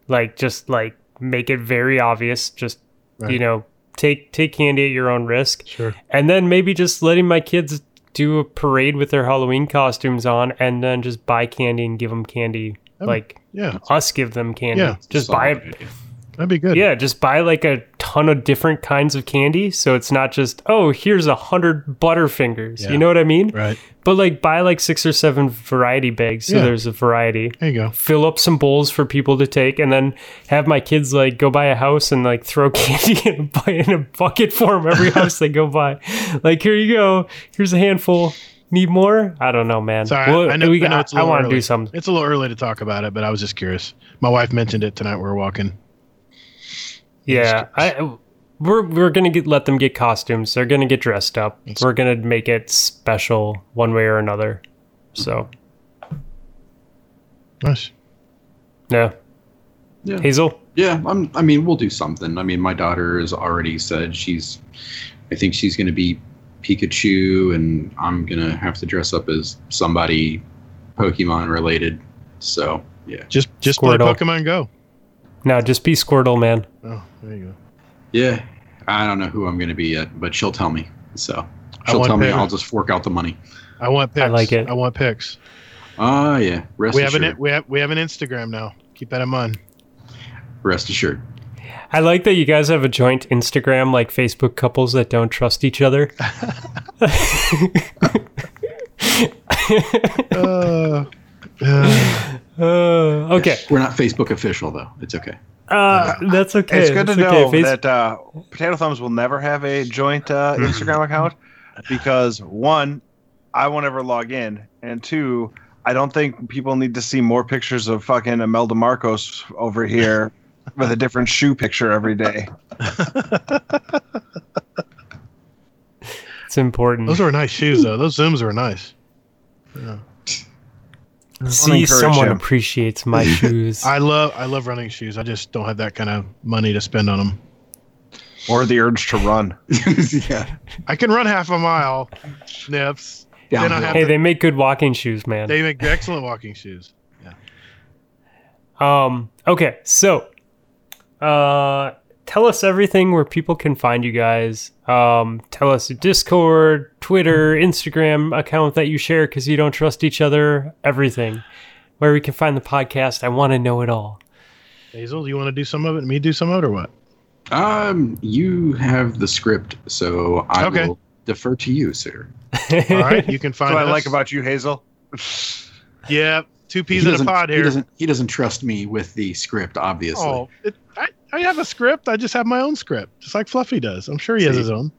Like just like make it very obvious. Just you know, take take candy at your own risk. Sure. And then maybe just letting my kids do a parade with their Halloween costumes on and then just buy candy and give them candy. Um, like Yeah, us give them candy. Yeah. just buy idea. That'd be good. yeah, just buy like a ton of different kinds of candy. So it's not just, oh, here's a hundred Butterfingers. Yeah. You know what I mean? Right. But like buy like six or seven variety bags. So Yeah. there's a variety. There you go. Fill up some bowls for people to take and then have my kids like go buy a house and like throw candy in a, in a bucket for them every house they go by. Like, here you go. Here's a handful. Need more? I don't know, man. Sorry, Well, I know, we I, know got- it's a I want to do something. It's a little early to talk about it, but I was just curious. My wife mentioned it tonight. We were walking. Yeah, I we're we're gonna get let them get costumes. They're gonna get dressed up. We're gonna make it special one way or another. So Nice. yeah, Yeah. Hazel. Yeah, I'm, I mean, we'll do something. I mean, my daughter has already said she's, I think she's going to be Pikachu, and I'm going to have to dress up as somebody Pokemon related. So, yeah. Just just play Pokemon Go. No, just be Squirtle, man. Oh, there you go. Yeah. I don't know who I'm going to be yet, but she'll tell me. So, she'll want tell me. I'll just fork out the money. I want pics. I like it. I want pics. Ah, yeah. Rest We have assured. an we have we have an Instagram now. Keep that in mind. Rest assured. I like that you guys have a joint Instagram, like Facebook couples that don't trust each other. Uh, uh, Uh, okay, We're not Facebook official, though. It's okay. uh, that's okay. it's good to That's okay. know Face- that uh, Potato Thumbs will never have a joint uh, Instagram account because one, I won't ever log in, and two, I don't think people need to see more pictures of fucking Imelda Marcos over here with a different shoe picture every day. it's important. those are nice shoes though. Those zooms are nice. Yeah. See, someone him. appreciates my shoes. I love I love running shoes. I just don't have that kind of money to spend on them. Or the urge to run. yeah. I can run half a mile, snips. Then I Downhill. have hey, to- they make good walking shoes, man. They make excellent walking shoes. Yeah. Um, okay, so uh tell us everything where people can find you guys. Um, tell us Discord, Twitter, Instagram account that you share because you don't trust each other, everything. Where we can find the podcast. I want to know it all. Hazel, do you want to do some of it and me do some of it or what? Um, you have the script, so I Okay. will defer to you, sir. All right, you can find What I like about you, Hazel. yeah, two peas he in a pod He here. doesn't. He doesn't trust me with the script, obviously. Oh, it, I, I have a script. I just have my own script, just like Fluffy does. I'm sure he has his own.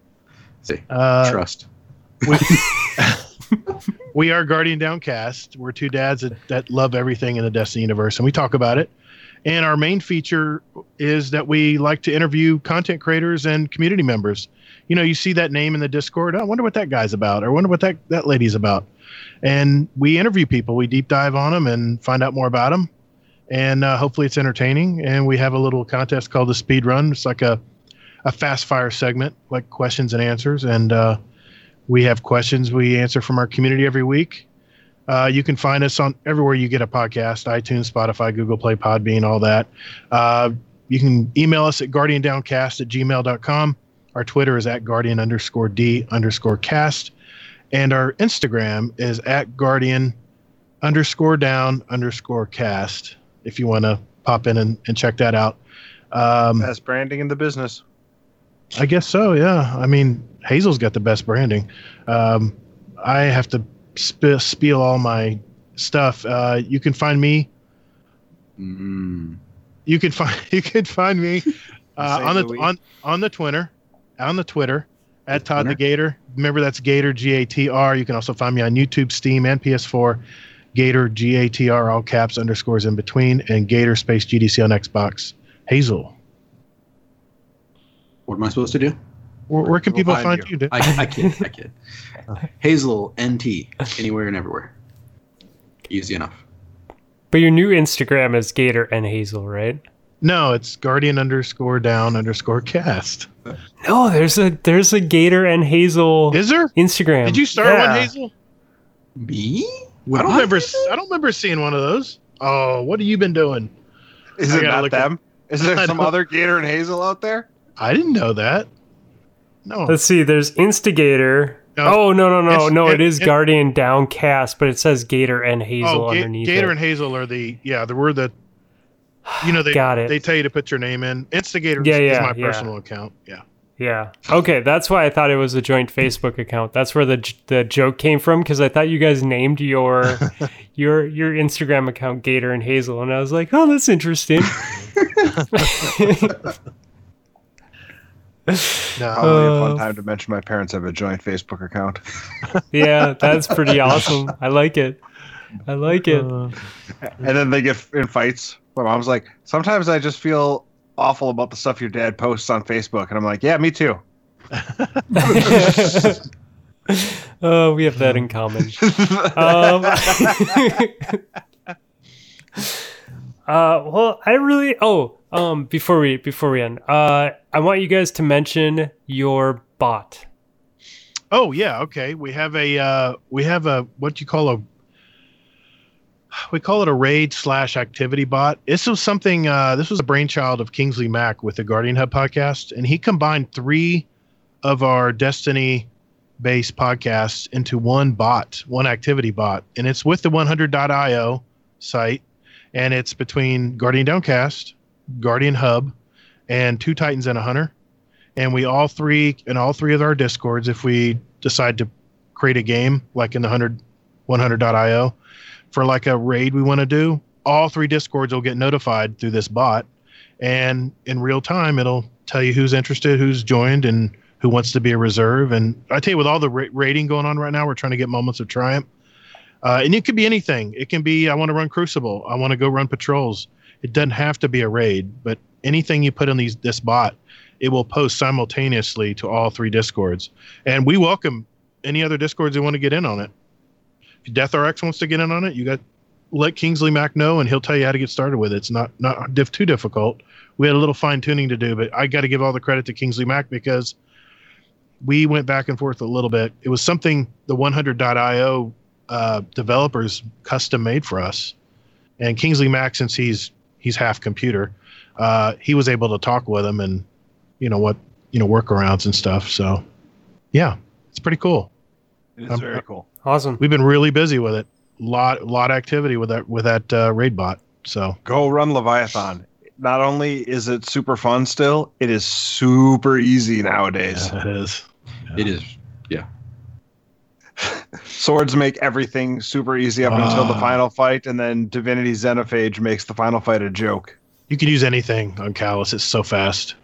See, Uh, trust. we, we are Guardian Downcast. We're two dads that, that love everything in the Destiny universe, and we talk about it. And our main feature is that we like to interview content creators and community members. You know, you see that name in the Discord. "Oh, I wonder what that guy's about, or I wonder what that, that lady's about. And we interview people. We deep dive on them and find out more about them. And uh, hopefully it's entertaining. And we have a little contest called the Speed Run. It's like a, a fast fire segment, like questions and answers. And uh, we have questions we answer from our community every week. Uh, you can find us on everywhere you get a podcast iTunes, Spotify, Google Play, Podbean, all that. Uh, you can email us at guardiandowncast at gmail.com. Our Twitter is at guardian underscore D underscore cast. And our Instagram is at guardian underscore down underscore cast if you want to pop in and, and check that out. Um, Best branding in the business. I guess so. Yeah. I mean, Hazel's got the best branding. Um, I have to sp- spiel all my stuff. Uh, you can find me. Mm. You can find you can find me uh, on the Louis. on on the Twitter, on the Twitter at Todd the Gator. Remember that's Gator G A T R. You can also find me on YouTube, Steam, and PS4. Gator G A T R all caps underscores in between and Gator space GDC on Xbox. Hazel, What am I supposed to do? where, where can People people find find you? Dick? I, I kid. I kid. Hazel NT anywhere and everywhere. Easy enough. But your new Instagram is Gator and Hazel, right? No, it's Guardian underscore down underscore cast. No, there's a there's a Gator and Hazel Is there? Instagram. Did you start Yeah. one, Hazel? Me? I don't remember. I don't remember seeing one of those. Oh, what have you been doing? Is it gotta not look at- them? Is there I some don't- other Gator and Hazel out there? I didn't know that. No. Let's see. There's Instigator. No. Oh no no no It's- no! It it- is it- Guardian Downcast, but it says Gator and Hazel oh, Ga- underneath Gator it. and Hazel are the yeah the word that you know they Got it. they tell you to put your name in. Instigator Yeah, is yeah, my yeah. personal account. Yeah. Yeah. Okay, that's why I thought it was a joint Facebook account. That's where the the joke came from because I thought you guys named your your your Instagram account Gator and Hazel, and I was like, oh, that's interesting. No. Probably a fun Uh, time to mention my parents have a joint Facebook account. yeah, that's pretty awesome. I like it. I like it. Uh, and then they get in fights. My mom's like, sometimes I just feel awful about the stuff your dad posts on Facebook. And I'm like, yeah, me too. oh, we have that in common. um, uh, well, I really. Oh, um, before we before we end, uh, I want you guys to mention your bot. oh yeah. Okay. We have a uh, we have a what do you call a we call it a raid slash activity bot. This was something. Uh, this was a brainchild of Kingsley Mack with the Guardian Hub podcast, and he combined three of our Destiny based podcasts into one bot, one activity bot, and it's with the 100.io site, and it's between Guardian Downcast, Guardian Hub, and Two Titans and a Hunter, and we all three in all three of our discords, if we decide to create a game like in the 100 100.io for like a raid we want to do, all three discords will get notified through this bot, and in real time it'll tell you who's interested, who's joined, and who wants to be a reserve. And I tell you, with all the ra- going on right now, we're trying to get moments of triumph. Uh, and it could be anything. It can be I want to run Crucible. I want to go run patrols. It doesn't have to be a raid, but anything you put in these this bot, it will post simultaneously to all three discords. And we welcome any other discords that want to get in on it. If DeathRx wants to get in on it, you got let Kingsley Mac know, and he'll tell you how to get started with it. It's not not diff- too difficult. We had a little fine tuning to do, but I got to give all the credit to Kingsley Mac because we went back and forth a little bit. It was something the 100.io uh, developers custom made for us, and Kingsley Mac, since he's he's half computer, uh, he was able to talk with him and you know what you know workarounds and stuff. So yeah, it's pretty cool. It is Um, very cool. Awesome. We've been really busy with it. Lot lot of activity with that with that uh, raid bot. So Go run Leviathan. Not only is it super fun still, it is super easy nowadays. it is. It is. Yeah. Swords make everything super easy up until the Ah. final fight, and then Divinity Xenophage makes the final fight a joke. You can use anything on Calus. It's so fast.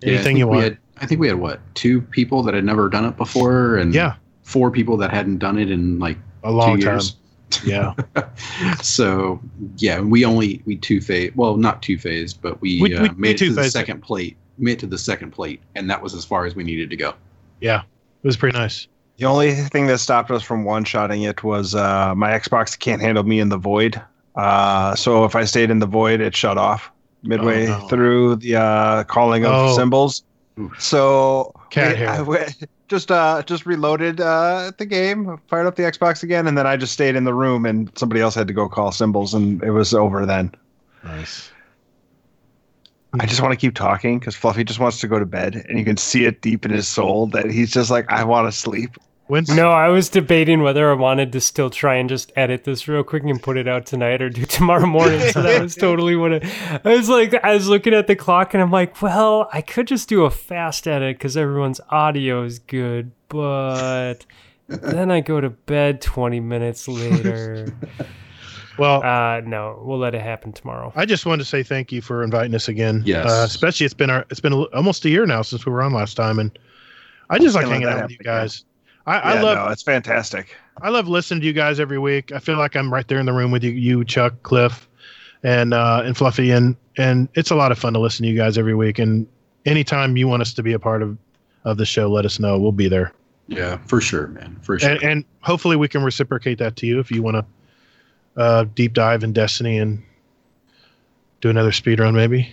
Yeah, I Anything think you we want. Had, I think we had what two people that had never done it before, and yeah, four people that hadn't done it in like a long two time. years. Yeah. so yeah, we only we two phase. Well, not two phase, but we, We- uh, we- made we it to the two-phased it. second plate. Made it to the second plate, and that was as far as we needed to go. yeah. It was pretty nice. The only thing that stopped us from one shotting it was uh, my Xbox can't handle me in the void. Uh, so if I stayed in the void, it shut off midway Oh, no. through the uh, calling of Oh. symbols. Oof. So Cat we- hair. I went- just uh, just reloaded uh, the game, fired up the Xbox again, and then I just stayed in the room, and somebody else had to go call symbols, and it was over then. Nice. I just want to keep talking because Fluffy just wants to go to bed, and you can see it deep in his soul that he's just like, I want to sleep. When's No, I was debating whether I wanted to still try and just edit this real quick and put it out tonight or do tomorrow morning. So that was totally what it, I was like. I was looking at the clock and I'm like, well, I could just do a fast edit because everyone's audio is good, but then I go to bed 20 minutes later. well, Uh, no, we'll let it happen tomorrow. I just wanted to say thank you for inviting us again. Yes. Uh, especially it's been our, it's been a, almost a year now since we were on last time, and I just like hanging out with you happen again. guys. I, I Yeah, love no, it's fantastic. I love listening to you guys every week. I feel like I'm right there in the room with you, you Chuck, Cliff, and uh, and Fluffy, and and it's a lot of fun to listen to you guys every week. And anytime you want us to be a part of of the show, let us know. We'll be there, Yeah, for sure, man. For sure. and, and hopefully we can reciprocate that to you if you want to uh, deep dive in Destiny and do another speed run, maybe.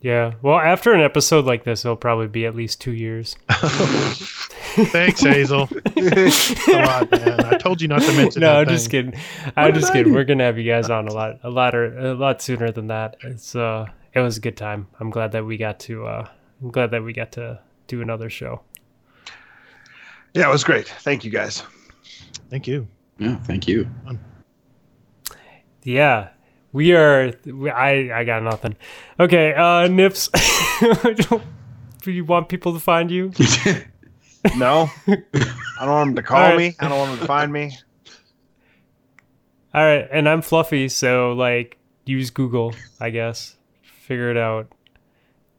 Yeah. Well, after an episode like this, it'll probably be at least two years. Thanks, Hazel. Come on, man. I told you not to mention no, that I'm just thing. kidding. I'm just kidding. We're gonna have you guys on a lot, a lot, or, a lot sooner than that. It's uh, it was a good time. I'm glad that we got to. Uh, I'm glad that we got to do another show. Yeah, it was great. Thank you guys. Thank you. yeah, thank you. Yeah, we are. we- I I got nothing. Okay, uh, Nips. Do you want people to find you? No, I don't want them to call All right. me. I don't want them to find me. All right, and I'm Fluffy, so like use Google, I guess. Figure it out.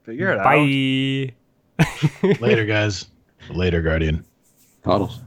Figure it out. Bye. Later, guys. Later, Guardian. Toddles.